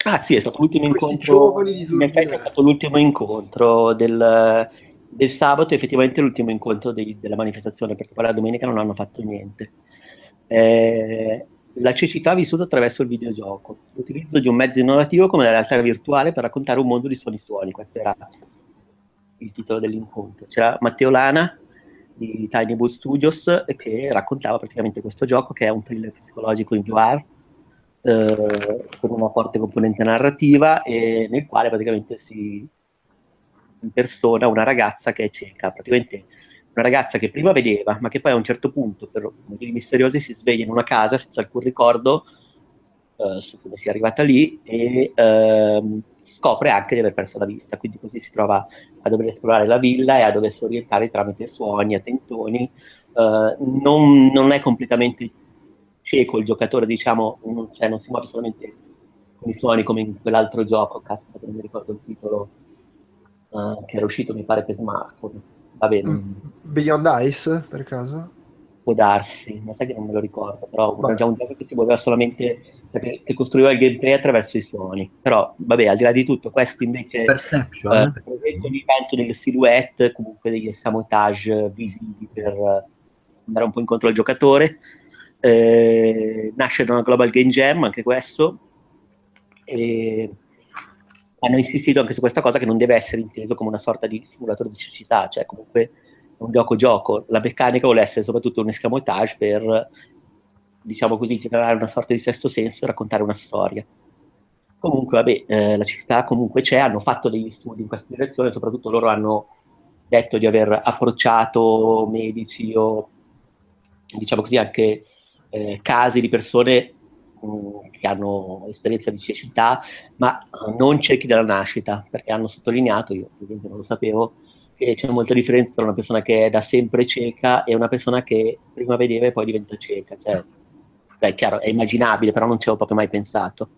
Ah sì, è stato l'ultimo Questi incontro, in effetti è stato l'ultimo incontro del, del sabato, effettivamente l'ultimo incontro dei- della manifestazione, perché poi la domenica non hanno fatto niente. Eh, la cecità vissuta attraverso il videogioco, l'utilizzo di un mezzo innovativo come la realtà virtuale per raccontare un mondo di suoni suoni, questo era il titolo dell'incontro. C'era Matteo Lana di Tiny Bull Studios che raccontava praticamente questo gioco che è un thriller psicologico in VR eh, con una forte componente narrativa e nel quale praticamente si impersona una ragazza che è cieca, praticamente una ragazza che prima vedeva, ma che poi a un certo punto, per motivi misteriosi, si sveglia in una casa senza alcun ricordo eh, su come sia arrivata lì e ehm, scopre anche di aver perso la vista, quindi così si trova a dover esplorare la villa e a doversi orientare tramite suoni, a tentoni. Eh, non, non è completamente cieco il giocatore, diciamo, non, cioè non si muove solamente con i suoni come in quell'altro gioco, caspita, non mi ricordo il titolo, eh, che era uscito mi pare per smartphone. Va bene, Mm. Beyond Ice, per caso? può darsi, ma sai che non me lo ricordo, però era già un gioco che si muoveva solamente, perché, che costruiva il gameplay attraverso i suoni. Però, vabbè, al di là di tutto, questo invece Perception. eh, eh, tanto delle silhouette, comunque degli escamotage visivi per eh, andare un po' incontro al giocatore. Eh, nasce da una Global Game Jam, anche questo, e hanno insistito anche su questa cosa che non deve essere inteso come una sorta di simulatore di cecità, cioè comunque un gioco-gioco. La meccanica vuole essere soprattutto un escamotage per, diciamo così, generare una sorta di sesto senso e raccontare una storia. Comunque, vabbè, eh, la città comunque c'è, hanno fatto degli studi in questa direzione, soprattutto loro hanno detto di aver approcciato medici o, diciamo così, anche eh, casi di persone che hanno esperienza di cecità, ma non ciechi dalla nascita, perché hanno sottolineato, io esempio non lo sapevo, che c'è molta differenza tra una persona che è da sempre cieca e una persona che prima vedeva e poi diventa cieca. Cioè, beh, è chiaro, è immaginabile, però non ci avevo proprio mai pensato.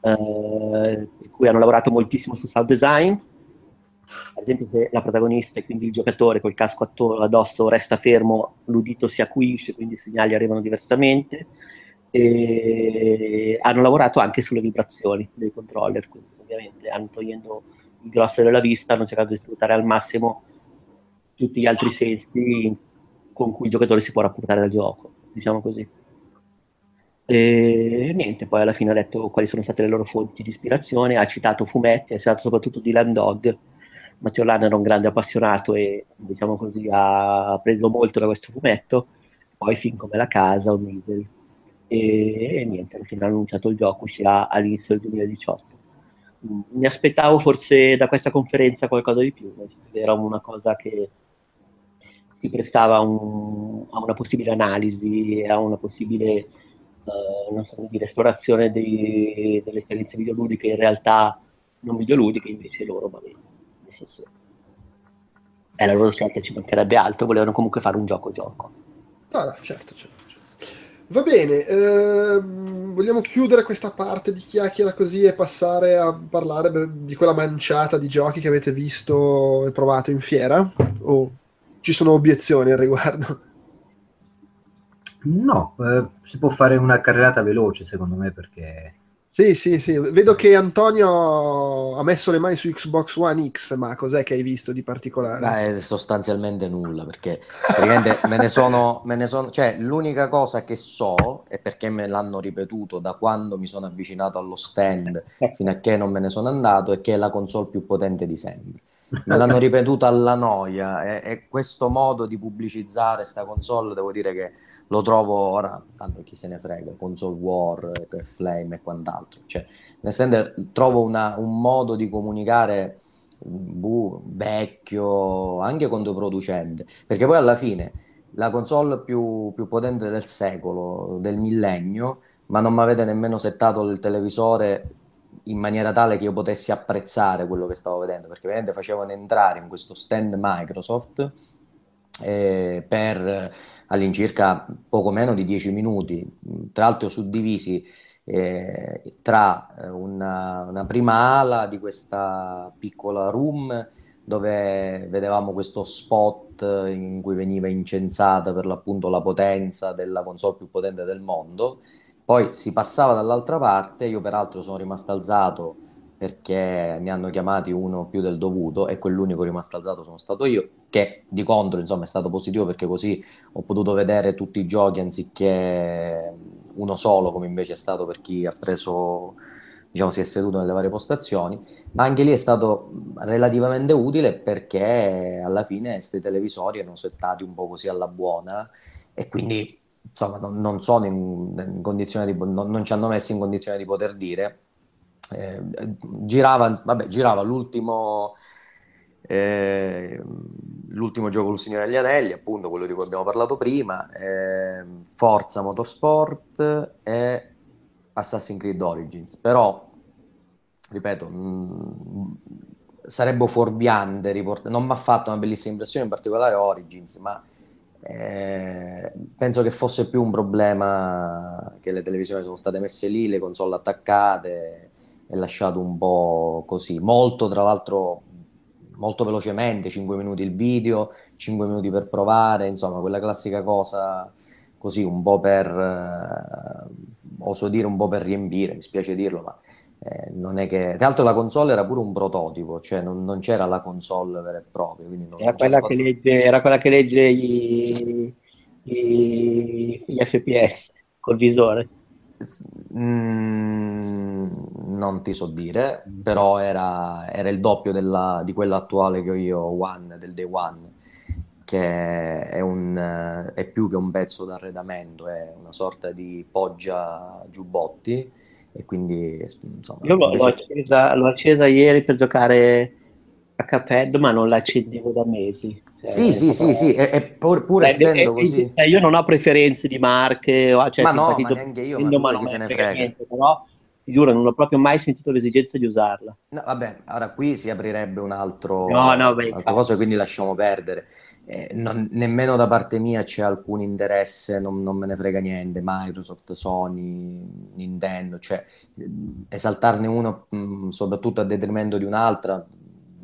Eh, per cui hanno lavorato moltissimo su sound design. Ad esempio, se la protagonista e quindi il giocatore col casco addosso resta fermo, l'udito si acuisce, quindi i segnali arrivano diversamente. E hanno lavorato anche sulle vibrazioni dei controller, quindi ovviamente hanno togliendo il grosso della vista, hanno cercato di sfruttare al massimo tutti gli altri sensi con cui il giocatore si può rapportare al gioco, diciamo così. E niente, poi alla fine ha detto quali sono state le loro fonti di ispirazione, ha citato fumetti, ha citato soprattutto Dylan Dog. Matteo Lana era un grande appassionato e, diciamo così, ha preso molto da questo fumetto, poi film come La Casa o Misery. E, e niente, alla fine hanno annunciato il gioco, uscirà all'inizio del 2018. Mm, Mi aspettavo forse da questa conferenza qualcosa di più, era una cosa che si prestava un- a una possibile analisi, a una possibile eh, non so dire, esplorazione dei- delle esperienze videoludiche in realtà non videoludiche, invece loro, va bene, nel senso, è la loro scelta, ci mancherebbe altro, volevano comunque fare un gioco-gioco. No, no, certo, certo. Va bene, ehm, vogliamo chiudere questa parte di chiacchiera così e passare a parlare di quella manciata di giochi che avete visto e provato in fiera? O ci sono obiezioni al riguardo? No, eh, si può fare una carrellata veloce secondo me perché Sì, sì, sì. Vedo che Antonio ha messo le mani su Xbox One X, ma cos'è che hai visto di particolare? Beh, sostanzialmente nulla, perché praticamente me ne sono, me ne sono, cioè l'unica cosa che so, e perché me l'hanno ripetuto da quando mi sono avvicinato allo stand fino a che non me ne sono andato, è che è la console più potente di sempre. Me l'hanno ripetuto alla noia e, e questo modo di pubblicizzare sta console, devo dire che lo trovo ora, tanto chi se ne frega, console war, eh, flame e quant'altro. Cioè, nel stand trovo una- un modo di comunicare bu- vecchio, anche controproducente, perché poi alla fine la console più, più potente del secolo, del millennio, ma non mi avete nemmeno settato il televisore in maniera tale che io potessi apprezzare quello che stavo vedendo, perché veramente facevano entrare in questo stand Microsoft eh, per all'incirca poco meno di 10 minuti, tra l'altro suddivisi eh, tra eh, una, una prima ala di questa piccola room dove vedevamo questo spot in cui veniva incensata per l'appunto la potenza della console più potente del mondo. Poi si passava dall'altra parte, io peraltro sono rimasto alzato perché ne hanno chiamati uno più del dovuto e quell'unico rimasto alzato sono stato io, che di contro insomma è stato positivo perché così ho potuto vedere tutti i giochi anziché uno solo come invece è stato per chi ha preso, diciamo si è seduto nelle varie postazioni, ma anche lì è stato relativamente utile perché alla fine questi televisori erano settati un po' così alla buona e quindi insomma non, non sono in, in condizione di, non, non ci hanno messo in condizione di poter dire eh, girava, vabbè, girava l'ultimo, eh, l'ultimo gioco col Signore degli Anelli, appunto quello di cui abbiamo parlato prima, eh, Forza Motorsport e Assassin's Creed Origins. Però, ripeto, mh, mm, sarebbe fuorviante riportare. Non mi ha fatto una bellissima impressione, in particolare Origins, ma eh, penso che fosse più un problema che le televisioni sono state messe lì, le console attaccate è lasciato un po' così. Molto, tra l'altro, molto velocemente, 5 minuti il video, 5 minuti per provare, insomma, quella classica cosa così un po' per, eh, oso dire, un po' per riempire, mi spiace dirlo, ma eh, non è che... Tra l'altro la console era pure un prototipo, cioè non, non c'era la console vera e propria. Non, era, quella fatto... legge, era, quella che legge, i, i, gli FPS col visore. Mm, non ti so dire, però era, era il doppio della, di quello attuale che ho io, One, del Day One, che è, un, è più che un pezzo d'arredamento, è una sorta di poggia giubbotti e quindi insomma... Io l'ho, invece... l'ho, accesa, l'ho accesa ieri per giocare a Caped, ma non la accendevo da mesi. Cioè, sì, sì, sì, sì, e, pur, pur essendo è, così... Io non ho preferenze di marche, cioè ma no, ma neanche io, ma, ma non se ne frega. Niente, però giuro, non ho proprio mai sentito l'esigenza di usarla. No, vabbè, ora qui si aprirebbe un altro, no, no, beh, altra cosa, quindi lasciamo perdere. Eh, non, nemmeno da parte mia c'è alcun interesse, non, non, me ne frega niente. Microsoft, Sony, Nintendo, cioè esaltarne uno, mh, soprattutto a detrimento di un'altra,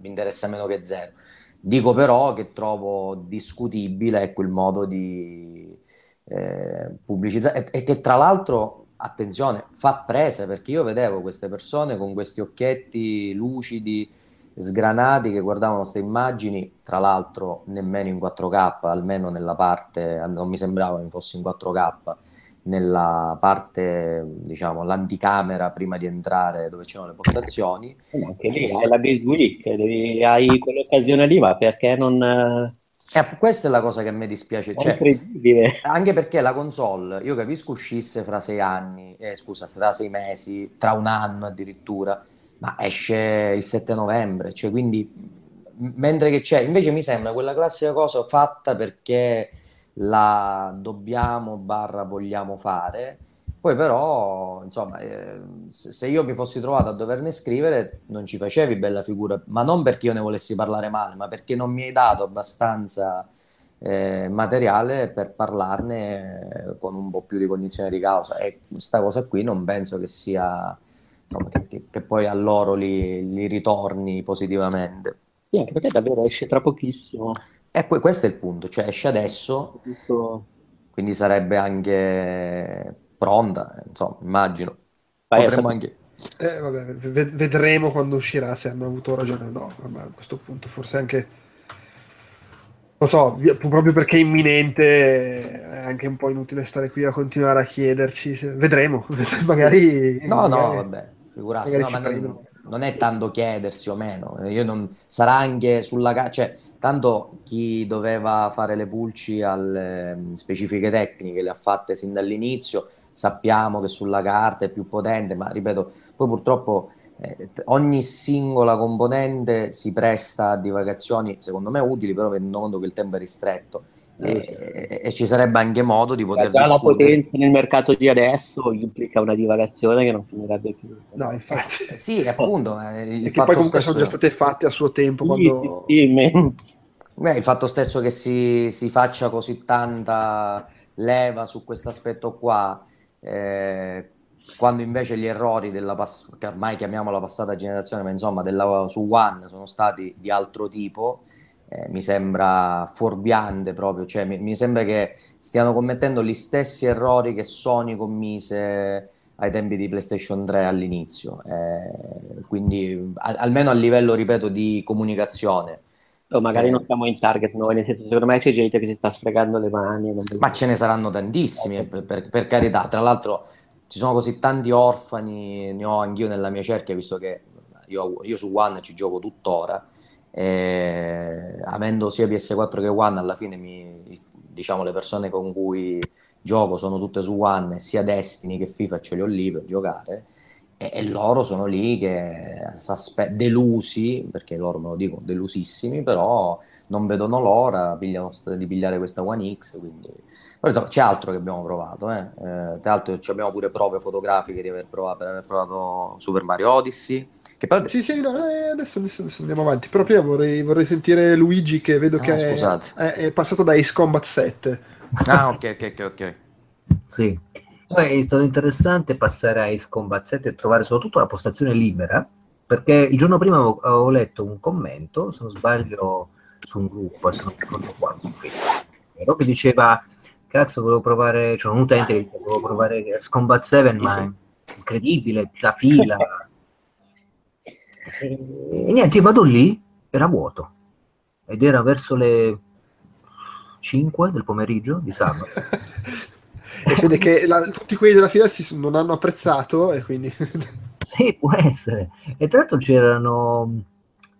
mi interessa meno che zero. Dico però che trovo discutibile ecco, il modo di eh, pubblicizzare e, e, che tra l'altro, attenzione, fa presa perché io vedevo queste persone con questi occhietti lucidi, sgranati che guardavano queste immagini, tra l'altro nemmeno in 4K, almeno nella parte, non mi sembrava che fosse in 4K, nella parte, diciamo, l'anticamera prima di entrare dove c'erano le postazioni. Eh, anche lì hai la Base Week, devi, hai quell'occasione lì, ma perché non... Eh, questa è la cosa che a me dispiace. Cioè, anche perché la console, io capisco uscisse fra sei anni, eh, scusa, fra sei mesi, tra un anno addirittura, ma esce il 7 novembre, cioè quindi mentre che c'è, invece mi sembra quella classica cosa fatta perché la dobbiamo barra vogliamo fare. Poi però, insomma, eh, se io mi fossi trovato a doverne scrivere, non ci facevi bella figura, ma non perché io ne volessi parlare male, ma perché non mi hai dato abbastanza eh, materiale per parlarne eh, con un po' più di cognizione di causa. E questa cosa qui non penso che sia, insomma, che, che, che poi a loro li, li ritorni positivamente. Sì, anche perché davvero esce tra pochissimo. E que- questo è il punto, cioè esce adesso, quindi sarebbe anche pronta, insomma, immagino. Vai, Potremmo anche... Eh, vabbè, v- vedremo quando uscirà se hanno avuto ragione o no, ma a questo punto forse anche... Non so, proprio perché è imminente è anche un po' inutile stare qui a continuare a chiederci. Vedremo, magari... No, magari, no, vabbè, figurarsi, no, ma non, non è tanto chiedersi o meno, non, sarà anche sulla cioè tanto chi doveva fare le pulci alle mm, specifiche tecniche le ha fatte sin dall'inizio, sappiamo che sulla carta è più potente, ma ripeto, poi purtroppo eh, ogni singola componente si presta a divagazioni secondo me utili, però tenendo conto che il tempo è ristretto e, e, ci sarebbe anche modo di poter già la potenza nel mercato di adesso implica una divagazione che non finirebbe più. No infatti. Eh, sì appunto eh, il che poi comunque stesso... sono già state fatte a suo tempo sì, quando... sì, sì, Beh, il fatto stesso che si, si, faccia così tanta leva su questo aspetto qua eh, quando invece gli errori della pass- che ormai chiamiamo la passata generazione ma insomma della, su One sono stati di altro tipo eh, mi sembra fuorviante proprio, cioè mi, mi, sembra che stiano commettendo gli stessi errori che Sony commise ai tempi di PlayStation 3 all'inizio, eh, quindi a, almeno a livello, ripeto, di comunicazione. O magari eh, non siamo in target noi, nel senso secondo me c'è gente che si sta sfregando le mani. Ma ce ne saranno tantissimi, eh, per, per, per carità. Tra l'altro ci sono così tanti orfani, ne ho anch'io nella mia cerchia, visto che io, io su One ci gioco tuttora e, avendo sia PS4 che One alla fine mi, diciamo le persone con cui gioco sono tutte su One sia Destiny che FIFA ce li ho lì per giocare e, e loro sono lì che delusi perché loro me lo dicono delusissimi però non vedono l'ora di pigliare questa One X quindi però insomma, c'è altro che abbiamo provato, eh. Eh, tra l'altro abbiamo pure prove fotografiche di aver provato, per aver provato Super Mario Odyssey. Che poi... Sì, sì, no, eh, adesso, adesso, adesso, andiamo avanti. Però prima vorrei, vorrei sentire Luigi che vedo ah, che è, è, è, passato da Ace Combat 7. Ah, ok, ok, ok. okay. Sì. Poi è stato interessante passare a Ace Combat 7 e trovare soprattutto la postazione libera, perché il giorno prima avevo, avevo letto un commento, se non sbaglio, su un gruppo, se non ricordo quanto, che diceva cazzo volevo provare, c'è cioè un utente che dice volevo provare Combat 7 ma è incredibile, la fila. E, e niente, vado lì, era vuoto. Ed era verso le 5 del pomeriggio di sabato. E si vede che la, tutti quelli della fila si, non hanno apprezzato e quindi sì, può essere. E tra l'altro c'erano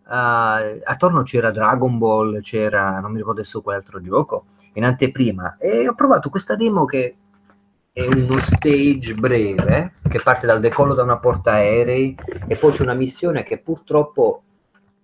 Uh, attorno c'era Dragon Ball, c'era non mi ricordo adesso quale altro gioco, in anteprima. E ho provato questa demo che è uno stage breve che parte dal decollo da una porta aerei e poi c'è una missione che purtroppo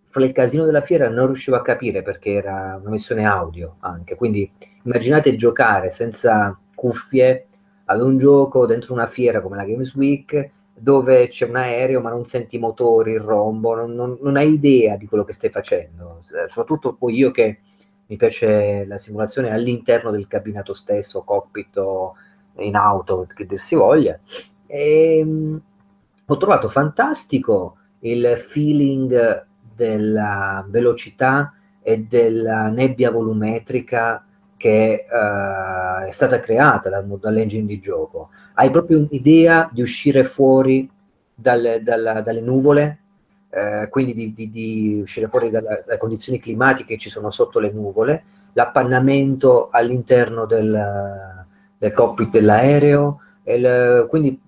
fra il casino della fiera non riuscivo a capire perché era una missione audio anche, quindi immaginate giocare senza cuffie ad un gioco dentro una fiera come la Games Week dove c'è un aereo ma non senti i motori, il rombo, non, non, non hai idea di quello che stai facendo, soprattutto poi io che mi piace la simulazione all'interno del cabinato stesso, cockpit o in auto, che dir si voglia. E, um, ho trovato fantastico il feeling della velocità e della nebbia volumetrica che uh, è stata creata dal, dall'engine di gioco. Hai proprio un'idea di uscire fuori dalle, dalla, dalle nuvole eh, quindi di, di, di, uscire fuori dalle, dalle condizioni climatiche che ci sono sotto le nuvole, l'appannamento all'interno del, del cockpit dell'aereo, il, quindi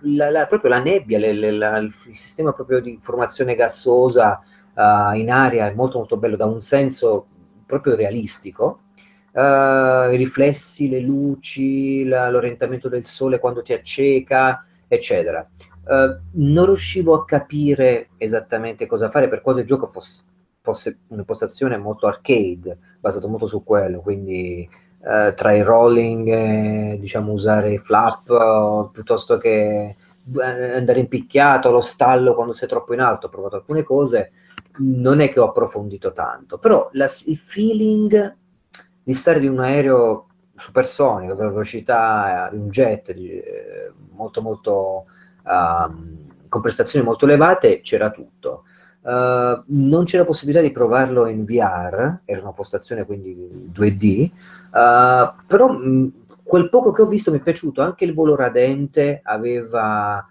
la, la, proprio la nebbia, le, le, la, il, sistema proprio di formazione gassosa uh, in aria è molto molto bello, da un senso proprio realistico. Uh, I riflessi, le luci, l'orientamento del sole quando ti acceca, eccetera. Eh, non riuscivo a capire esattamente cosa fare per quanto il gioco fosse, fosse un'impostazione molto arcade, basato molto su quello, quindi uh, tra i rolling e diciamo usare i flap uh, piuttosto che andare impicchiato allo stallo quando sei troppo in alto, ho provato alcune cose, non è che ho approfondito tanto, però la, il feeling di stare in un aereo supersonico, per velocità di un jet di, molto molto uh, con prestazioni molto elevate, c'era tutto. Uh, non c'era possibilità di provarlo in VR, era una postazione quindi 2D, uh, eh, però mh, quel poco che ho visto mi è piaciuto, anche il volo radente aveva,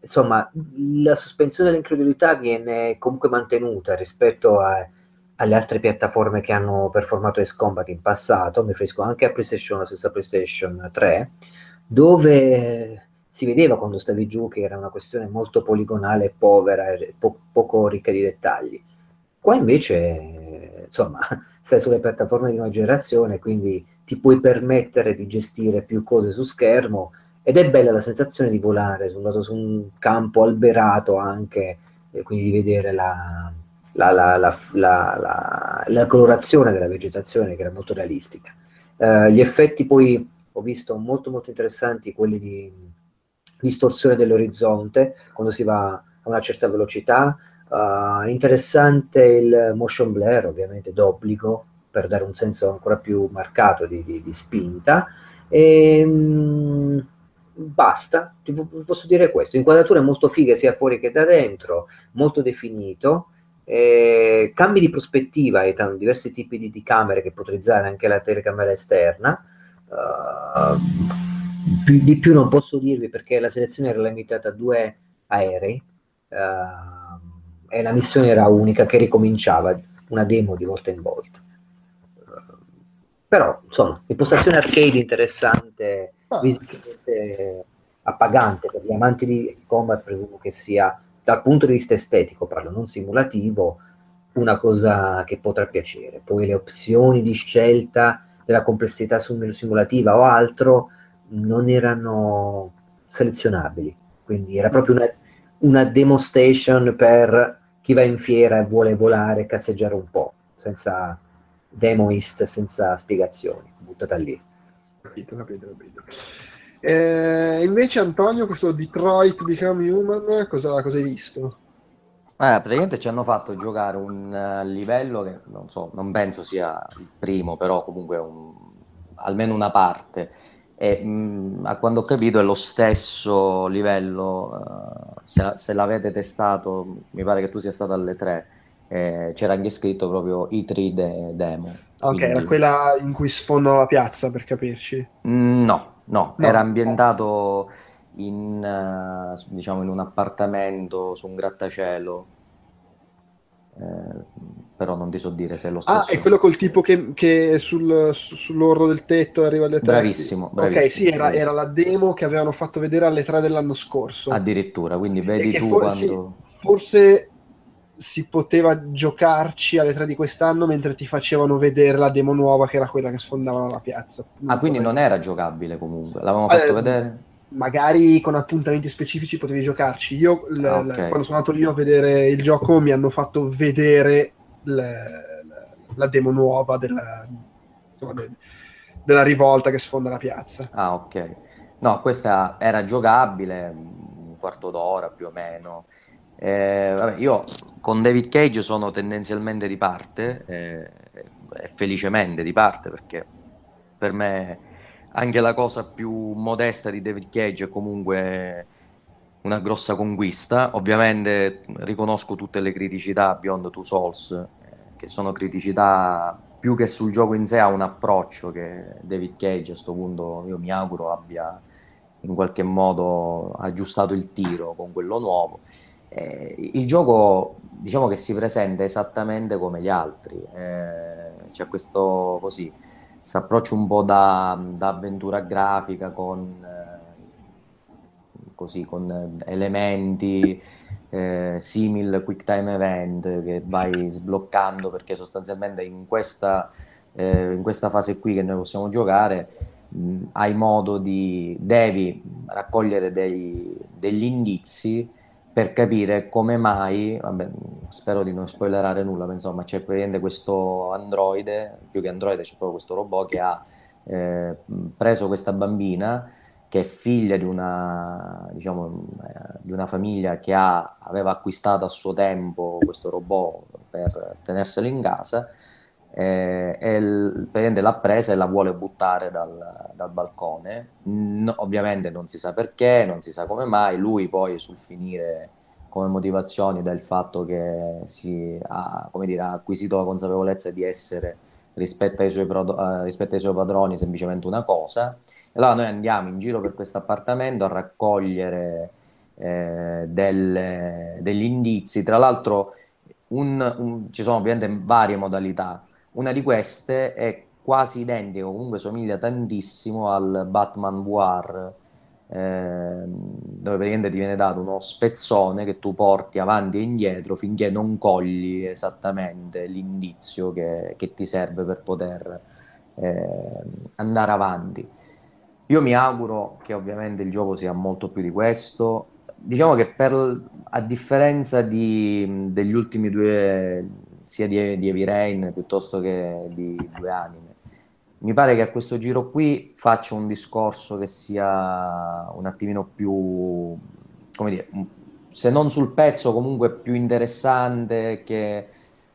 insomma, la sospensione dell'incredulità viene comunque mantenuta rispetto a, alle altre piattaforme che hanno performato Ace Combat in passato, mi riferisco anche a PlayStation, la stessa PlayStation 3, dove si vedeva quando stavi giù che era una questione molto poligonale, povera, po- poco ricca di dettagli. Qua invece, insomma, stai sulle piattaforme di nuova generazione, quindi ti puoi permettere di gestire più cose su schermo ed è bella la sensazione di volare su, un campo alberato anche, quindi di vedere la, la, la, la, colorazione della vegetazione che era molto realistica. Uh, gli effetti poi ho visto molto molto interessanti, quelli di distorsione dell'orizzonte quando si va a una certa velocità. Uh, interessante il motion blur, ovviamente d'obbligo, per dare un senso ancora più marcato di, di, di spinta. E, ehm, mh, basta, ti posso dire questo. Inquadrature molto fighe sia fuori che da dentro, molto definito. Eh, cambi di prospettiva e tanto diversi tipi di, di, camere che può utilizzare anche la telecamera esterna. Uh, più, di più non posso dirvi perché la selezione era limitata a due aerei uh, e la missione era unica che ricominciava una demo di volta in volta. Uh, però, insomma, impostazione arcade interessante, ah. visivamente appagante per gli amanti di Combat, presumo che sia dal punto di vista estetico, parlo non simulativo, una cosa che potrà piacere. Poi le opzioni di scelta della complessità simulativa o altro non erano selezionabili, quindi era proprio una, una demo station per chi va in fiera e vuole volare e cazzeggiare un po', senza demoist, senza spiegazioni, buttata lì. Capito, capito, capito. Eh, invece Antonio, questo Detroit Become Human, cosa, cosa hai visto? Eh, praticamente ci hanno fatto giocare un uh, livello che non so, non penso sia il primo, però comunque un, almeno una parte. E mh, a quanto ho capito è lo stesso livello. Uh, se, se, l'avete testato, mi pare che tu sia stato alle 3. Eh, c'era anche scritto proprio i3 de- demo. Ok, quindi... era quella in cui sfondano la piazza per capirci. Mm, no, No, no. era ambientato in, uh, diciamo in un appartamento su un grattacielo. Eh, però non ti so dire se è lo stesso. Ah, è quello col tipo che, che è sul, sull'orlo del tetto e arriva alle 3. Bravissimo, bravissimo. Ok, sì, era, bravissimo. era, la demo che avevano fatto vedere alle 3 dell'anno scorso. Addirittura, quindi vedi tu for- quando... Sì, forse si poteva giocarci alle 3 di quest'anno mentre ti facevano vedere la demo nuova che era quella che sfondavano la piazza. Ah, quindi non era giocabile comunque, l'avevamo fatto eh, vedere? Magari con appuntamenti specifici potevi giocarci. Io, l- ah, okay. quando sono andato io a vedere il gioco, mi hanno fatto vedere le, la demo nuova della, insomma, de- della rivolta che sfonda la piazza. Ah, ok. No, questa era giocabile, un quarto d'ora più o meno. Eh, vabbè, io con David Cage sono tendenzialmente di parte eh, felicemente di parte perché per me anche la cosa più modesta di David Cage è comunque una grossa conquista. Ovviamente riconosco tutte le criticità a Beyond Two Souls, eh, che sono criticità più che sul gioco in sé, ha un approccio che David Cage a questo punto io mi auguro abbia in qualche modo aggiustato il tiro con quello nuovo. Eh, il gioco diciamo che si presenta esattamente come gli altri, eh, c'è questo così, approccio un po' da, da avventura grafica con, così, con elementi eh, simil quick time event che vai sbloccando perché sostanzialmente in questa, eh, in questa fase qui che noi possiamo giocare mh, hai modo di, devi raccogliere dei, degli indizi per capire come mai, vabbè, spero di non spoilerare nulla, ma insomma c'è praticamente questo androide, più che androide c'è proprio questo robot che ha eh, preso questa bambina che è figlia di una, diciamo, eh, di una famiglia che ha, aveva acquistato a suo tempo questo robot per tenerselo in casa eh, e il, l'ha presa e la vuole buttare dal, dal balcone. No, ovviamente non si sa perché, non si sa come mai. Lui poi sul finire come motivazioni dà il fatto che si ha, dire, ha acquisito la consapevolezza di essere rispetto ai, suoi, uh, rispetto ai suoi padroni semplicemente una cosa. E allora noi andiamo in giro per questo appartamento a raccogliere eh, delle, degli indizi. Tra l'altro un, un, ci sono ovviamente varie modalità una di queste è quasi identica, comunque somiglia tantissimo al Batman War, eh, dove praticamente ti viene dato uno spezzone che tu porti avanti e indietro finché non cogli esattamente l'indizio che, che ti serve per poter eh, andare avanti. Io mi auguro che ovviamente il gioco sia molto più di questo. Diciamo che per, a differenza di, degli ultimi due sia di, di Heavy Rain piuttosto che di Due Anime. Mi pare che a questo giro qui faccia un discorso che sia un attimino più, come dire, se non sul pezzo, comunque più interessante, che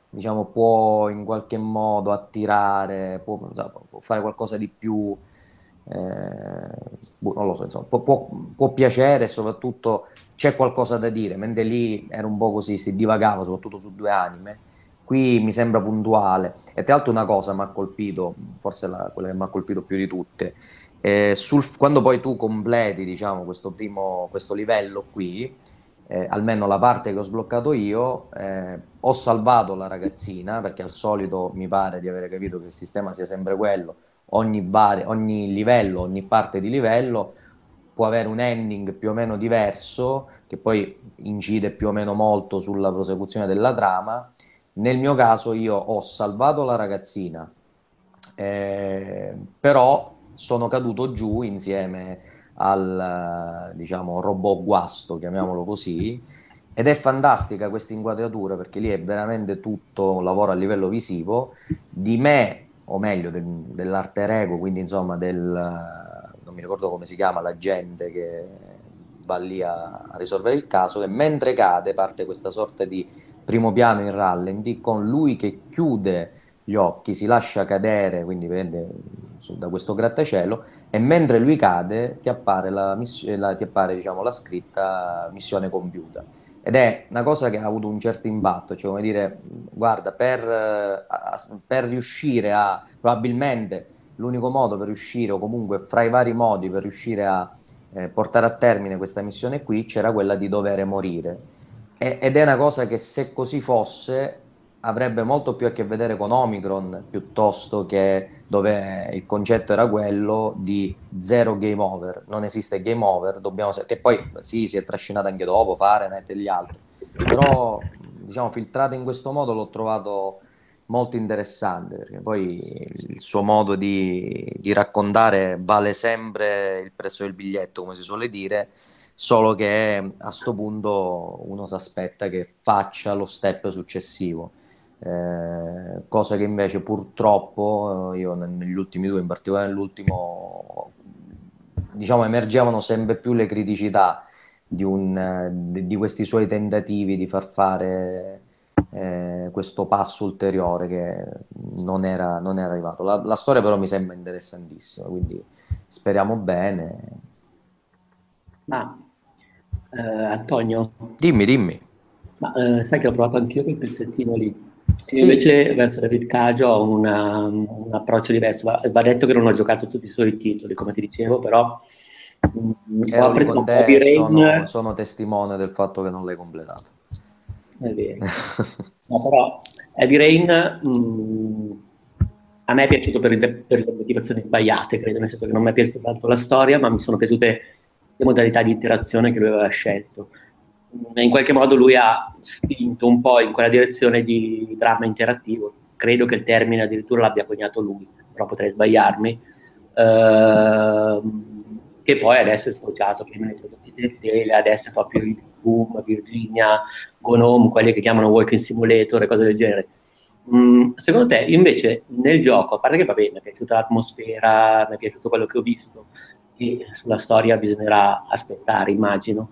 diciamo può in qualche modo attirare, può, può fare qualcosa di più boh, non lo so, insomma, può, può, può piacere e soprattutto c'è qualcosa da dire, mentre lì era un po' così, si divagava soprattutto su due anime. Qui mi sembra puntuale. E tra l'altro una cosa mi ha colpito, forse la, quella che mi ha colpito più di tutte, eh, sul, quando poi tu completi diciamo, questo, primo, questo livello qui, eh, almeno la parte che ho sbloccato io, eh, ho salvato la ragazzina, perché al solito mi pare di avere capito che il sistema sia sempre quello, ogni, vari, ogni livello, ogni parte di livello può avere un ending più o meno diverso, che poi incide più o meno molto sulla prosecuzione della trama. Nel mio caso io ho salvato la ragazzina, eh, però sono caduto giù insieme al diciamo, robot guasto, chiamiamolo così, ed è fantastica questa inquadratura perché lì è veramente tutto un lavoro a livello visivo di me, o meglio del, dell'arte ego, quindi insomma del, non mi ricordo come si chiama, la gente che va lì a, a risolvere il caso, e mentre cade parte questa sorta di primo piano in rallenti con lui che chiude gli occhi, si lascia cadere, quindi prende su, da questo grattacielo, e mentre lui cade ti appare, la, la, ti appare diciamo, la scritta missione compiuta. Ed è una cosa che ha avuto un certo impatto, cioè come dire, guarda, per, per riuscire a, probabilmente l'unico modo per riuscire, o comunque fra i vari modi per riuscire a eh, portare a termine questa missione qui, c'era quella di dover morire. E, ed è una cosa che se così fosse avrebbe molto più a che vedere con Omicron piuttosto che dove il concetto era quello di zero game over, non esiste game over, dobbiamo che poi sì, si è trascinato anche dopo Fahrenheit e gli altri, però diciamo filtrato in questo modo l'ho trovato molto interessante perché poi il suo modo di, di raccontare vale sempre il prezzo del biglietto, come si suole dire, solo che a sto punto uno si aspetta che faccia lo step successivo eh, cosa che invece purtroppo eh, io negli ultimi due, in particolare nell'ultimo, diciamo emergevano sempre più le criticità di, un, di questi suoi tentativi di far fare eh, questo passo ulteriore che non era, non era arrivato. La, la, storia però mi sembra interessantissima, quindi speriamo bene. Ma eh, Antonio, dimmi, dimmi. Ma, eh, sai che ho provato anch'io quel pezzettino lì sì. Invece verso David Cagio ho una, un approccio diverso. Va, va, detto che non ho giocato tutti i suoi titoli, come ti dicevo, però mh, mm, ho apprezzato te, sono, sono, testimone del fatto che non l'hai completato. È vero. no, però Heavy Rain mh, mm, a me è piaciuto per, per, le motivazioni sbagliate, credo, nel senso che non mi è piaciuta tanto la storia, ma mi sono piaciute le modalità di interazione che lui aveva scelto in qualche modo lui ha spinto un po' in quella direzione di dramma interattivo. Credo che il termine addirittura l'abbia coniato lui, però potrei sbagliarmi. Ehm, che poi adesso è sfociato prima nei prodotti tele, adesso è proprio il boom, Virginia, Gnome, quelli che chiamano Walking Simulator e cose del genere. Mm, secondo te, invece, nel gioco, a parte che va bene, mi è piaciuta l'atmosfera, mi è piaciuto quello che ho visto, e sulla storia bisognerà aspettare, immagino.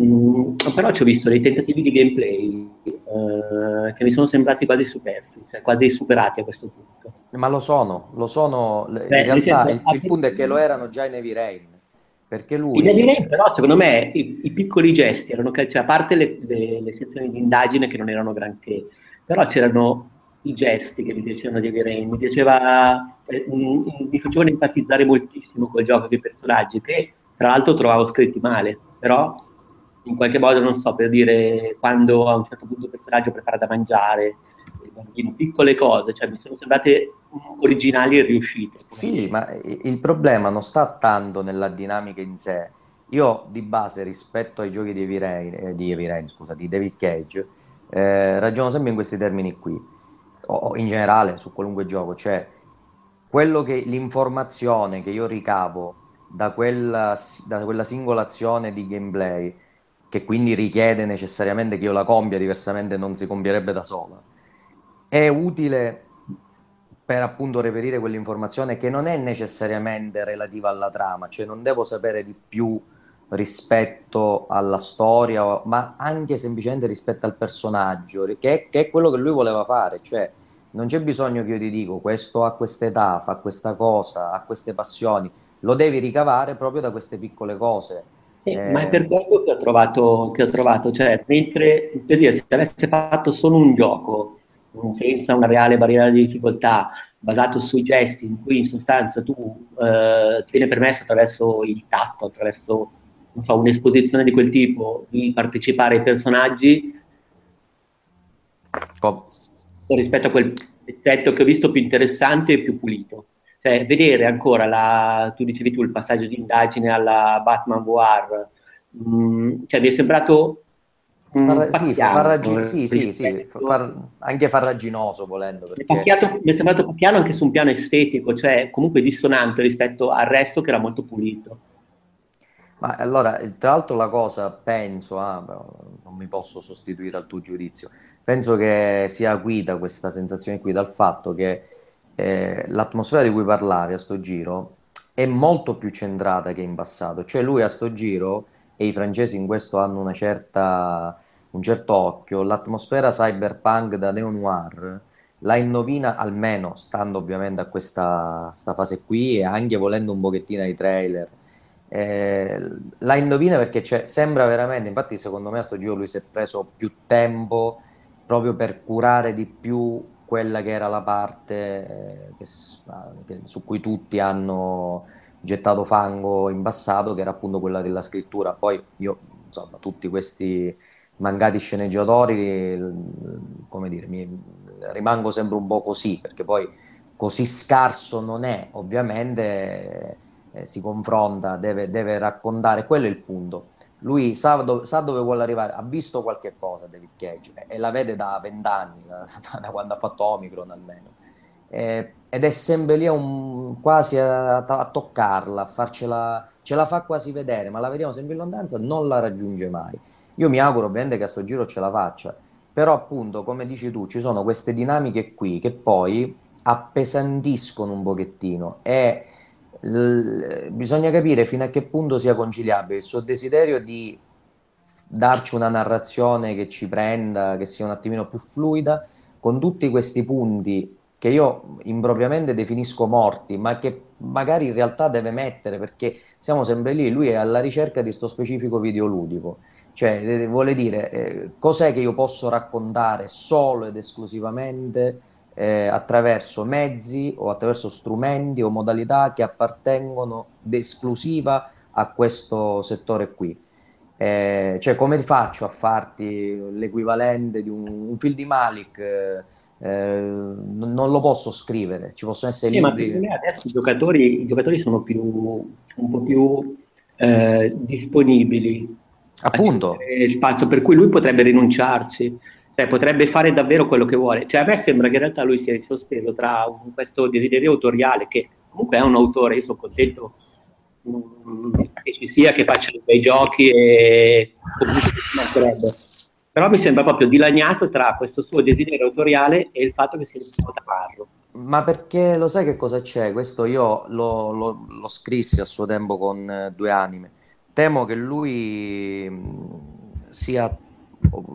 Mm, però ci ho visto dei tentativi di gameplay eh, che mi sono sembrati quasi superflui, cioè quasi superati a questo punto. Ma lo sono, lo sono. Beh, in realtà senso, il, il, punto è che lo erano già in Heavy Rain. Perché lui... In Heavy Rain, però, secondo me, i, i piccoli gesti erano, cioè, a parte le, le, le, sezioni di indagine che non erano granché, però c'erano i gesti che mi piacevano di Heavy Rain, mi piaceva, eh, mi, mi facevano empatizzare moltissimo col gioco dei personaggi, che tra l'altro trovavo scritti male, però in qualche modo, non so, per dire quando a un certo punto il personaggio prepara da mangiare, bambino, piccole cose, cioè mi sono sembrate originali e riuscite. Sì, ma il problema non sta tanto nella dinamica in sé. Io di base rispetto ai giochi di Heavy Rain, eh, di, Heavy Rain, scusa, di David Cage, eh, ragiono sempre in questi termini qui, o in generale su qualunque gioco, cioè quello che l'informazione che io ricavo da quella, da quella singola azione di gameplay che quindi richiede necessariamente che io la compia, diversamente non si compierebbe da sola. È utile per appunto reperire quell'informazione che non è necessariamente relativa alla trama, cioè non devo sapere di più rispetto alla storia, ma anche semplicemente rispetto al personaggio, che è, che è quello che lui voleva fare, cioè non c'è bisogno che io ti dico questo a questa età, fa questa cosa, ha queste passioni, lo devi ricavare proprio da queste piccole cose. Eh, ma è per questo che ho trovato, che ho trovato cioè, mentre per dire, se avesse fatto solo un gioco senza una reale barriera di difficoltà, basato sui gesti, in cui in sostanza tu eh, ti viene permesso attraverso il tatto, attraverso so, un'esposizione di quel tipo, di partecipare ai personaggi, oh. rispetto a quel pezzetto che ho visto più interessante e più pulito. Cioè, vedere ancora, la, tu dicevi tu, il passaggio di indagine alla Batman War, mh, mm, cioè mi è sembrato Farra, sì, farraggi- sì, sì, sì, far, anche farraginoso volendo. Perché... Pacchiato, mi è sembrato piano anche su un piano estetico, cioè comunque dissonante rispetto al resto che era molto pulito. Ma allora, tra l'altro la cosa, penso, ah, non mi posso sostituire al tuo giudizio, penso che sia guida questa sensazione qui dal fatto che eh, l'atmosfera di cui parlavi a sto giro è molto più centrata che in passato, cioè lui a sto giro e i francesi in questo hanno certa, un certo occhio, l'atmosfera cyberpunk da neo-noir la indovina almeno stando ovviamente a questa fase qui e anche volendo un pochettino ai trailer. Eh, la indovina perché sembra veramente, infatti secondo me a sto giro lui si è preso più tempo proprio per curare di più quella che era la parte eh, che, che, su cui tutti hanno gettato fango in passato, che era appunto quella della scrittura. Poi io, insomma, tutti questi mancati sceneggiatori, come dire, mi, rimango sempre un po' così, perché poi così scarso non è, ovviamente eh, si confronta, deve, deve, raccontare, quello è il punto. Lui sa dove, sa dove, vuole arrivare, ha visto qualche cosa David Cage e la vede da vent'anni, da, da, quando ha fatto Omicron almeno. Eh, ed è sempre lì un, quasi a, a, toccarla, a farcela, ce la fa quasi vedere, ma la vediamo sempre in lontananza, non la raggiunge mai. Io mi auguro ovviamente che a sto giro ce la faccia, però appunto, come dici tu, ci sono queste dinamiche qui che poi appesantiscono un pochettino e bisogna capire fino a che punto sia conciliabile il suo desiderio di darci una narrazione che ci prenda, che sia un attimino più fluida, con tutti questi punti che io impropriamente definisco morti, ma che magari in realtà deve mettere perché siamo sempre lì, lui è alla ricerca di questo specifico videoludico. Cioè, eh, vuole dire, eh, cos'è che io posso raccontare solo ed esclusivamente eh, attraverso mezzi o attraverso strumenti o modalità che appartengono d'esclusiva a questo settore qui. Eh, cioè, come faccio a farti l'equivalente di un, un film di Malik? Eh, non lo posso scrivere, ci possono essere sì, libri. Ma adesso i giocatori, i giocatori, sono più, un po' più eh, disponibili. Appunto. Spazio, per cui lui potrebbe rinunciarci, cioè potrebbe fare davvero quello che vuole. Cioè, a me sembra che in realtà lui sia sospeso tra un, questo desiderio autoriale, che comunque è un autore, io sono contento um, che ci sia, che faccia dei giochi e comunque mancherebbe però mi sembra proprio dilaniato tra questo suo desiderio autoriale e il fatto che sia un tamarro. Ma perché lo sai che cosa c'è? Questo io lo, lo, lo scrissi a suo tempo con eh, due anime. Temo che lui mh, sia,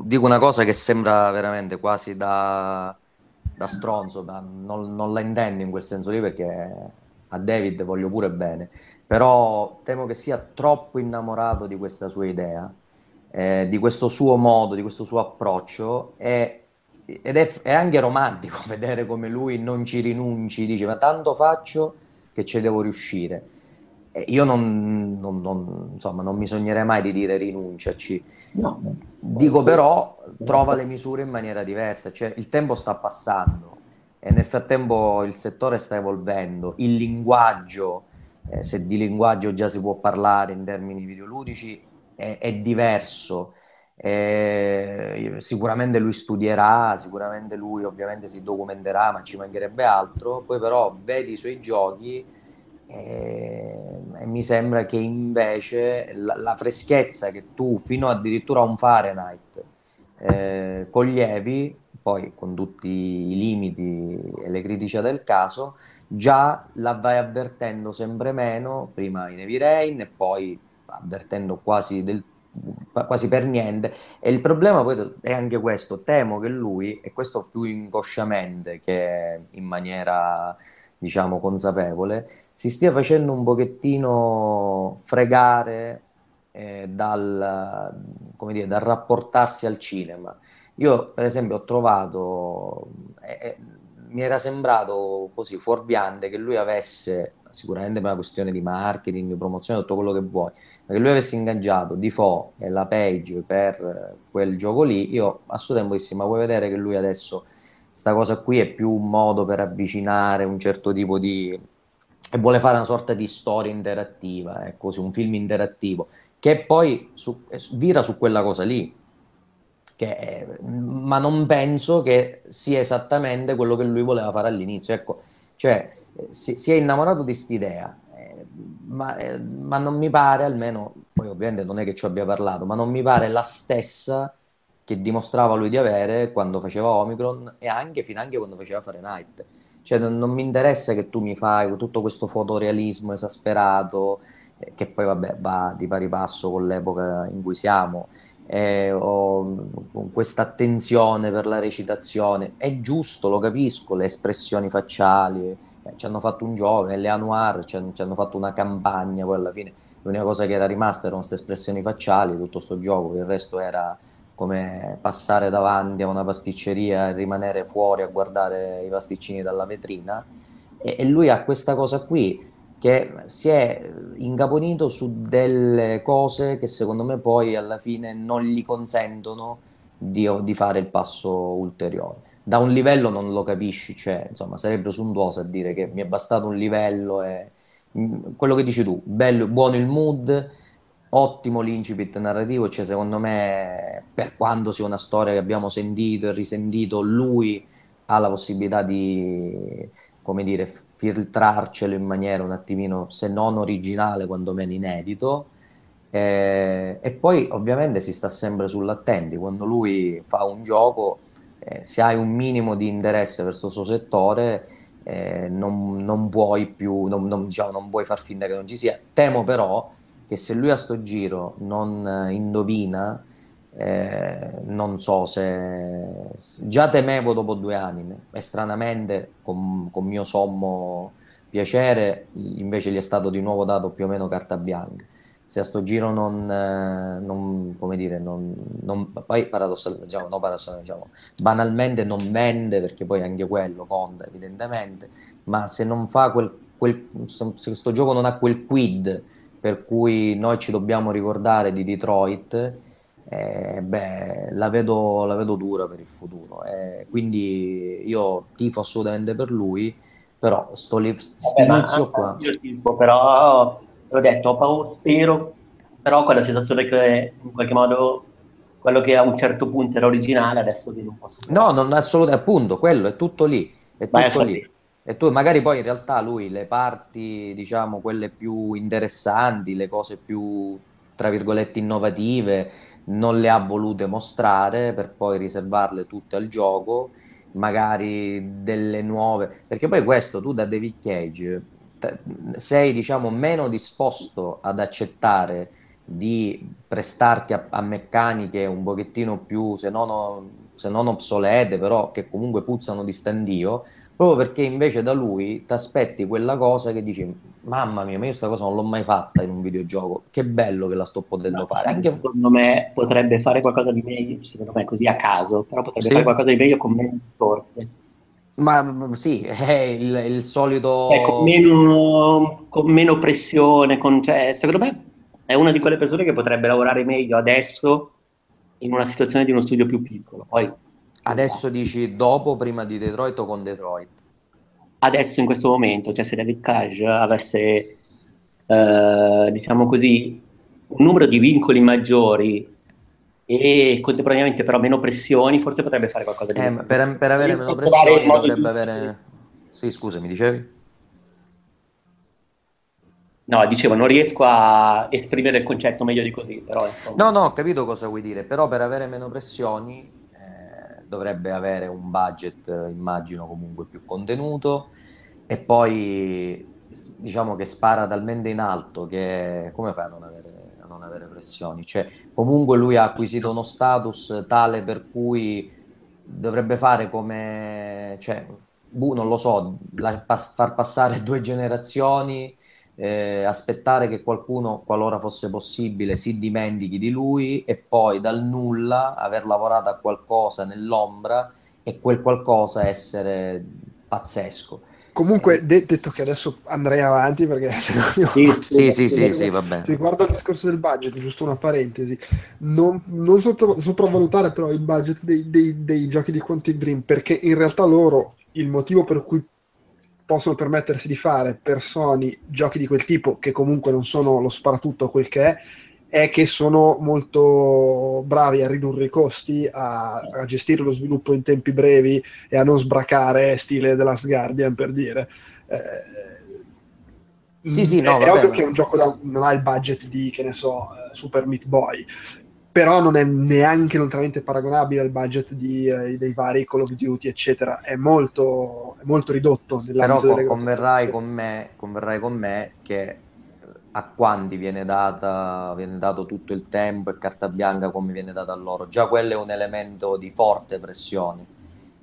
dico una cosa che sembra veramente quasi da, da stronzo, ma non, non la intendo in quel senso lì perché a David voglio pure bene, però temo che sia troppo innamorato di questa sua idea eh, di questo suo modo, di questo suo approccio è, ed è, è, anche romantico vedere come lui non ci rinunci, dice ma tanto faccio che ci devo riuscire. Eh, io non, non, non, insomma, non mi sognerei mai di dire rinunciaci. No. Dico però trova le misure in maniera diversa, cioè il tempo sta passando e nel frattempo il settore sta evolvendo, il linguaggio, eh, se di linguaggio già si può parlare in termini videoludici, è, è diverso. Eh, sicuramente lui studierà, sicuramente lui ovviamente si documenterà, ma ci mancherebbe altro. Poi però vedi i suoi giochi eh, e mi sembra che invece la, la, freschezza che tu fino addirittura a un Fahrenheit eh, coglievi, poi con tutti i limiti e le criticità del caso, già la vai avvertendo sempre meno, prima in Heavy Rain e poi avvertendo quasi del, quasi per niente. E il problema poi è anche questo, temo che lui, e questo più inconsciamente che in maniera diciamo consapevole, si stia facendo un pochettino fregare eh, dal, dire, dal rapportarsi al cinema. Io, per esempio, ho trovato, eh, eh, mi era sembrato così fuorviante che lui avesse, sicuramente per una questione di marketing, promozione, tutto quello che vuoi, ma che lui avesse ingaggiato Defoe e la Page per quel gioco lì, io a suo tempo dissi, ma vuoi vedere che lui adesso, sta cosa qui è più un modo per avvicinare un certo tipo di... e vuole fare una sorta di storia interattiva, ecco, un film interattivo che poi su, vira su quella cosa lì. Che, ma non penso che sia esattamente quello che lui voleva fare all'inizio. Ecco, cioè, si, si è innamorato di quest'idea, eh, ma, eh, ma, non mi pare, almeno, poi ovviamente non è che ci abbia parlato, ma non mi pare la stessa che dimostrava lui di avere quando faceva Omicron e anche fino anche quando faceva Fahrenheit. Cioè, non, non mi interessa che tu mi fai tutto questo fotorealismo esasperato, che poi vabbè va di pari passo con l'epoca in cui siamo, eh, o, con questa attenzione per la recitazione, è giusto, lo capisco, le espressioni facciali, eh, ci hanno fatto un gioco, le Anuar ci hanno, ci hanno fatto una campagna, poi alla fine l'unica cosa che era rimasta erano queste espressioni facciali, tutto sto gioco, il resto era come passare davanti a una pasticceria e rimanere fuori a guardare i pasticcini dalla vetrina. E, e lui ha questa cosa qui che si è incaponito su delle cose che secondo me poi alla fine non gli consentono di, di fare il passo ulteriore. Da un livello non lo capisci, cioè insomma sarebbe presuntuoso a dire che mi è bastato un livello e mm, quello che dici tu, bello, buono il mood, ottimo l'incipit narrativo, cioè secondo me per quanto sia una storia che abbiamo sentito e risentito, lui ha la possibilità di, come dire, filtrarcelo in maniera un attimino, se non originale, quantomeno inedito. Eh, e poi ovviamente si sta sempre sull'attenti, quando lui fa un gioco, eh, se hai un minimo di interesse verso il suo settore, eh, non, non, puoi più, non, non, diciamo, non puoi far finta che non ci sia. Temo però che se lui a sto giro non indovina, eh, non so se già temevo dopo due anime e stranamente con, con, mio sommo piacere invece gli è stato di nuovo dato più o meno carta bianca. Se a sto giro non, eh, non come dire non, non poi paradossalmente diciamo, no, paradossalmente diciamo, banalmente non vende perché poi anche quello conta evidentemente ma se non fa quel, quel se questo gioco non ha quel quid per cui noi ci dobbiamo ricordare di Detroit eh, beh, la vedo, la vedo, dura per il futuro. Eh, quindi io tifo assolutamente per lui, però sto lì, inizio qua. Io tifo, però l'ho detto, ho paura, spero, però con la sensazione che in qualche modo quello che a un certo punto era originale adesso viene un po' No, non assolutamente, appunto, quello è tutto lì, è tutto lì. E tu magari poi in realtà lui le parti, diciamo, quelle più interessanti, le cose più, tra virgolette, innovative, non le ha volute mostrare per poi riservarle tutte al gioco, magari delle nuove, perché poi questo tu da David Cage sei diciamo meno disposto ad accettare di prestarti a, a meccaniche un pochettino più se non, se non obsolete però che comunque puzzano di standio proprio perché invece da lui ti aspetti quella cosa che dici mamma mia, ma io questa cosa non l'ho mai fatta in un videogioco, che bello che la sto potendo no, fare. Anche... Secondo me potrebbe fare qualcosa di meglio, secondo me così a caso, però potrebbe sì. fare qualcosa di meglio con meno risorse. Ma sì, è il, il solito... Eh, con, meno, con, meno, pressione, con, cioè, secondo me è una di quelle persone che potrebbe lavorare meglio adesso in una situazione di uno studio più piccolo. Poi Adesso dici dopo, prima di Detroit o con Detroit? Adesso in questo momento, cioè se David Cage avesse, eh, diciamo così, un numero di vincoli maggiori e contemporaneamente però meno pressioni, forse potrebbe fare qualcosa di eh, per, per, avere meno pressioni dovrebbe avere... Sì, scusa, mi dicevi? No, dicevo, non riesco a esprimere il concetto meglio di così, però... Insomma... No, no, ho capito cosa vuoi dire, però per avere meno pressioni dovrebbe avere un budget, immagino, comunque più contenuto e poi diciamo che spara talmente in alto che come fai a non avere, a non avere pressioni. Cioè, comunque lui ha acquisito uno status tale per cui dovrebbe fare come, cioè, boh, non lo so, la- pa- far passare due generazioni, eh, aspettare che qualcuno, qualora fosse possibile, si dimentichi di lui e poi dal nulla aver lavorato a qualcosa nell'ombra e quel qualcosa essere pazzesco. Comunque, de- detto che adesso andrei avanti perché Sì, sì, sì, sì, va bene. Riguardo al discorso del budget, giusto una parentesi, non, non sotto- sopravvalutare però il budget dei, dei- dei giochi di Quantic Dream, perché in realtà loro il motivo per cui possono permettersi di fare per Sony giochi di quel tipo, che comunque non sono lo sparatutto quel che è, è che sono molto bravi a ridurre i costi, a, a gestire lo sviluppo in tempi brevi e a non sbracare stile The Last Guardian per dire. Eh, Sì, sì, no, è, è vabbè, ovvio ma- che un gioco da- non ha il budget di, che ne so, eh, Super Meat Boy, però non è neanche lontanamente paragonabile al budget di, eh, dei vari Call of Duty, eccetera. È molto, è molto ridotto Però co- converrai con me, converrai con me che a quanti viene data, viene dato tutto il tempo e carta bianca come viene data a loro. Già quello è un elemento di forte pressione.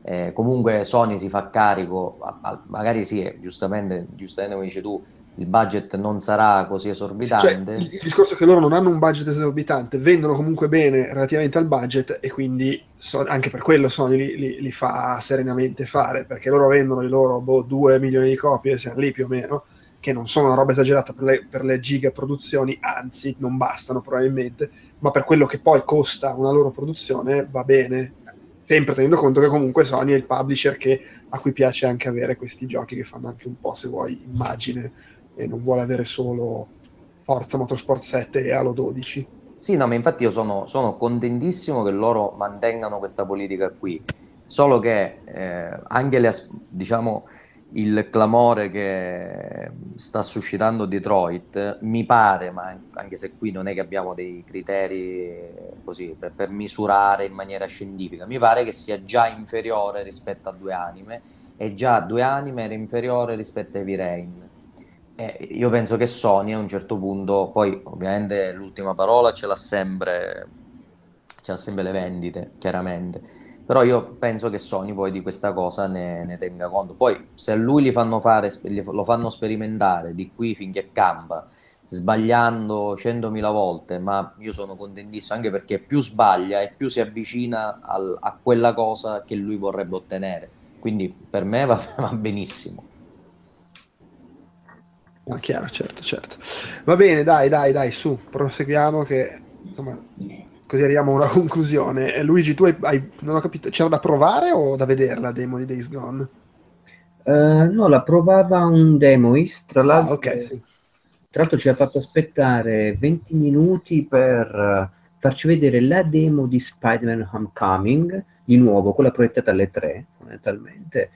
Eh, comunque Sony si fa carico, magari sì, eh, giustamente, giustamente come dici tu, il budget non sarà così Cioè, esorbitante. il, il discorso è che loro non hanno un budget esorbitante, vendono comunque bene relativamente al budget e quindi so- anche per quello Sony li, li- li fa serenamente fare, perché loro vendono i loro boh, 2 milioni di copie, siamo lì più o meno, che non sono una roba esagerata per le, per le giga produzioni, anzi non bastano probabilmente, ma per quello che poi costa una loro produzione va bene, sempre tenendo conto che comunque Sony è il publisher che- a cui piace anche avere questi giochi che fanno anche un po', se vuoi, immagine e non vuole avere solo Forza Motorsport 7 e Halo 12. Sì, no, ma infatti io sono, sono contentissimo che loro mantengano questa politica qui, solo che eh, anche le diciamo, il clamore che sta suscitando Detroit mi pare, ma anche se qui non è che abbiamo dei criteri così per, per misurare in maniera scientifica, mi pare che sia già inferiore rispetto a Due Anime e già Due Anime era inferiore rispetto a Heavy Rain. Eh, io penso che Sony a un certo punto, poi ovviamente l'ultima parola ce l'ha sempre, ce l'ha sempre le vendite, chiaramente, però io penso che Sony poi di questa cosa ne, ne tenga conto. Poi se a lui fanno fare, lo fanno sperimentare di qui finché campa, sbagliando 100.000 volte, ma io sono contentissimo anche perché più sbaglia e più si avvicina al- a quella cosa che lui vorrebbe ottenere. Quindi per me va, va benissimo. Ah, chiaro, certo, certo. Va bene, dai, dai, dai, su, proseguiamo che insomma così arriviamo a una conclusione. Eh, Luigi, tu hai, hai- non ho capito, c'era da provare o da vedere la demo di Days Gone? Eh, no, la provava un demoist, tra Ah, l'altro, ok, sì. tra l'altro ci ha fatto aspettare 20 minuti per eh, farci vedere la demo di Spider-Man Homecoming, di nuovo, quella proiettata alle 3, fondamentalmente,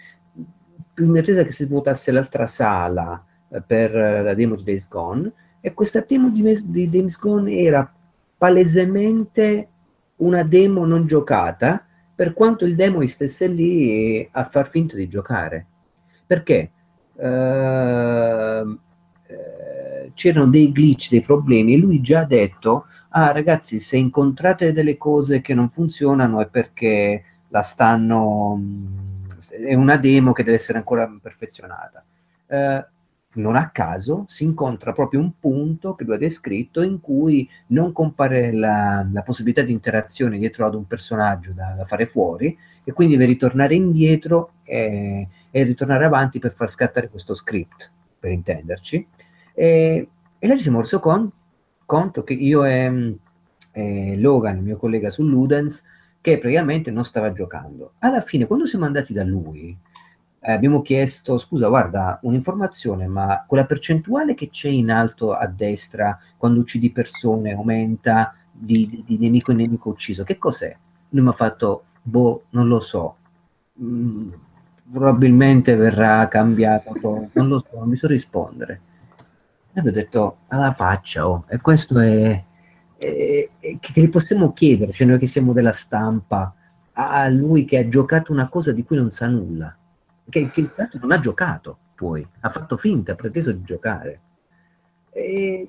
in attesa che si svuotasse l'altra sala per eh, la demo di Days Gone, e questa demo di, di Days Gone era palesemente una demo non giocata, per quanto il demo stesse lì a far finta di giocare. Perché? Eh, c'erano dei glitch, dei problemi, e lui già ha detto, ah ragazzi, se incontrate delle cose che non funzionano è perché la stanno... mh, è una demo che deve essere ancora perfezionata. Eh, non a caso si incontra proprio un punto che lui ha descritto in cui non compare la, la possibilità di interazione dietro ad un personaggio da, da fare fuori e quindi deve ritornare indietro e, e ritornare avanti per far scattare questo script, per intenderci. E, e là ci siamo resi con- conto che io e, e Logan, il mio collega su Ludens, che praticamente non stava giocando. Alla fine, quando siamo andati da lui, eh, abbiamo chiesto, scusa, guarda, un'informazione, ma quella percentuale che c'è in alto a destra quando uccidi persone aumenta di, di- di nemico in nemico ucciso, che cos'è? Lui mi ha fatto, boh, non lo so, Mm, probabilmente verrà cambiato, non lo so, non mi so rispondere. E abbiamo detto, alla faccia, oh, e questo è, è- è- che gli possiamo chiedere, cioè noi che siamo della stampa, a lui che ha giocato una cosa di cui non sa nulla, che, che non ha giocato poi, ha fatto finta, ha preteso di giocare. E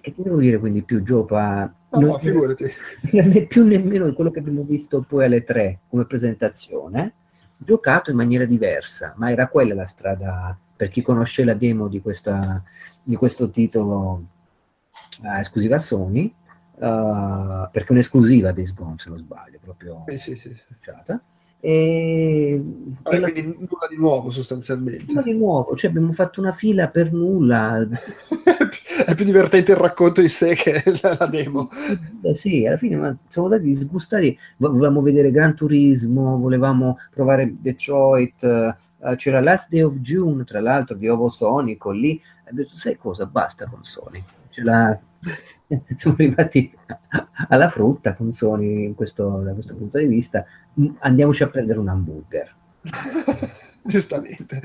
che ti devo dire quindi più Giopa? No, non, no, figurati. non è più nemmeno quello che abbiamo visto poi alle tre come presentazione, giocato in maniera diversa, ma era quella la strada per chi conosce la demo di, questa, di questo titolo uh, esclusiva Sony, uh, perché è un'esclusiva Days Gone se non sbaglio, proprio Sì, sì, sì, sì. E, Vabbè, la- nulla di nuovo sostanzialmente. nulla di nuovo, cioè abbiamo fatto una fila per nulla, è più divertente il racconto in sé che la, la demo. Eh sì, alla fine ma siamo stati disgustati, Vo- volevamo vedere Gran Turismo, volevamo provare Detroit, eh, c'era Last Day of June, tra l'altro, di Ovo Sonico, lì, ho detto, sai cosa, basta con Sony. Ce l'ha- Siamo arrivati alla frutta con Sony in questo- da questo punto di vista, Mm, andiamoci a prendere un hamburger. Giustamente.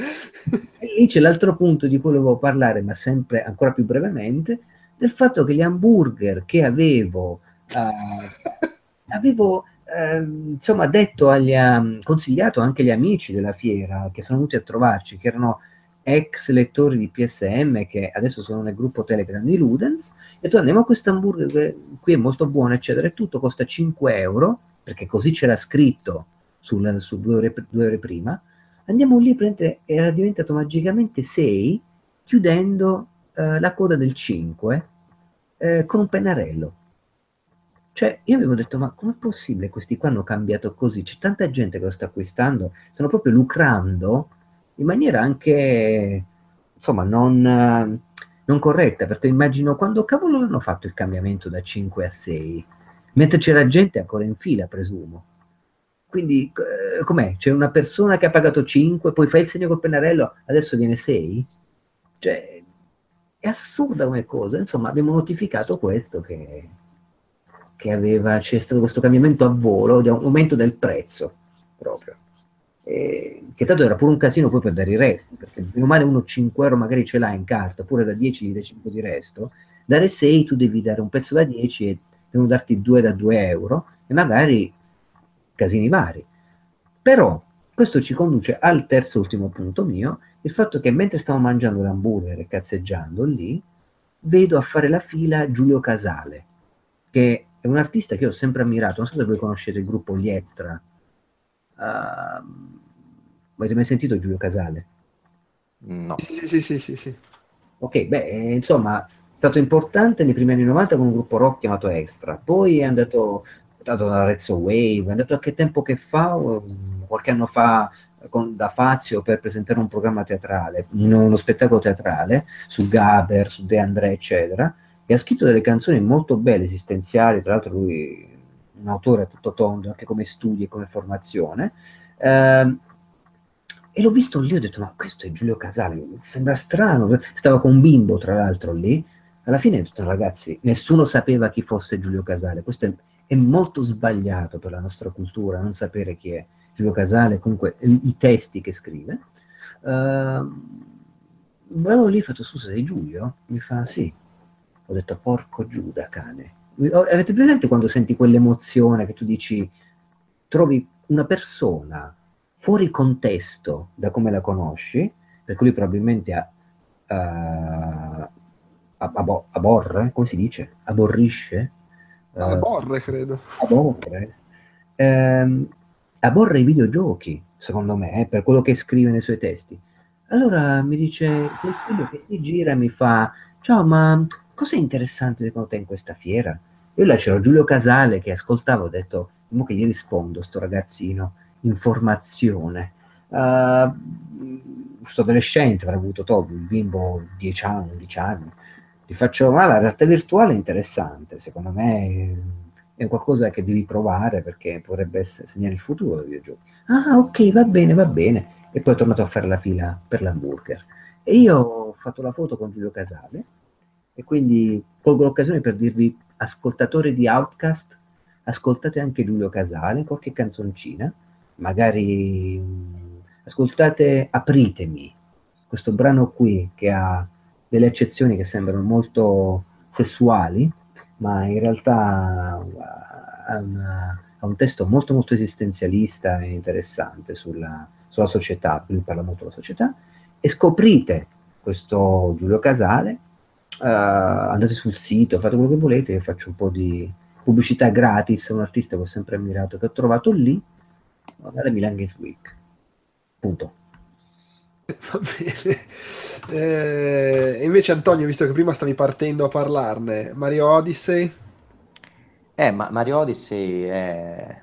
E lì c'è l'altro punto di cui volevo parlare, ma sempre ancora più brevemente, del fatto che gli hamburger che avevo, eh, avevo ehm, insomma detto agli, ehm, consigliato anche agli amici della fiera che sono venuti a trovarci, che erano ex lettori di PSM che adesso sono nel gruppo Telegram di Ludens, e detto andiamo a questo hamburger che qui è molto buono, eccetera, e tutto costa 5 euro, perché così c'era scritto su due, ore, due ore prima, andiamo lì, praticamente era diventato magicamente 6, chiudendo eh, la coda del 5 eh, con un pennarello. Cioè, io avevo detto, ma com'è possibile questi qua hanno cambiato così? C'è tanta gente che lo sta acquistando, stanno proprio lucrando in maniera anche, insomma, non, non corretta, perché immagino quando cavolo hanno fatto il cambiamento da 5 a 6, mentre c'era gente ancora in fila, presumo. Quindi, eh, com'è? C'è una persona che ha pagato 5, poi fa il segno col pennarello, adesso viene 6? Cioè, è assurda come cosa. Insomma, abbiamo notificato questo che, che aveva, c'è stato questo cambiamento a volo di aumento del prezzo proprio. E, che tanto era pure un casino poi per dare i resti, perché meno male uno 5 euro magari ce l'ha in carta, oppure da 10 gli dai 5 di resto, dare 6 tu devi dare un pezzo da 10 e devono darti 2 da 2 euro e magari casini vari. Però questo ci conduce al terzo ultimo punto mio, il fatto che mentre stavo mangiando l'hamburger e cazzeggiando lì, vedo a fare la fila Giulio Casale, che è un artista che ho sempre ammirato, non so se voi conoscete il gruppo Gli Extra. Uh, avete mai sentito Giulio Casale? No. Sì, sì, sì, sì, sì. Ok, beh, eh, insomma, è stato importante nei primi anni 90 con un gruppo rock chiamato Extra, poi è andato, è andato da Rezzo Wave, è andato a che tempo che fa, um, qualche anno fa con, da Fazio per presentare un programma teatrale, uno spettacolo teatrale su Gaber, su De André, eccetera, e ha scritto delle canzoni molto belle, esistenziali, tra l'altro lui un autore a tutto tondo, anche come studi e come formazione. Eh, e l'ho visto lì, ho detto, ma questo è Giulio Casale, sembra strano, stava con un bimbo tra l'altro lì, alla fine ho detto, ragazzi, nessuno sapeva chi fosse Giulio Casale, questo è, è molto sbagliato per la nostra cultura, non sapere chi è Giulio Casale, comunque i, testi che scrive. Uh, vado lì, ho fatto, scusa, sei Giulio? Mi fa, sì. Ho detto, porco Giuda, cane. Avete presente quando senti quell'emozione che tu dici, trovi una persona fuori contesto da come la conosci, per cui probabilmente ha, uh, abo- aborre, come si dice? Aborrisce? Uh, aborre, credo. Aborre. Um, aborre i videogiochi, secondo me, eh, per quello che scrive nei suoi testi. Allora mi dice, quel figlio che si gira e mi fa, ciao, ma cos'è interessante secondo te in questa fiera? Io là c'era Giulio Casale che ascoltavo, ho detto, mo che gli rispondo, sto ragazzino, informazione. Uh, questo adolescente avrà avuto Toby, un bimbo 10 anni, 11 anni. Gli faccio, ma la realtà virtuale è interessante, secondo me è qualcosa che devi provare perché potrebbe essere segnare il futuro dei videogiochi. Ah, ok, va bene, va bene. E poi è tornato a fare la fila per l'hamburger. E io ho fatto la foto con Giulio Casale e quindi colgo l'occasione per dirvi, ascoltatori di Outcast, ascoltate anche Giulio Casale, qualche canzoncina, magari ascoltate Apritemi, questo brano qui che ha delle eccezioni che sembrano molto sessuali, ma in realtà ha, una, ha, un testo molto molto esistenzialista e interessante sulla, sulla società, lui parla molto della società, e scoprite questo Giulio Casale uh, andate sul sito, fate quello che volete, io faccio un po' di pubblicità gratis a un artista che ho sempre ammirato, che ho trovato lì, alla Milan Games Week. Punto. Va bene. Eh, invece Antonio, visto che prima stavi partendo a parlarne, Mario Odyssey? Eh, ma Mario Odyssey è,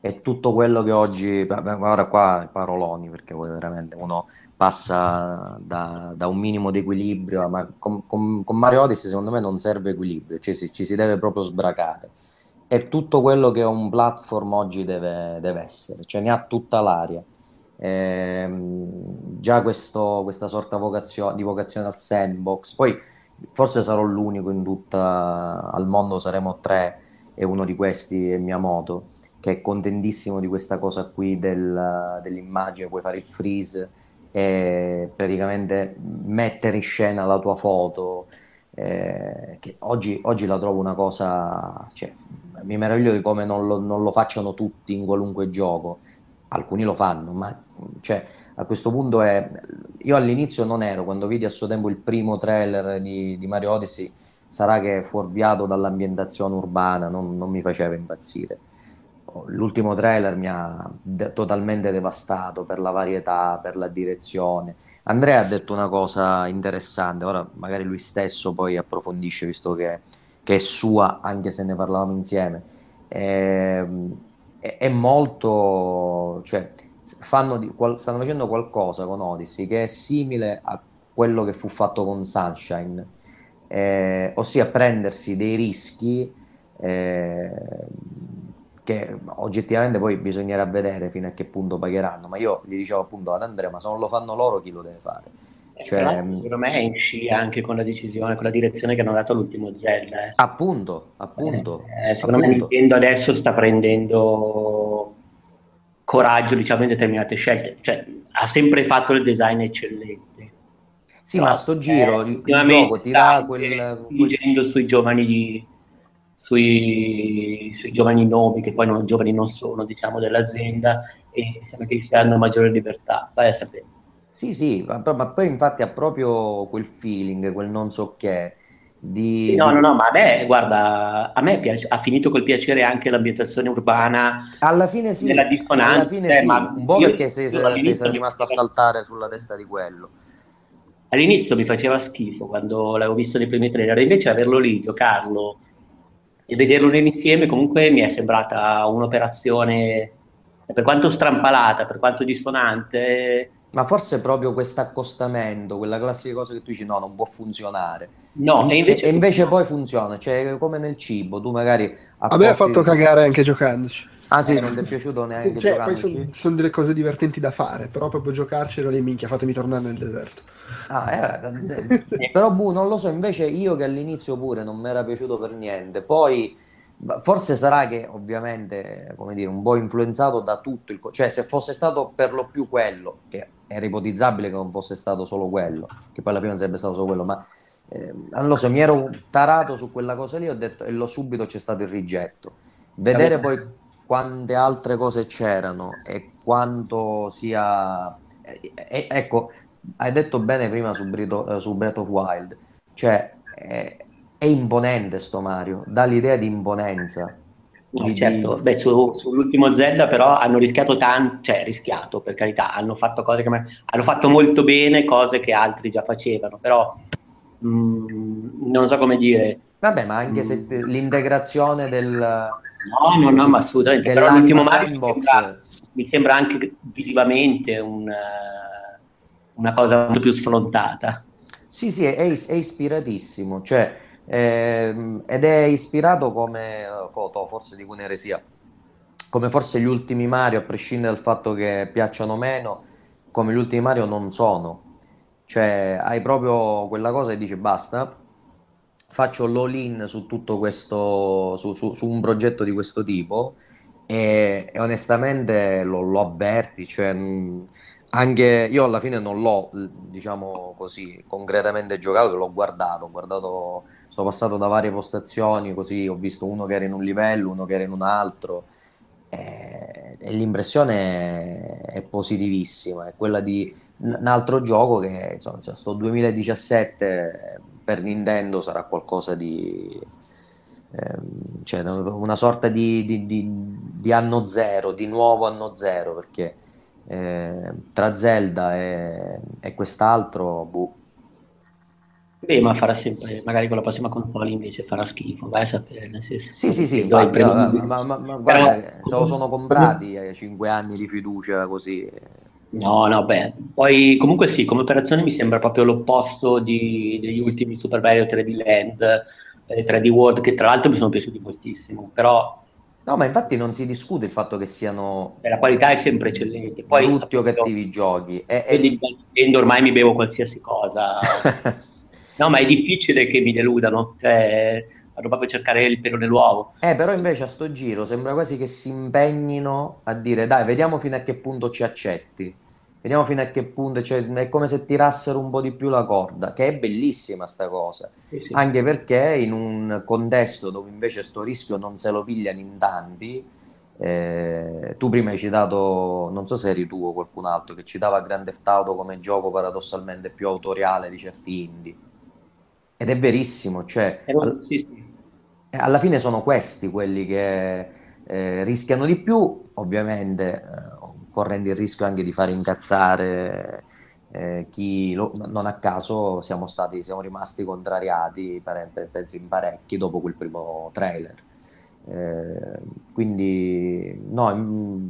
è tutto quello che oggi... Ora qua paroloni, perché veramente uno passa da, da un minimo di equilibrio, ma con, con, con, Mario Odyssey secondo me non serve equilibrio, cioè si, ci si deve proprio sbracare. È tutto quello che un platform oggi deve, deve essere, cioè ne ha tutta l'aria eh, già questo, questa sorta vocazio- di vocazione al sandbox. Poi forse sarò l'unico in tutta al mondo, saremo tre e uno di questi è Miyamoto, che è contentissimo di questa cosa qui del, dell'immagine, puoi fare il freeze e praticamente mettere in scena la tua foto. Eh, che oggi, oggi, la trovo una cosa, cioè, mi meraviglio di come non lo, non lo facciano tutti in qualunque gioco alcuni lo fanno, ma cioè, a questo punto è... Io all'inizio non ero, quando vidi a suo tempo il primo trailer di, di Mario Odyssey, sarà che fuorviato dall'ambientazione urbana, non, non, mi faceva impazzire. L'ultimo trailer mi ha de- totalmente devastato per la varietà, per la direzione. Andrea ha detto una cosa interessante, ora magari lui stesso poi approfondisce, visto che, che è sua, anche se ne parlavamo insieme. Eh, è, molto, cioè, di, qual, stanno facendo qualcosa con Odyssey che è simile a quello che fu fatto con Sunshine, eh, ossia prendersi dei rischi eh, che oggettivamente poi bisognerà vedere fino a che punto pagheranno, ma io gli dicevo appunto ad Andrea, ma se non lo fanno loro chi lo deve fare? Cioè, secondo me è in scia anche con la decisione, con la direzione che hanno dato l'ultimo Zelda. Eh. Appunto, appunto. Eh, secondo appunto. me Nintendo adesso sta prendendo coraggio, diciamo, in determinate scelte. Cioè, ha sempre fatto il design eccellente. Sì, Però, ma sto giro, il, il gioco ti dà quel... Spingendo sui giovani sui, sui giovani nomi, che poi non, giovani non sono, diciamo, dell'azienda, e sembra che si hanno maggiore libertà. Vai a sapere. Sì, sì, ma, ma poi infatti ha proprio quel feeling, quel non so che. Di, no, no, no, ma a me, guarda, a me piace, ha finito col piacere anche l'ambientazione urbana. Alla fine sì, della dissonanza, alla fine sì, ma un po' perché sei, sei, sei rimasto a saltare sulla testa di quello. All'inizio mi faceva schifo quando l'avevo visto nei primi trailer, invece averlo lì, giocarlo e vederlo insieme comunque mi è sembrata un'operazione, per quanto strampalata, per quanto dissonante, ma forse proprio questo accostamento, quella classica cosa che tu dici no, non può funzionare. No, e invece, e invece poi funziona, cioè come nel cibo, tu magari... A me ha fatto cagare anche giocandoci. Ah sì, non ti è piaciuto neanche sì, cioè, sono, sono, delle cose divertenti da fare, però proprio giocarcelo lì, minchia, fatemi tornare nel deserto. Ah, eh, però bu, non lo so, invece io che all'inizio pure non mi era piaciuto per niente, poi Forse sarà che ovviamente, come dire, un po' influenzato da tutto il... cioè se fosse stato per lo più quello, che era ipotizzabile che non fosse stato solo quello, che poi alla fine non sarebbe stato solo quello, ma eh, non lo so, mi ero tarato su quella cosa lì ho detto, e lo subito c'è stato il rigetto. Vedere poi quante altre cose c'erano e quanto sia... Eh, eh, ecco, hai detto bene prima su, Brito, su Breath of Wild, cioè eh, è imponente sto Mario, dà l'idea di imponenza. No, certo. Beh, su, sull'ultimo Zelda però hanno rischiato tanto, cioè rischiato per carità, hanno fatto cose che hanno fatto molto bene cose che altri già facevano, però mh, mm, non so come dire. Vabbè, ma anche se te, l'integrazione del... No, no, no, ma assolutamente. Però l'ultimo Mario mi sembra, mi sembra, anche visivamente un, una cosa molto più sfrontata. Sì, sì, è, è ispiratissimo, cioè eh, ed è ispirato come eh, foto, forse di un'eresia, come forse gli ultimi Mario, a prescindere dal fatto che piacciono meno, come gli ultimi Mario non sono. Cioè, hai proprio quella cosa e dici basta, faccio l'all-in su tutto questo, su, su, su un progetto di questo tipo e, e onestamente lo, lo, avverti, cioè, anche io alla fine non l'ho, diciamo così, concretamente giocato, l'ho guardato, ho guardato sono passato da varie postazioni, così ho visto uno che era in un livello, uno che era in un altro, e, e l'impressione è positivissima, è quella di un un altro gioco che insomma, cioè, sto 2017 per Nintendo sarà qualcosa di ehm, cioè, una sorta di, di- di- di anno zero, di nuovo anno zero, perché eh, tra Zelda e, e quest'altro, boh, Beh, ma farà sempre, magari con la prossima console invece farà schifo, vai a sapere, nel senso. Sì, sì, sì, ma, ma- ma- ma guarda, Però- se lo sono comprati ai 5 anni di fiducia così. No, no, beh, poi comunque sì, come operazione mi sembra proprio l'opposto di- degli ultimi Super Mario 3D Land, eh, 3D World, che tra l'altro mi sono piaciuti moltissimo, però No, ma infatti non si discute il fatto che siano eh, la qualità è sempre eccellente. Poi brutti o cattivi giochi. E, di Nintendo ormai mi bevo qualsiasi cosa. No, ma è difficile che mi deludano, cioè vado proprio cercare il pelo nell'uovo. Eh, però invece a sto giro sembra quasi che si impegnino a dire dai, vediamo fino a che punto ci accetti. Vediamo fino a che punto, cioè, è come se tirassero un po' di più la corda, che è bellissima sta cosa. Sì, sì. Anche perché in un contesto dove invece sto rischio non se lo pigliano in tanti, eh, tu prima hai citato, non so se eri tu o qualcun altro, che citava Grand Theft Auto come gioco paradossalmente più autoriale di certi indie. Ed è verissimo, cioè, Eh, sì, sì. Eh, alla fine sono questi quelli che eh, rischiano di più, ovviamente eh, correndo il rischio anche di far incazzare eh, chi lo- non a caso siamo stati, siamo rimasti contrariati, penso in parecchi, dopo quel primo trailer. Eh, quindi no, mm,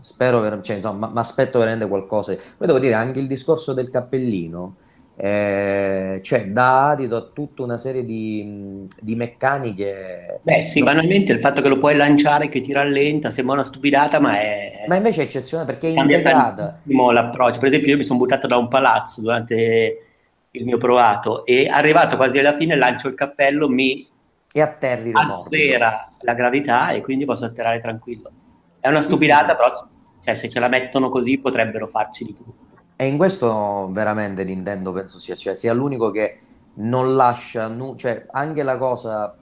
spero, cioè, insomma, mi aspetto veramente qualcosa. Poi devo dire anche il discorso del cappellino. Eh, cioè dà adito a tutta una serie di, di meccaniche. Beh, sì, banalmente il fatto che lo puoi lanciare che ti rallenta sembra una stupidata, ma è Ma invece è eccezionale perché è integrata. l'approccio. Per esempio, io mi sono buttato da un palazzo durante il mio provato e arrivato quasi alla fine lancio il cappello, mi E atterri da morbido. azzera la gravità e quindi posso atterrare tranquillo. È una stupidata, però cioè, se ce la mettono così potrebbero farci di tutto. E in questo veramente Nintendo penso sia, cioè, sia l'unico che non lascia, nu- cioè anche la cosa,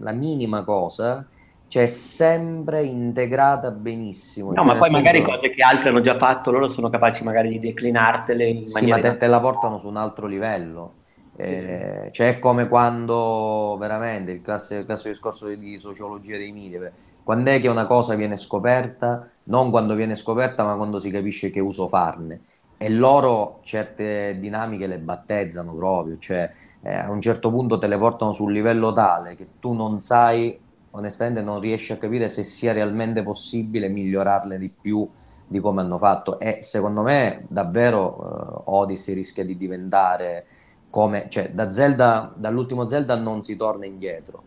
la minima cosa, cioè è sempre integrata benissimo. No, Cioè, ma poi magari senso- cose che altri hanno già fatto, loro sono capaci magari di declinartele in Sì, ma maniera... te, te la portano su un altro livello. Eh, cioè è come quando veramente il classico, il classico discorso di sociologia dei media, quando è che una cosa viene scoperta, non quando viene scoperta, ma quando si capisce che uso farne. E loro certe dinamiche le battezzano proprio, cioè eh, a un certo punto te le portano su un livello tale che tu non sai, onestamente non riesci a capire se sia realmente possibile migliorarle di più di come hanno fatto. E secondo me davvero eh, Odyssey rischia di diventare come, cioè da Zelda, dall'ultimo Zelda non si torna indietro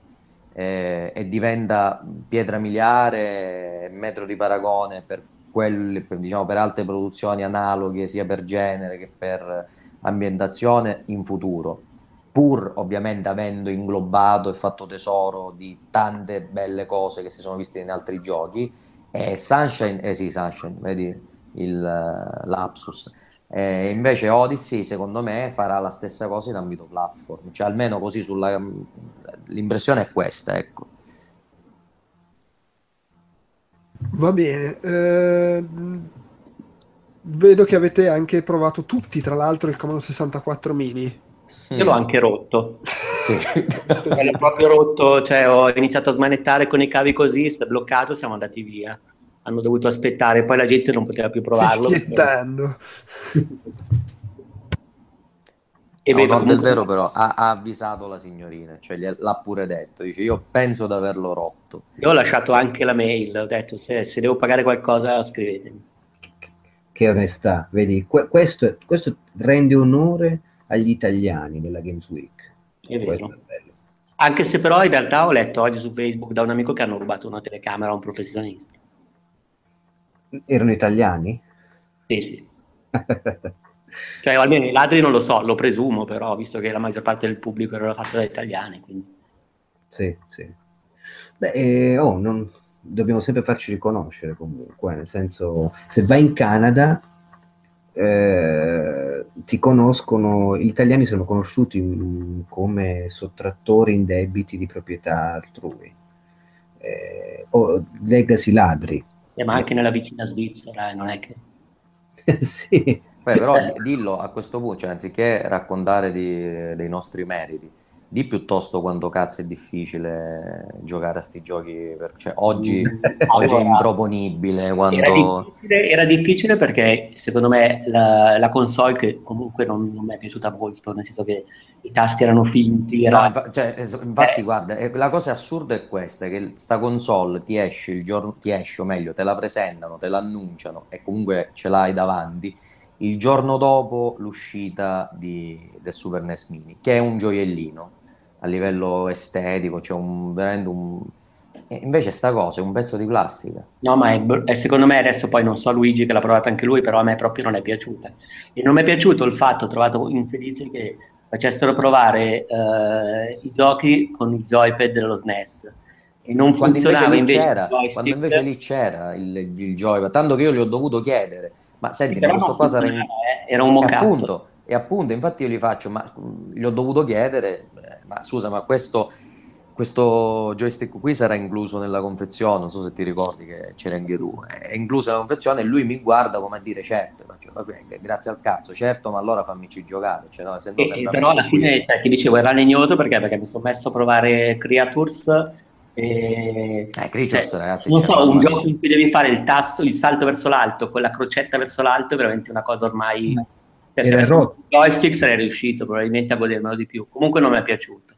eh, e diventa pietra miliare, metro di paragone per, quelli, diciamo, per altre produzioni analoghe sia per genere che per ambientazione in futuro. Pur ovviamente avendo inglobato e fatto tesoro di tante belle cose che si sono viste in altri giochi, e Sunshine, eh sì, Sunshine, vedi il eh, lapsus. Eh, invece Odyssey, secondo me, farà la stessa cosa in ambito platform, cioè almeno così sulla... l'impressione è questa, ecco. Va bene. eh, vedo che avete anche provato tutti, tra l'altro, il Commodore 64 mini. Io l'ho anche rotto. Sì. Cioè, l'ho proprio rotto, cioè ho iniziato a smanettare con i cavi così, si è bloccato, siamo andati via. Hanno dovuto aspettare, poi la gente non poteva più provarlo. Fischiettando. E No, vedo no, del comunque- vero però ha, ha avvisato la signorina, cioè l'ha pure detto, dice io penso di averlo rotto. Io ho lasciato anche la mail, ho detto se, se devo pagare qualcosa scrivetemi. Che onestà, vedi, que- questo, questo rende onore agli italiani della Games Week. È vero. È. Anche se però in realtà ho letto oggi su Facebook da un amico che hanno rubato una telecamera a un professionista. Erano italiani? Sì, sì. Cioè, almeno i ladri non lo so, lo presumo però, visto che la maggior parte del pubblico era fatto da italiani. Quindi. Sì, sì. Beh, eh, oh, non- dobbiamo sempre farci riconoscere comunque, nel senso, se vai in Canada, eh, ti conoscono, gli italiani sono conosciuti mm, come sottrattori indebiti di proprietà altrui, eh, o legacy ladri. Eh, ma anche nella vicina Svizzera, eh, non è che... sì. Beh, però di- dillo a questo punto, cioè, anziché raccontare di- dei nostri meriti, di piuttosto quanto cazzo è difficile giocare a sti giochi. per- cioè, oggi, oggi è improponibile Era quando... difficile, era difficile perché secondo me la, la console, che comunque non, non mi è piaciuta molto, nel senso che i tasti erano finti, No, era... infa- cioè, infatti, Eh. guarda, eh, la cosa assurda è questa, che sta console ti esce il giorno, ti esce, o meglio, te la presentano, te l'annunciano e comunque ce l'hai davanti il giorno dopo l'uscita di- del Super NES Mini, che è un gioiellino a livello estetico, cioè un, veramente un... invece sta cosa è un pezzo di plastica. No, ma è, è secondo me adesso poi non so Luigi che l'ha provato anche lui, però a me proprio non è piaciuta. E non mi è piaciuto il fatto, ho trovato infelice che facessero provare eh, i giochi con il joypad dello SNES e non Quando invece funzionava lì invece c'era, joystick. quando invece lì c'era il, il joypad, tanto che io gli ho dovuto chiedere, ma senti, ma non qua sarà in... eh, era un mock-up. appunto, e appunto, infatti io gli faccio, ma gli ho dovuto chiedere, eh, ma scusa, ma questo, questo joystick qui sarà incluso nella confezione, non so se ti ricordi che c'era anche tu, è incluso nella confezione e lui mi guarda come a dire certo, Io faccio, "Vabbè, grazie al cazzo, certo, ma allora fammici giocare, cioè, no, se no E- però alla fine cioè, ti dicevo era legnoso perché, perché mi sono messo a provare Creatures e Eh, Creatures, cioè, ragazzi, non so, un gioco in cui devi fare il tasto, il salto verso l'alto, quella crocetta verso l'alto è veramente una cosa ormai Ma cioè, se avessi rotto. un joystick sarei riuscito probabilmente a godermelo di più. Comunque non mi è piaciuto.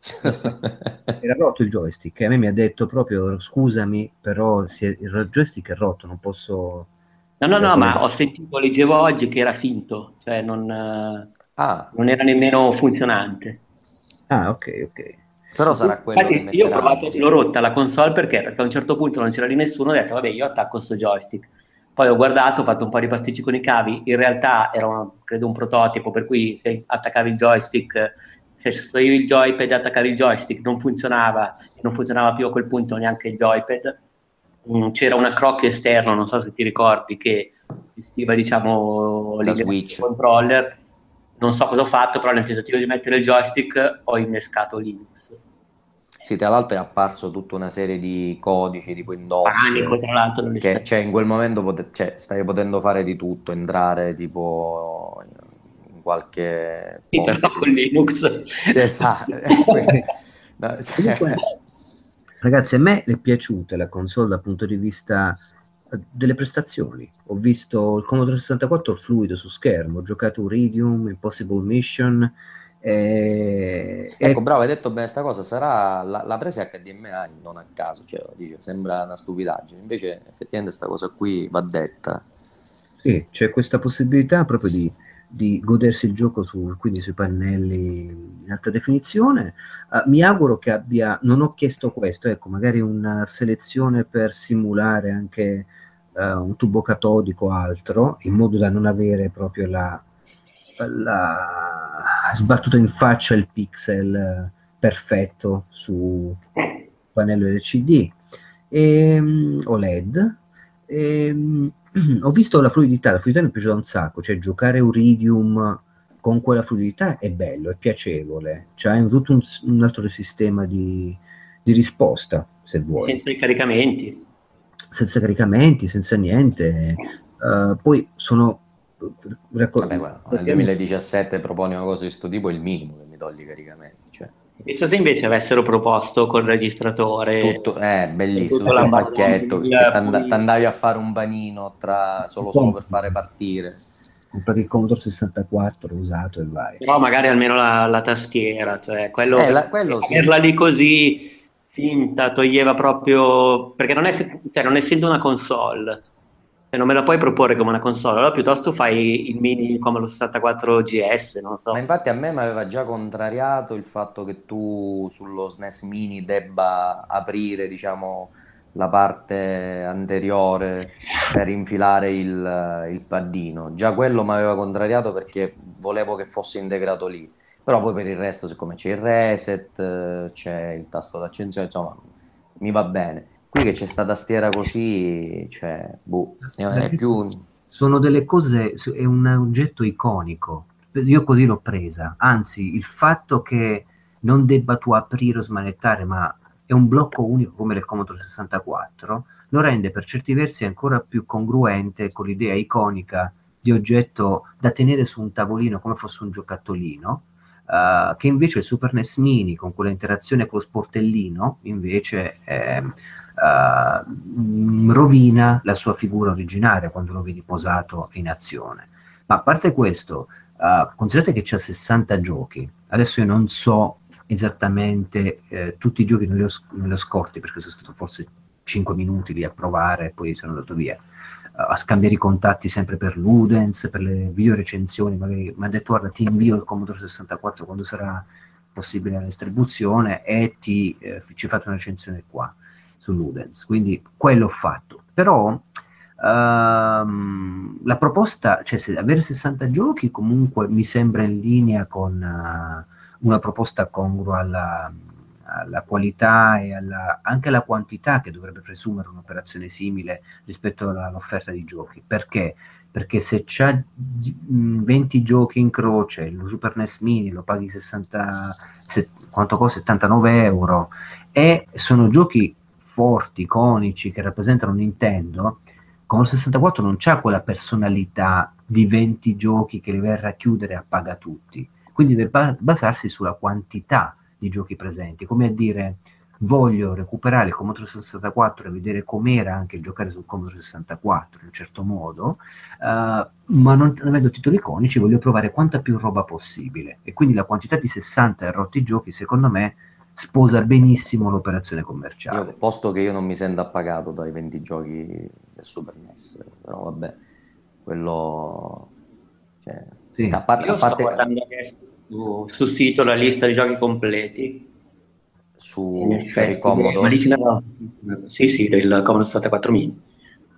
Era rotto il joystick e a me mi ha detto proprio scusami, però è- il joystick è rotto, non posso... no no no ma ho sentito leggevo oggi che era finto cioè non, eh, Ah, non era nemmeno funzionante. Ah, ok, ok. Però sarà quello Infatti, io ho provato, l'ho rotta la console perché? Perché a un certo punto non c'era di nessuno, ho detto vabbè io attacco sto joystick. Poi ho guardato, ho fatto un po' di pasticci con i cavi, in realtà era una- credo un prototipo per cui se attaccavi il joystick, se sostituivi il joypad e attaccavi il joystick non funzionava non funzionava più a quel punto neanche il joypad. Mm, C'era una crocchia esterna, non so se ti ricordi, che gestiva diciamo La switch. controller. Non so cosa ho fatto, però nel tentativo di mettere il joystick ho innescato Linux. Sì, tra l'altro è apparso tutta una serie di codici tipo indoss Panico, tra l'altro, che cioè, in quel momento pote- cioè, stai potendo fare di tutto, entrare tipo in qualche Sì, posto. però con Linux. Sì, esatto. No, cioè, ragazzi, a me è piaciuta la console dal punto di vista eh, delle prestazioni. Ho visto il Commodore 64 fluido su schermo, ho giocato Iridium, Impossible Mission. Eh, Ecco, e- bravo, hai detto bene sta cosa, sarà la, la presa HDMI non a caso, cioè, dice, sembra una stupidaggine, invece effettivamente sta cosa qui va detta. Sì, c'è questa possibilità proprio di, di godersi il gioco su, quindi sui pannelli in alta definizione. Eh, mi auguro che abbia, non ho chiesto questo, ecco, magari una selezione per simulare anche eh, un tubo catodico o altro, in modo da non avere proprio la, la sbattuta in faccia il pixel eh, perfetto su pannello LCD e, mm, OLED. E, mm, ho visto la fluidità, la fluidità mi è piaciuta un sacco, cioè giocare Uridium con quella fluidità è bello, è piacevole, c'è tutto un, un altro sistema di, di risposta, se vuoi, Senza i caricamenti. senza caricamenti, senza niente. Eh, poi sono... racco- Vabbè, guarda, nel 2017 proponi una cosa di questo tipo è il minimo che mi togli i caricamenti, cioè, Penso se invece avessero proposto col registratore tutto, è bellissimo, tutto tutto un pacchetto, t'and- t'andavi a fare un panino tra, solo, solo per fare partire. comprato il Commodore 64 usato e vai. però magari almeno la, la tastiera, cioè quello, Eh, la- quello sì. averla lì così finta toglieva proprio perché non, è, cioè, non essendo una console cioè, non me la puoi proporre come una console allora piuttosto fai il mini come lo 64 GS non so Ma infatti a me mi aveva già contrariato il fatto che tu sullo SNES Mini debba aprire, diciamo, la parte anteriore per infilare il, il paddino. Già quello mi aveva contrariato perché volevo che fosse integrato lì. Però poi per il resto, siccome c'è il reset, eh, c'è il tasto d'accensione, insomma, mi va bene. Qui che c'è sta tastiera così, cioè, boh, è più... sono delle cose, è un oggetto iconico. Io così l'ho presa. Anzi, il fatto che non debba tu aprire o smanettare, ma è un blocco unico come il Commodore 64, lo rende per certi versi ancora più congruente con l'idea iconica di oggetto da tenere su un tavolino come fosse un giocattolino, uh, che invece il Super NES Mini con quella interazione con lo sportellino invece eh, uh, rovina la sua figura originaria quando lo vedi posato in azione. Ma a parte questo, uh, considerate che c'ha 60 giochi, adesso io non so esattamente eh, tutti i giochi, non li, ho, non li ho scorti perché sono stato forse 5 minuti lì a provare e poi sono andato via. A scambiare i contatti sempre per Ludens, per le video recensioni, magari mi ha detto guarda ti invio il Commodore 64 quando sarà possibile la distribuzione e ti, eh, ci fate una recensione qua su Ludens, quindi quello ho fatto. Però ehm, la proposta, cioè se avere 60 giochi comunque mi sembra in linea con uh, una proposta congrua alla alla qualità e alla, anche alla quantità che dovrebbe presumere un'operazione simile rispetto all'offerta di giochi. Perché? Perché se c'è 20 giochi in croce, il Super NES Mini lo paghi 60, se, quanto costa? 79 euro, e sono giochi forti, iconici, che rappresentano Nintendo, con il 64 non c'ha quella personalità di 20 giochi che li verrà a chiudere a paga tutti. Quindi deve basarsi sulla quantità di giochi presenti, come a dire voglio recuperare il Commodore 64 e vedere com'era anche giocare sul Commodore 64 in un certo modo, uh, ma non avendo titoli iconici voglio provare quanta più roba possibile e quindi la quantità di 60 e rotti giochi secondo me sposa benissimo l'operazione commerciale. Io, posto che io non mi sento appagato dai 20 giochi del Super NES, però vabbè, quello... Cioè, sì. a, par- a parte... Su, sul sito la lista di giochi completi. Su effetti, il Commodore? No, sì, sì, del Commodore 64 mini.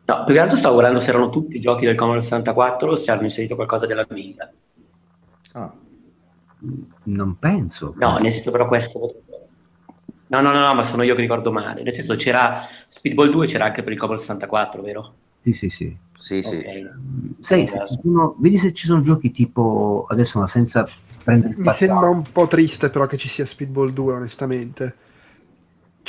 No, più che altro stavo guardando se erano tutti i giochi del Commodore 64 o se hanno inserito qualcosa della Amiga. Ah. Non penso. No, nel senso però questo... No, no, no, no, ma sono io che ricordo male. Nel senso c'era Speedball 2 c'era anche per il Commodore 64, vero? Sì, sì, sì. Sì, sì. Okay. Sai, se sono, vedi se ci sono giochi tipo adesso, ma senza prendere spazio. Mi sembra un po' triste, però, che ci sia Speedball 2, onestamente.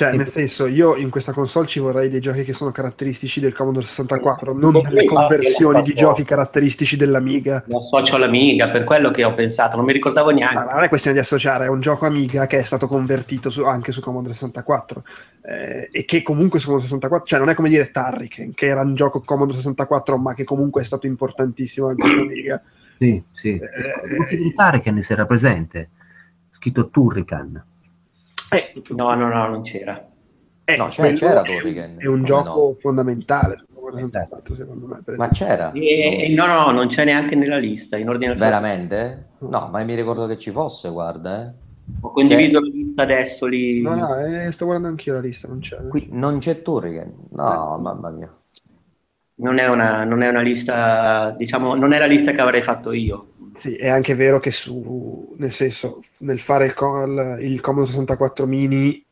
Cioè, nel senso, io in questa console ci vorrei dei giochi che sono caratteristici del Commodore 64, non delle conversioni di giochi caratteristici dell'Amiga. Lo associo all'Amiga, per quello che ho pensato, non mi ricordavo neanche. Ma non è questione di associare, è un gioco Amiga che è stato convertito su, anche su Commodore 64 eh, e che comunque su Commodore 64, cioè non è come dire Turrican, che era un gioco Commodore 64 ma che comunque è stato importantissimo anche su Amiga. Sì, sì. Eh, il Turrican si era presente, scritto Turrican eh, no, no, no, non c'era. Eh, no, c'era, c'era Dorigen. È un gioco no? fondamentale. Esatto. Secondo me, ma c'era? E, no, no, non c'è neanche nella lista. In ordine Veramente? No, ma mi ricordo che ci fosse, guarda. Eh. Ho condiviso c'è... la lista adesso lì. No, no, eh, sto guardando anch'io la lista, non c'è. Qui non c'è Turrigen. No, eh. mamma mia. Non è, una, non è una lista, diciamo, non è la lista che avrei fatto io. Sì, è anche vero che su, nel senso, nel fare il, call, il Commodore 64 mini,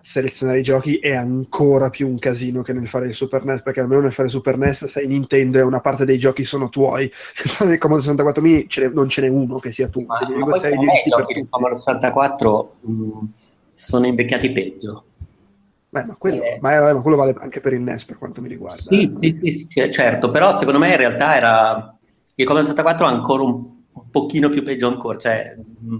selezionare i giochi è ancora più un casino che nel fare il Super NES, perché almeno nel fare il Super NES sei Nintendo e una parte dei giochi sono tuoi. Nel fare il Commodore 64 mini ce non ce n'è uno che sia tuo. Ma, ma poi i giochi del Commodore 64 mh, sono invecchiati peggio. Beh, ma, quello, eh, ma, ma, quello, vale anche per il NES per quanto mi riguarda. Sì, eh. sì, sì, certo, però secondo me in realtà era il Commodore 64 è ancora un, un pochino più peggio ancora, cioè mm,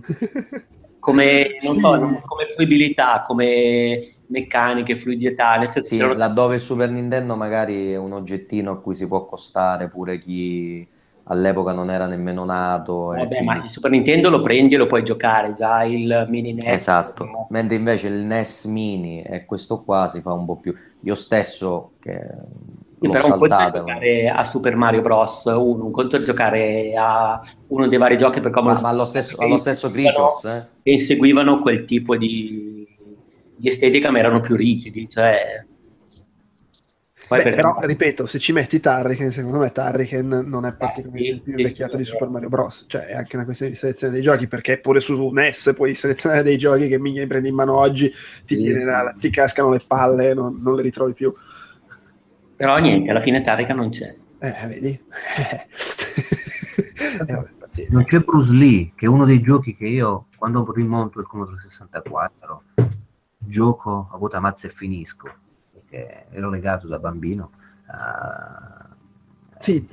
come, sì. so, come fruibilità, come meccaniche, fluidità. Nel senso sì, che... laddove il Super Nintendo magari è un oggettino a cui si può accostare pure chi all'epoca non era nemmeno nato. Vabbè, quindi... ma il Super Nintendo lo prendi e lo puoi giocare, già il mini NES. Esatto, no? mentre invece il NES mini e questo qua si fa un po' più... Io stesso, che sì, però un conto è giocare a Super Mario Bros. 1, un conto è giocare a uno dei vari giochi per Commodore Ma, ma allo stesso, allo stesso Grigos, eh? Che inseguivano quel tipo di, di estetica ma erano più rigidi, cioè... Beh, per però, ripeto, se ci metti Tarriken, secondo me Tarriken non è eh, particolarmente più invecchiato di Super Mario Bros. Cioè, è anche una questione di selezione dei giochi, perché pure su NES puoi selezionare dei giochi che mi prendi in mano oggi, ti, sì, la, ti cascano le palle, non, non le ritrovi più. Però niente, alla fine Tarika non c'è. Eh, vedi? eh, vabbè, non c'è Bruce Lee, che è uno dei giochi che io, quando rimonto il Commodore 64, gioco a vuota mazza e finisco, perché ero legato da bambino a, Sì,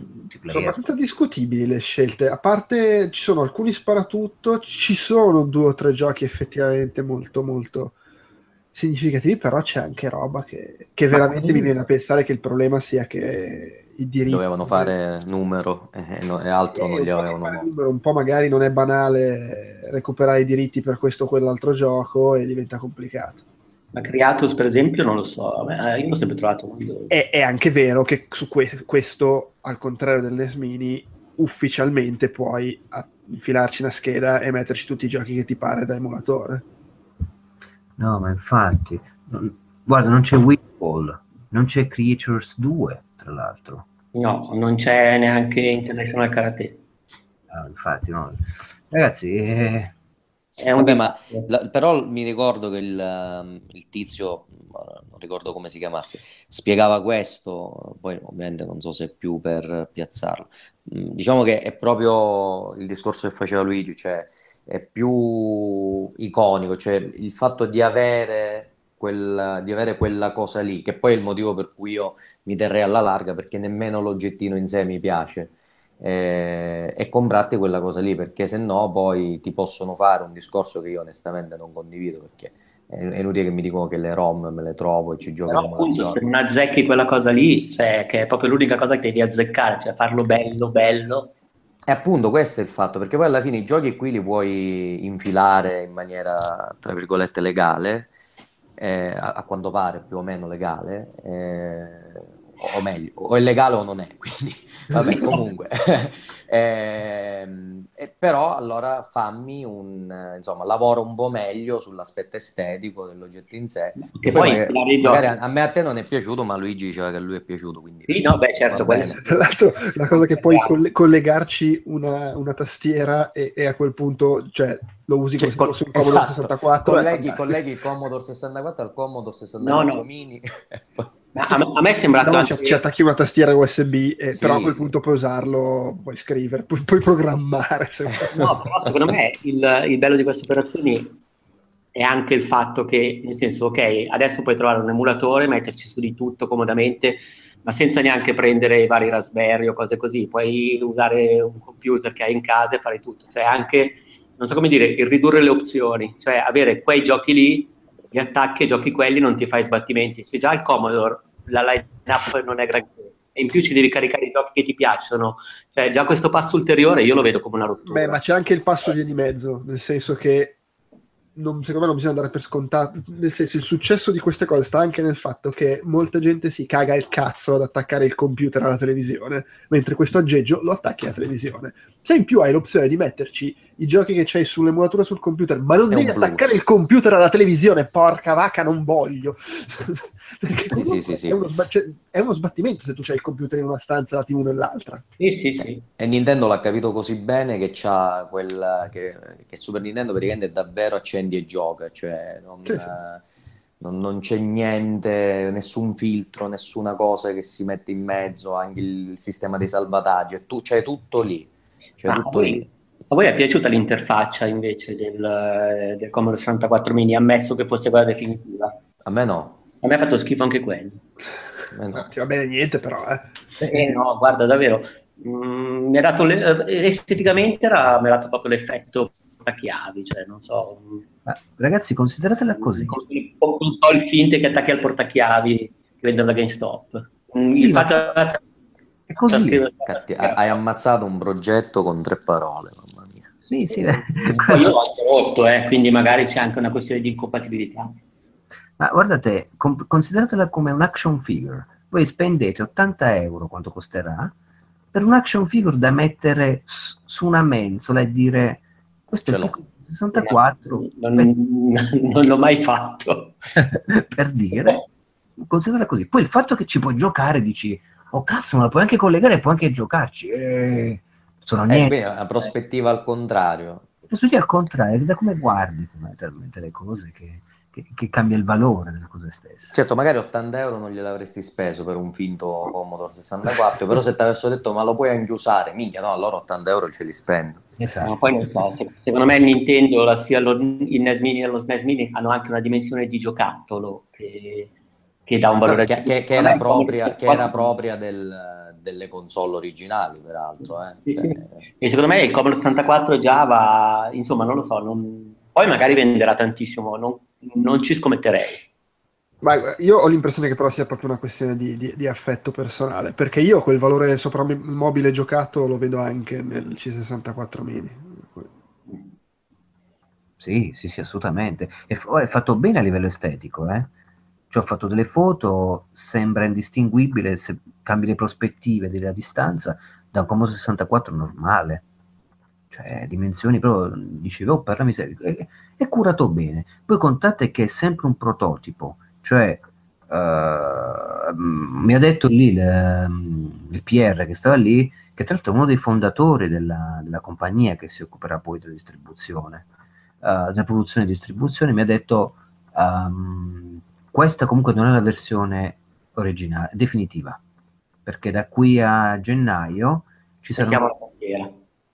sono abbastanza discutibili le scelte. A parte ci sono alcuni sparatutto, ci sono due o tre giochi effettivamente molto molto significativi, però c'è anche roba che, che veramente mi viene a pensare che il problema sia che i diritti dovevano fare numero e, no- e altro non Eh, gli un po' avevano numero, un po' magari non è banale recuperare i diritti per questo o quell'altro gioco e diventa complicato. Ma Creatus, per esempio, non lo so. me- Io l'ho sempre trovato. È, è anche vero che su que- questo, al contrario del NES Mini, ufficialmente puoi infilarci una scheda e metterci tutti i giochi che ti pare da emulatore. No, ma infatti, non- guarda, non c'è Windfall, non c'è Creatures 2, tra l'altro. No, non c'è neanche International Karate. Ah, infatti, no. Ragazzi, eh, È un Vabbè, ma la- però mi ricordo che il, ehm, il tizio, non ricordo come si chiamasse, spiegava questo, poi ovviamente non so se è più per piazzarlo. Mm, Diciamo che è proprio il discorso che faceva Luigi, cioè è più iconico, cioè il fatto di avere, quel- di avere quella cosa lì, che poi è il motivo per cui io mi terrei alla larga, perché nemmeno l'oggettino in sé mi piace eh, e comprarti quella cosa lì, perché se no poi ti possono fare un discorso che io onestamente non condivido, perché è, inutile che mi dicono che le ROM me le trovo e ci gioco Però appunto se non azzecchi quella cosa lì, cioè, che è proprio l'unica cosa che devi azzeccare, cioè farlo bello, bello. E appunto questo è il fatto, perché poi alla fine i giochi qui li puoi infilare in maniera, tra virgolette, legale, eh, a, a quanto pare più o meno legale, eh, o meglio, o è legale o non è, quindi vabbè, comunque. Ehm, e però allora fammi un, eh, insomma, lavoro un po' meglio sull'aspetto estetico dell'oggetto in sé. Che Poi poi magari, magari a, a me a te non è piaciuto, ma Luigi diceva che a lui è piaciuto, quindi Sì, no, beh, certo. Tra l'altro, la cosa che puoi coll- collegarci una, una tastiera e, e a quel punto cioè, lo usi Cioè, col- un Commodore esatto. 64. è colleghi, colleghi il Commodore 64 al Commodore 64 No, no. mini. A, me- a me è sembrato No, anche... ci, ci attacchi una tastiera USB, e, Sì. però a quel punto puoi usarlo, puoi scrivere, puoi, puoi programmare. se. No, però secondo me il, il bello di queste operazioni è anche il fatto che, nel senso, ok, adesso puoi trovare un emulatore, metterci su di tutto comodamente, ma senza neanche prendere i vari Raspberry o cose così, puoi usare un computer che hai in casa e fare tutto. Cioè anche, non so come dire, il ridurre le opzioni, cioè avere quei giochi lì, li attacchi giochi quelli, non ti fai sbattimenti. Se già il Commodore, la line-up non è granché, e in più ci devi caricare i giochi che ti piacciono, cioè già questo passo ulteriore io lo vedo come una rottura. Beh, ma c'è anche il passo via di mezzo, nel senso che non- secondo me non bisogna andare per scontato, nel senso il successo di queste cose sta anche nel fatto che molta gente si caga il cazzo ad attaccare il computer alla televisione, mentre questo aggeggio lo attacchi alla televisione. Se in più hai l'opzione di metterci i giochi che c'hai sull'emulatura sul computer, ma non È devi attaccare il computer alla televisione, porca vacca, non voglio. Perché Sì, sì, sì, sì. È, uno sba- cioè, è uno sbattimento se tu c'hai il computer in una stanza la TV nell'altra. Sì, sì, sì. E Nintendo l'ha capito così bene che c'ha quel che, che Super Nintendo praticamente davvero accendi e gioca, cioè non, Sì, sì. non- non c'è niente, nessun filtro, nessuna cosa che si mette in mezzo, anche il sistema di salvataggio, tu- c'è tutto lì, c'è Ma a tutto lì. A voi è piaciuta l'interfaccia invece del, del Commodore 64 mini, ammesso che fosse quella definitiva? A me no, A me ha fatto schifo anche quello. a me no. Non ti va bene niente, però, eh. Eh, no, guarda, davvero, mm, mi ha dato le- eh, esteticamente era, mi ha dato proprio l'effetto portachiavi, cioè non so, mm, ma ragazzi, consideratela così. con con console finte che attacchi al portachiavi che vendono da GameStop. Mm, Sì, Il fatto È così. Catti- hai ammazzato un progetto con tre parole. Sì, sì. Poi io l'ho anche rotto, eh, quindi magari c'è anche una questione di incompatibilità. Ma guardate, com- consideratela come un action figure. Voi spendete 80 euro, quanto costerà, per un action figure da mettere s- su una mensola e dire questo Ce è piccolo 64 Non, non l'ho mai fatto. per dire, considera così. Poi il fatto che ci puoi giocare, dici, oh cazzo, ma la puoi anche collegare e puoi anche giocarci. Eh, sono Eh, niente. è una prospettiva al contrario. Prospettiva al contrario, da come guardi fondamentalmente le cose che, che- che cambia il valore delle cose stesse. Certo, magari 80 euro non gliel'avresti speso per un finto Commodore 64, però se ti avessero detto ma lo puoi anche usare, minchia, no, allora 80 euro ce li spendo. Esatto. Ma poi non so, se- secondo me il Nintendo, la- sia lo, il NES Mini e lo SNES Mini hanno anche una dimensione di giocattolo che, che che dà un valore che, che- che era propria, che era propria del- delle console originali, peraltro. eh. Cioè. E secondo me il Commodore 64 già va, insomma, non lo so, non- poi magari venderà tantissimo, non, non ci scommetterei. Ma io ho l'impressione che però sia proprio una questione di, di- di affetto personale, perché io quel valore sopra il mobile giocato lo vedo anche nel C64 mini. Sì, sì, sì, assolutamente. E f- è fatto bene a livello estetico, eh? Cioè, ho fatto delle foto, sembra indistinguibile se cambi le prospettive della distanza da un Commodore 64 normale. Cioè, dimensioni proprio, dicevo, oh, parlami serio, è, è curato bene. Poi contate che è sempre un prototipo, cioè, mm, mi ha detto lì il, il PR che stava lì, che tra l'altro è uno dei fondatori della, della compagnia che si occuperà poi della distribuzione eh, della produzione e distribuzione, mi ha detto ehm, questa comunque non è la versione originale, definitiva, perché da qui a gennaio ci saranno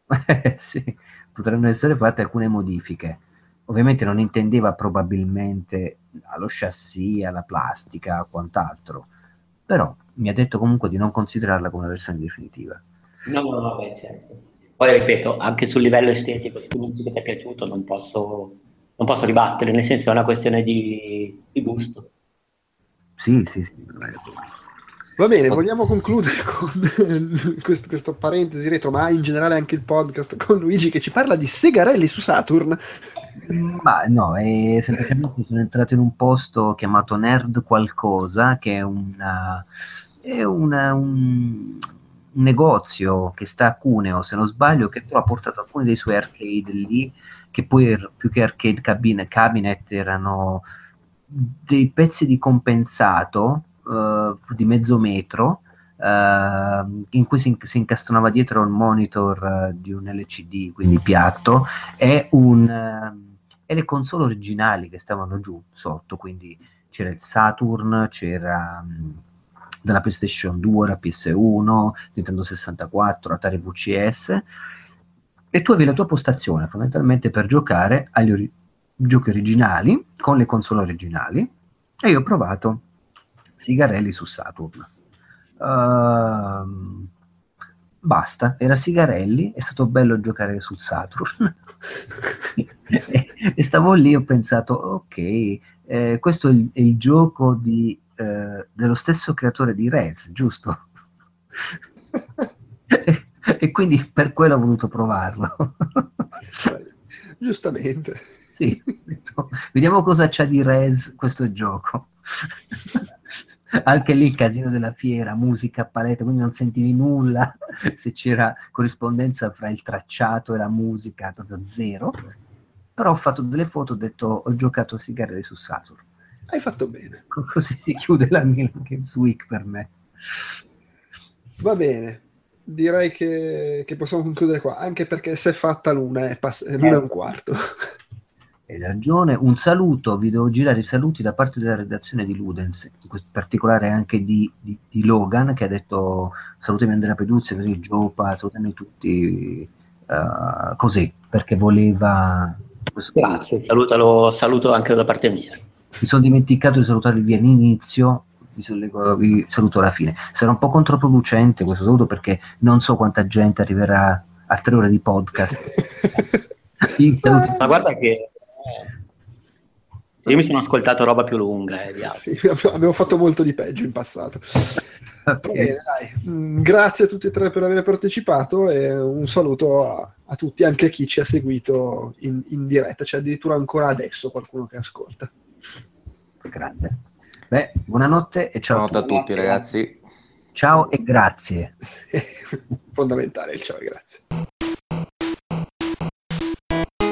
sì, potranno essere fatte alcune modifiche. Ovviamente non intendeva probabilmente allo chassis, alla plastica, a quant'altro, però mi ha detto comunque di non considerarla come una versione definitiva. No, no, no, beh, certo. Poi ripeto, anche sul livello estetico, se che ti è piaciuto, non posso, non posso ribattere, nel senso è una questione di, di gusto. Sì, sì, sì. Va bene, vogliamo concludere con questo, questo parentesi retro, ma in generale anche il podcast con Luigi che ci parla di segarelli su Saturn. Ma no, è semplicemente sono entrato in un posto chiamato Nerd Qualcosa, che è, una, è una- un, un negozio che sta a Cuneo, se non sbaglio, che però ha portato alcuni dei suoi arcade lì, che poi er- più che arcade cabin- cabinet erano dei pezzi di compensato eh, di mezzo metro, eh, in cui si, si incastonava dietro il monitor eh, di un LCD, quindi piatto, e, un, e le console originali che stavano giù sotto, quindi c'era il Saturn, c'era mh, della PlayStation 2, la PS1, Nintendo 64, Atari VCS, e tu avevi la tua postazione fondamentalmente per giocare agli ori- giochi originali con le console originali e io ho provato Sigarelli su Saturn. Ehm, basta, era Sigarelli, è stato bello giocare sul Saturn. e stavo lì ho pensato, ok, eh, questo è il, è il gioco di, eh, dello stesso creatore di Rez, giusto? e, quindi per quello ho voluto provarlo. Giustamente. Sì, vediamo cosa c'ha di Rez questo gioco. Anche lì il casino della fiera, musica a palette, quindi non sentivi nulla se c'era corrispondenza fra il tracciato e la musica, proprio zero. Però ho fatto delle foto, ho detto ho giocato a Sigarelli su Saturn. Hai fatto bene. Co- Così si chiude la Milan Games Week per me. Va bene. Direi che, che possiamo concludere qua, anche perché se è fatta l'una è, pass- l'una e un quarto. Hai ragione. Un saluto, vi devo girare i saluti da parte della redazione di Ludens, in particolare anche di, di- di Logan, che ha detto salutami Andrea Peduzzi, così Giopa, salutami tutti eh, così, perché voleva... questo- Grazie, salutalo, saluto anche da parte mia. Mi sono dimenticato di salutarvi all'inizio, vi, saluto- vi saluto alla fine. Sarà un po' controproducente questo saluto perché non so quanta gente arriverà a tre ore di podcast. Sì, saluti- Ma guarda che eh, io mi sono ascoltato roba più lunga, eh. Sì, abbiamo- fatto molto di peggio in passato. Va Ok. bene, dai. Mm, Grazie a tutti e tre per aver partecipato e un saluto a, a tutti, anche a chi ci ha seguito in, in diretta. C'è addirittura ancora adesso qualcuno che ascolta. Grande. Beh, buonanotte e ciao. Buonanotte a tutti, ragazzi. Ciao e grazie. Fondamentale il ciao, e grazie.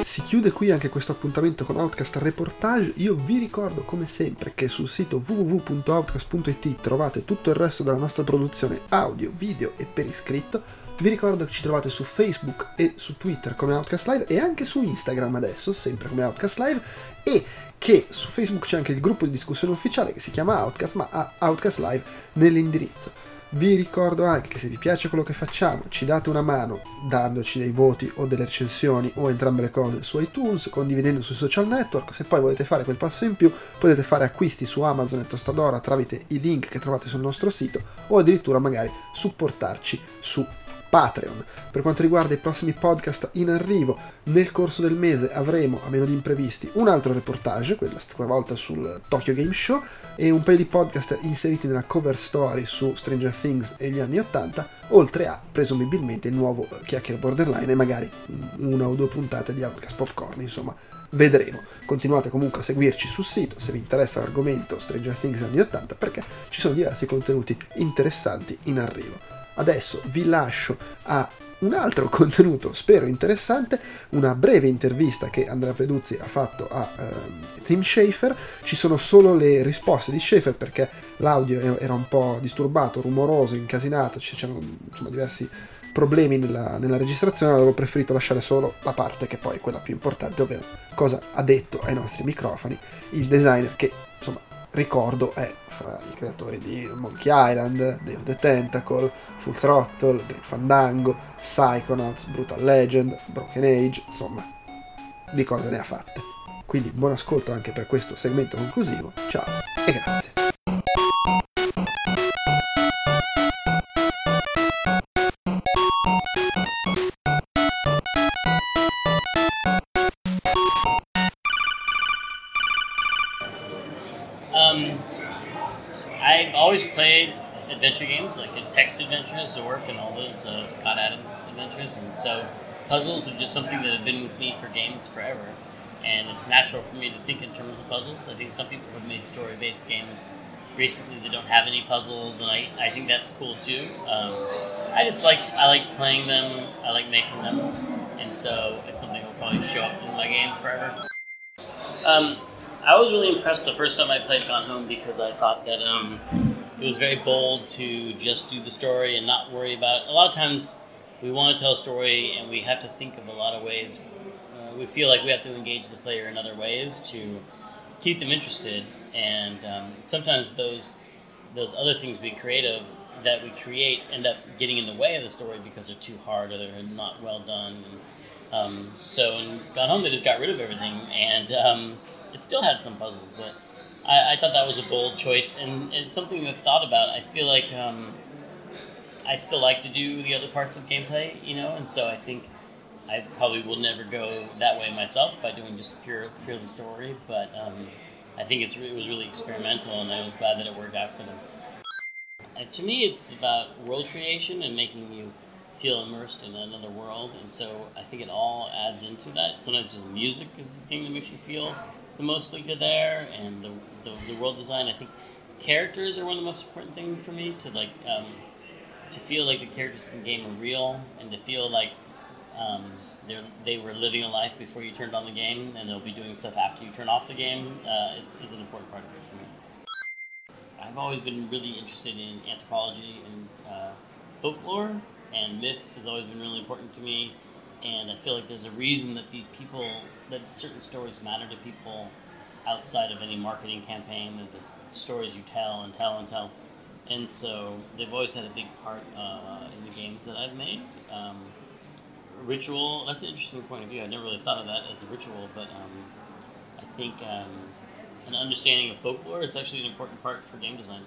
Si chiude qui anche questo appuntamento con Outcast Reportage. Io vi ricordo come sempre che sul sito www.outcast.it trovate tutto il resto della nostra produzione audio, video e per iscritto. Vi ricordo che ci trovate su Facebook e su Twitter come Outcast Live e anche su Instagram adesso, sempre come Outcast Live, e che su Facebook c'è anche il gruppo di discussione ufficiale che si chiama Outcast, ma ha Outcast Live nell'indirizzo. Vi ricordo anche che se vi piace quello che facciamo, ci date una mano dandoci dei voti o delle recensioni o entrambe le cose su iTunes, condividendo sui social network. Se poi volete fare quel passo in più, potete fare acquisti su Amazon e Tostadora tramite i link che trovate sul nostro sito o addirittura magari supportarci su Patreon. Per quanto riguarda i prossimi podcast in arrivo, nel corso del mese avremo, a meno di imprevisti, un altro reportage, quella volta sul Tokyo Game Show, e un paio di podcast inseriti nella cover story su Stranger Things e gli anni 80, oltre a presumibilmente il nuovo Chiacchiere Borderline e magari una o due puntate di Outcast Popcorn, insomma, vedremo. Continuate comunque a seguirci sul sito se vi interessa l'argomento Stranger Things anni 80 perché ci sono diversi contenuti interessanti in arrivo. Adesso vi lascio a un altro contenuto, spero interessante, una breve intervista che Andrea Peduzzi ha fatto a uh, Tim Schafer. Ci sono solo le risposte di Schafer perché l'audio era un po' disturbato, rumoroso, incasinato, c'erano insomma diversi problemi nella, nella registrazione, avevo preferito lasciare solo la parte che poi è quella più importante, ovvero cosa ha detto ai nostri microfoni il designer che insomma ricordo è fra i creatori di Monkey Island, Day of the Tentacle, Full Throttle, Green Fandango, Psychonauts, Brutal Legend, Broken Age, insomma, di cose ne ha fatte. Quindi buon ascolto anche per questo segmento conclusivo, ciao e grazie. Adventures, Zork, and all those uh, Scott Adams adventures, and so puzzles are just something that have been with me for games forever. And it's natural for me to think in terms of puzzles. I think some people have made story-based games recently that don't have any puzzles, and I, I think that's cool too. Um, I just like I like playing them. I like making them, and so it's something that will probably show up in my games forever. Um, I was really impressed the first time I played Gone Home because I thought that um, it was very bold to just do the story and not worry about it. A lot of times we want to tell a story and we have to think of a lot of ways. Uh, we feel like we have to engage the player in other ways to keep them interested, and um, sometimes those those other things we creative that we create end up getting in the way of the story because they're too hard or they're not well done. And, um, so in Gone Home, they just got rid of everything and um, it still had some puzzles, but I, I, thought that was a bold choice and it's something I've thought about. I feel like um, I still like to do the other parts of gameplay, you know, and so I think I probably will never go that way myself by doing just pure pure the story. But um, I think it's it was really experimental, and I was glad that it worked out for them. And to me, it's about world creation and making you feel immersed in another world, and so I think it all adds into that. Sometimes the music is the thing that makes you feel the most like you're there, and the, the, the world design. I think characters are one of the most important things for me to like um, to feel like the characters in the game are real, and to feel like um, they they were living a life before you turned on the game, and they'll be doing stuff after you turn off the game. Uh, is, an important part of it for me. I've always been really interested in anthropology and uh, folklore, and myth has always been really important to me and I feel like there's a reason that the people that certain stories matter to people outside of any marketing campaign. That the stories you tell and tell and tell, and so they've always had a big part uh, in the games that I've made. Um, ritual that's an interesting point of view. I never really thought of that as a ritual, but um, I think um, an understanding of folklore is actually an important part for game design.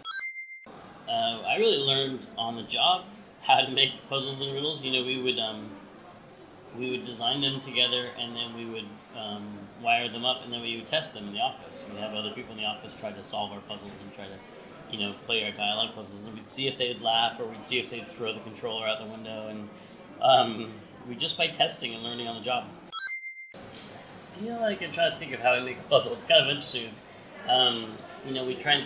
Uh, I really learned on the job how to make puzzles and riddles. You know, we would um, we would design them together and then we would um, wire them up and then we would test them in the office. We'd have other people in the office try to solve our puzzles and try to, you know, play our dialogue puzzles and we'd see if they'd laugh or we'd see if they'd throw the controller out the window and um, we just by testing and learning on the job. I feel like I'm trying to think of how I make a puzzle. It's kind of interesting. Um, you know, we try and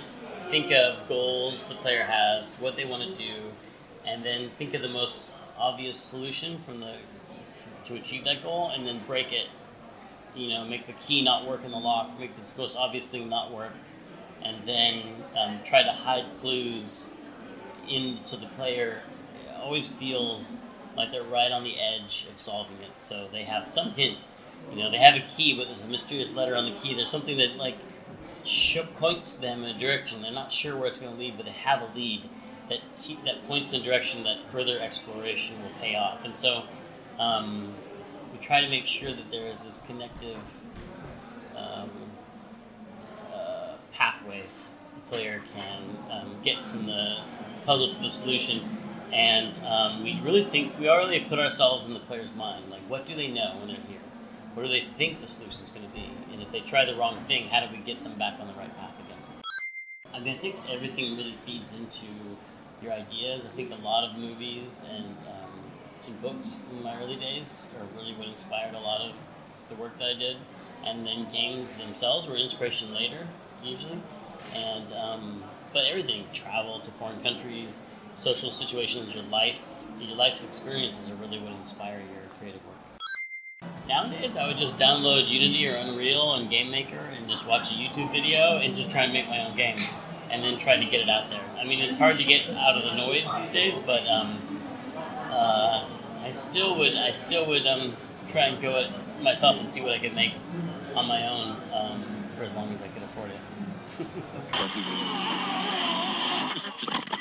think of goals the player has, what they want to do, and then think of the most obvious solution from the to achieve that goal and then break it. You know, make the key not work in the lock, make this most obvious thing not work, and then um, try to hide clues in so the player always feels like they're right on the edge of solving it. So they have some hint. You know, they have a key, but there's a mysterious letter on the key. There's something that like points them in a direction. They're not sure where it's going to lead, but they have a lead, that that points in a direction that further exploration will pay off. And so um, try to make sure that there is this connective um, uh, pathway the player can um, get from the puzzle to the solution. And um, we really think we already put ourselves in the player's mind. Like, what do they know when they're here? What do they think the solution is going to be? And if they try the wrong thing, how do we get them back on the right path again? I mean, I think everything really feeds into your ideas. I think a lot of movies and and books in my early days are really what inspired a lot of the work that I did. And then games themselves were inspiration later, usually. And um, but everything, travel to foreign countries, social situations, your life, your life's experiences are really what inspire your creative work. Nowadays, I would just download Unity or Unreal and Game Maker and just watch a YouTube video and just try and make my own game, and then try to get it out there. I mean, it's hard to get out of the noise these days, but um, uh, I still would. I still would um, try and go it myself and see what I could make on my own um, for as long as I could afford it.